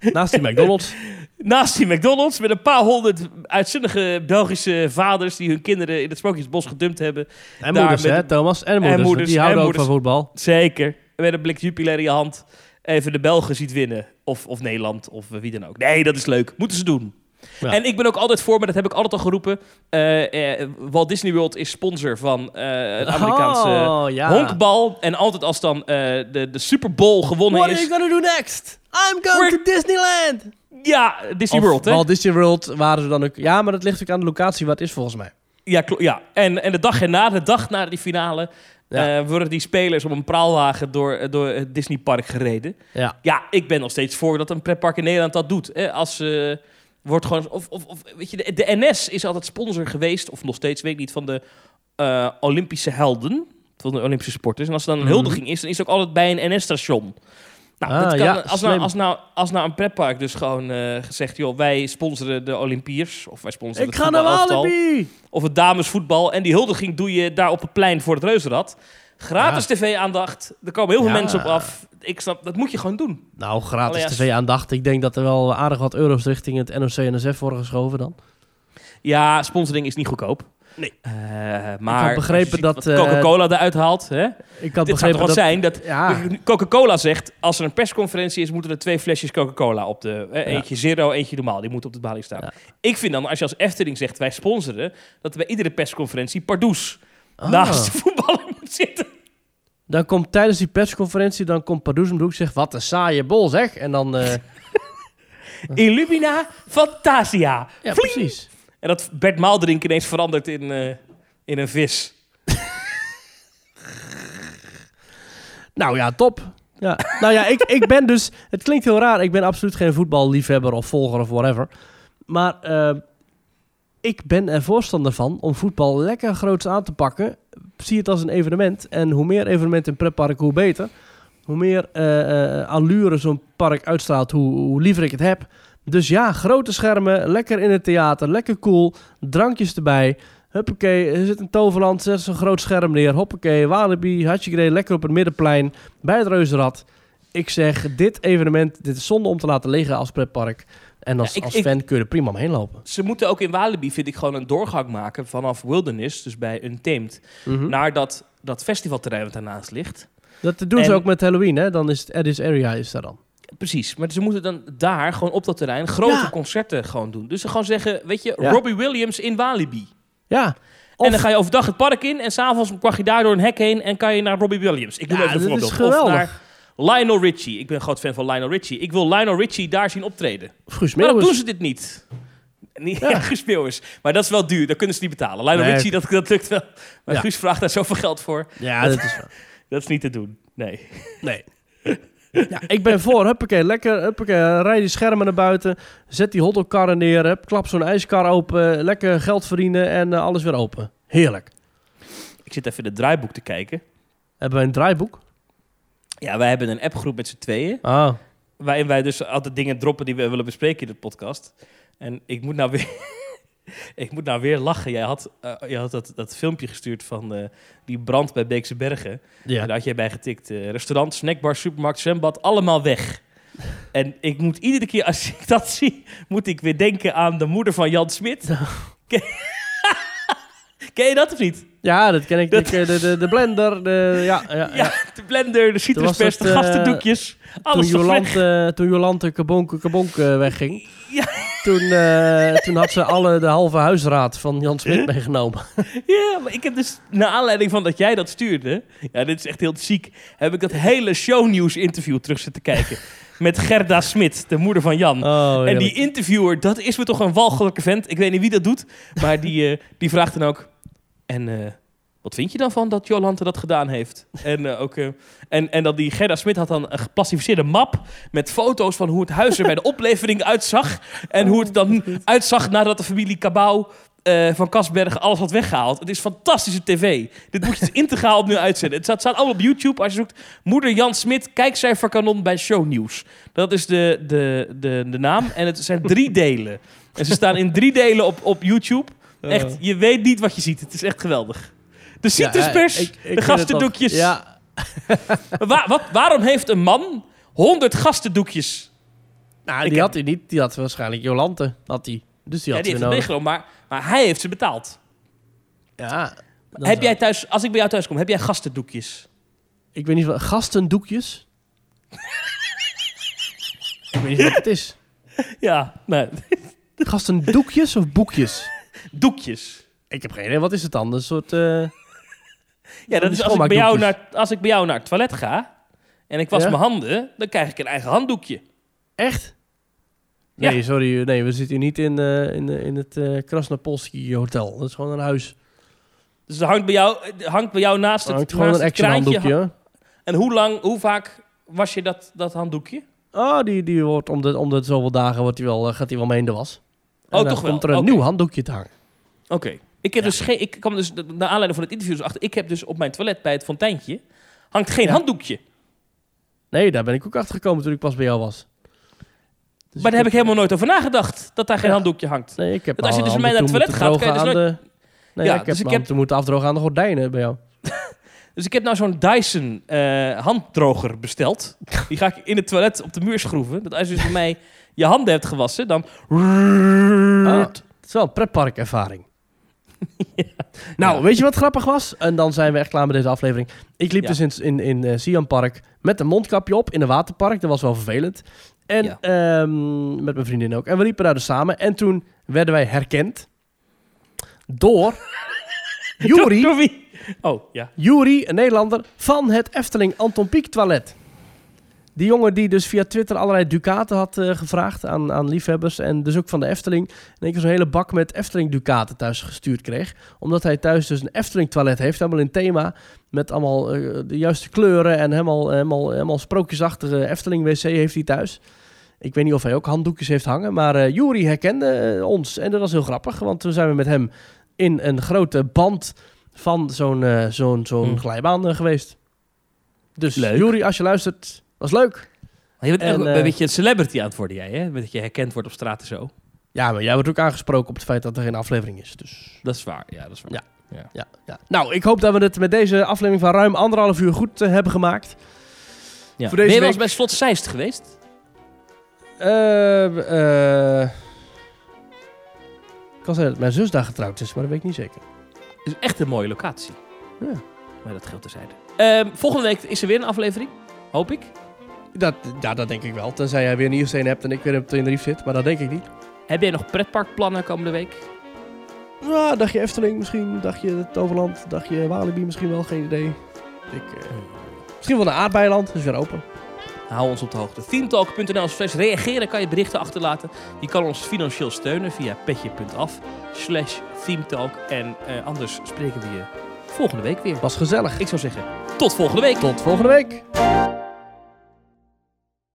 Naast die McDonald's. *laughs* Naast die McDonald's met een paar honderd uitzinnige Belgische vaders die hun kinderen in het Sprookjesbos gedumpt hebben. En Daar moeders, met- hè, Thomas? En moeders. die houden en ook van voetbal. Zeker. Met een blik Jupiler in je hand even de Belgen ziet winnen. Of, of Nederland, of wie dan ook. Nee, dat is leuk. Moeten ze doen. Ja. En ik ben ook altijd voor, maar dat heb ik altijd al geroepen. eh, eh, Walt Disney World is sponsor van eh het Amerikaanse Oh, ja. honkbal. En altijd als dan de, de Super Bowl gewonnen What are is... you gonna do next? I'm going We're- to Disneyland! Ja, Disney Of World, hè? Walt Disney World waren ze dan ook... Ja, maar dat ligt ook aan de locatie waar het is volgens mij. Ja, ja. En, en de dag erna, de dag na die finale... Ja. worden die spelers op een praalwagen door, door het Disneypark gereden. Ja. Ja, ik ben nog steeds voor dat een pretpark in Nederland dat doet. Hè? Als wordt gewoon, of, of, of weet je, de, de NS is altijd sponsor geweest, of nog steeds, weet ik niet, van de eh, Olympische helden, van de Olympische sporters. En als er dan een Mhm. huldiging is, dan is het ook altijd bij een NS-station. Nou, Ah, kan, ja, als, nou, als, nou, als nou een pretpark dus gewoon eh, gezegd, joh, wij sponsoren de Olympiërs, of wij sponsoren Ik het ga naar Walibi! of het damesvoetbal, en die huldiging doe je daar op het plein voor het Reuzenrad. Gratis tv-aandacht, er komen heel veel Ja. mensen op af. Ik snap, dat moet je gewoon doen. Nou, gratis Allee, tv-aandacht. Ik denk dat er wel aardig wat euro's richting het NOC-NSF worden geschoven dan. Ja, sponsoring is niet goedkoop. Nee. Eh, maar had begrepen dat, eh, Coca-Cola eruit haalt. Hè? Ik had Dit begrepen dat... zijn dat Ja, Coca-Cola zegt... als er een persconferentie is, moeten er twee flesjes Coca-Cola op de... eh, eentje zero, eentje normaal. Die moeten op de balie staan. Ja. Ik vind dan, als je als Efteling zegt wij sponsoren... dat er bij iedere persconferentie Pardoes Ah. naast de voetballer *laughs* zitten. dan komt tijdens die persconferentie, dan komt Pardoes om de hoek zegt, wat een saaie bol zeg. En dan, eh, *laughs* Illumina Fantasia. ja precies. En dat Bert Maaldrink ineens verandert in, eh, in een vis. *laughs* Nou ja, top. Ja. nou ja, ik, ik ben dus... Het klinkt heel raar. Ik ben absoluut geen voetballiefhebber of volger of whatever. Maar eh, ik ben er voorstander van om voetbal lekker groots aan te pakken. Zie het als een evenement. En hoe meer evenementen in pretpark, hoe beter. Hoe meer eh, eh, allure zo'n park uitstraalt, hoe, hoe liever ik het heb. Dus ja, grote schermen, lekker in het theater, lekker cool. Drankjes erbij. Huppakee, er zit een toverland, zet zo'n groot scherm neer. Hoppakee, Walibi, hartstikke lekker op het middenplein bij het Reuzenrad. Ik zeg, dit evenement, dit is zonde om te laten liggen als pretpark. En als, Ja, ik- als ik- fan kun je er prima omheen lopen. Ze moeten ook in Walibi, vind ik, gewoon een doorgang maken... vanaf Wilderness, dus bij Untamed... Mhm. naar dat, dat festivalterrein wat daarnaast ligt. dat doen ze ook met Halloween, hè? Dan is het Addis Area is daar dan. Precies, maar ze moeten dan daar gewoon op dat terrein grote Ja. concerten gewoon doen. Dus ze gewoon zeggen, weet je, Ja. Robbie Williams in Walibi. Ja. En dan ga je overdag het park in en s'avonds mag je daar door een hek heen en kan je naar Robbie Williams. Ik noem Ja, even een dat is voorbeeld. Of geweldig. naar Lionel Richie. Ik ben een groot fan van Lionel Richie. Ik wil Lionel Richie daar zien optreden. Guus Maar dan doen ze dit niet. Niet Ja. *laughs* Guus. Maar dat is wel duur, dat kunnen ze niet betalen. Lionel Nee. Richie, dat, dat lukt wel. Maar Ja. Guus vraagt daar zoveel geld voor. Ja, dat is wel. *laughs* Dat is niet te doen. Nee. Nee. Ja, ik ben voor. Huppakee, lekker. Huppakee, rij die schermen naar buiten. Zet die hotdogkarren neer. Hup, klap zo'n ijskar open. Lekker geld verdienen en eh, alles weer open. Heerlijk. Ik zit even in het draaiboek te kijken. Hebben we een draaiboek? Ja, wij hebben een appgroep met z'n tweeën. Ah. Waarin wij dus altijd dingen droppen die we willen bespreken in de podcast. En ik moet nou weer, *laughs* ik moet nou weer lachen. Jij had, eh, je had dat, dat filmpje gestuurd van eh, die brand bij Beekse Bergen. Ja. En daar had jij bij getikt. eh, restaurant, snackbar, supermarkt, zwembad, allemaal weg. En ik moet iedere keer als ik dat *laughs* zie, moet ik weer denken aan de moeder van Jan Smit. *laughs* Ken, je dat of niet? Ja, dat ken ik. Dat- De, de, de, de blender. De, ja, *laughs* ja, ja. Ja, de blender, de citruspers, de eh, gastendoekjes. Toen Alles weg. Jolante, toen Jolante Kabonk, Kabonk eh, wegging. *laughs* Ja. Toen, eh, toen had ze alle de halve huisraad van Jan Smit meegenomen. *laughs* Ja, maar ik heb dus, naar aanleiding van dat jij dat stuurde, ja, dit is echt heel ziek, heb ik dat hele shownieuws interview terug zitten kijken. met Gerda Smit, de moeder van Jan. Oh, en die interviewer, dat is me toch een walgelijke vent. Ik weet niet wie dat doet, maar die, eh, die vraagt dan ook... En eh, wat vind je dan van dat Jolante dat gedaan heeft? *laughs* En, eh, ook, eh, en, en dat die Gerda Smit had dan een geplastificeerde map... met foto's van hoe het huis er bij de *laughs* oplevering uitzag. En hoe het dan uitzag nadat de familie Cabau... van Kasbergen alles had weggehaald. Het is fantastische tv. Dit moet je dus integraal opnieuw uitzenden. Het staat, staat allemaal op YouTube. Als je zoekt Moeder Jan Smit, kijkcijferkanon bij Shownieuws. Dat is de, de, de, de naam. En het zijn drie delen. En ze staan in drie delen op, op YouTube. Echt, je weet niet wat je ziet. Het is echt geweldig. De Ja, citruspers, ik- ik vind de gastendoekjes. Ja, *laughs* Wa- wat, waarom heeft een man 100 gastendoekjes? nou, Ik die heb- had hij niet. Die had waarschijnlijk Jolante. Had die. Dus die Ja, had die ze heeft meegenomen, maar, maar hij heeft ze betaald. Ja. Heb jij thuis, als ik bij jou thuis kom, heb jij gastendoekjes? Ik weet niet wat... Gastendoekjes? ik weet niet wat het is. *laughs* Ja, nee. Gasten, doekjes of boekjes? Doekjes. Ik heb geen idee. Wat is het dan? Een soort... eh, Ja, dat is als ik, bij jou naar, als ik bij jou naar het toilet ga en ik was Ja? mijn handen, dan krijg ik een eigen handdoekje. Echt? Ja. Nee, sorry. Nee, we zitten hier niet in, eh, in, eh, in het eh Krasnopolski Hotel. Dat is gewoon een huis. Dus er hangt bij jou, hangt bij jou naast het, hangt gewoon een het action handdoekje. En hoe lang, hoe vaak was je dat, dat handdoekje? Oh, die, die wordt om de, om de zoveel dagen wordt die wel, gaat hij wel mee in de was. En Oh, dan toch wel? komt er een nieuw handdoekje te hangen. Oké. Ik heb dus geen, ik kwam dus naar aanleiding van het interview dus achter, ik heb dus op mijn toilet bij het fonteintje hangt geen Ja. handdoekje. Nee, daar ben ik ook achter gekomen toen ik pas bij jou was. Dus maar daar heb ik helemaal nooit over nagedacht dat daar geen handdoekje hangt. Nee, ik heb Want als je dus mee naar het toilet gaat, kan je dus de... Nee, Ja, ik heb dus ik heb- moeten afdrogen aan de gordijnen bij jou. *laughs* Dus ik heb nou zo'n Dyson eh, handdroger besteld. Die ga ik in het toilet op de muur schroeven. Dat als je dus bij *laughs* mij je handen hebt gewassen, dan... Ah, het is wel een pretparkervaring. *laughs* Nou, Ja. weet je wat grappig was? En dan zijn we echt klaar met deze aflevering. Ik liep Ja. dus in, in, in eh, Siam Park met een mondkapje op in een waterpark. Dat was wel vervelend. En ehm, met mijn vriendin ook. En we liepen daar dus samen. En toen werden wij herkend door *laughs* Juri? Oh, ja. Juri, een Nederlander, van het Efteling Anton Pieck toilet. Die jongen die dus via Twitter allerlei ducaten had eh, gevraagd aan, aan liefhebbers. En dus ook van de Efteling. En ik zo'n hele bak met Efteling ducaten thuis gestuurd kreeg. Omdat hij thuis dus een Efteling toilet heeft. Helemaal in thema. Met allemaal eh, de juiste kleuren. En helemaal, helemaal, helemaal sprookjesachtige Efteling wc heeft hij thuis. Ik weet niet of hij ook handdoekjes heeft hangen. Maar eh Juri herkende ons. En dat was heel grappig. Want toen zijn we met hem in een grote band van zo'n zo'n zo'n Hmm. glijbaan geweest. Dus Leuk. Juri, als je luistert, was leuk. Maar je bent En, eh, een beetje een celebrity aan het worden, jij, hè? Dat je herkend wordt op straat en zo. Ja, maar jij wordt ook aangesproken op het feit dat er geen aflevering is. Dus Dat is waar, ja, dat is waar. Ja. ja, ja. Nou, ik hoop dat we het met deze aflevering van ruim anderhalf uur goed eh, hebben gemaakt. Ja. Voor ben deze je wel eens week- bij Slot Zeist geweest? Eh, eh, ik kan zeggen dat mijn zus daar getrouwd is, maar dat weet ik niet zeker. Het is echt een mooie locatie. Ja. Maar dat geldt terzijde. Ehm volgende week is er weer een aflevering. Hoop ik. Dat, ja, dat denk ik wel. Tenzij jij weer een hebt en ik weer op Tenerife zit, maar dat denk ik niet. Heb jij nog pretparkplannen komende week? Ja, dagje Efteling misschien, dagje Toverland, dagje Walibi misschien wel, geen idee. Ik, eh, misschien wel naar Aardbeiland, dat is weer open. Hou ons op de hoogte. Themetalk.nl slash reageren kan je berichten achterlaten. Je kan ons financieel steunen via petje.af slash themetalk. En eh, anders spreken we je volgende week weer. Was gezellig. Ik zou zeggen, tot volgende week. Tot volgende week.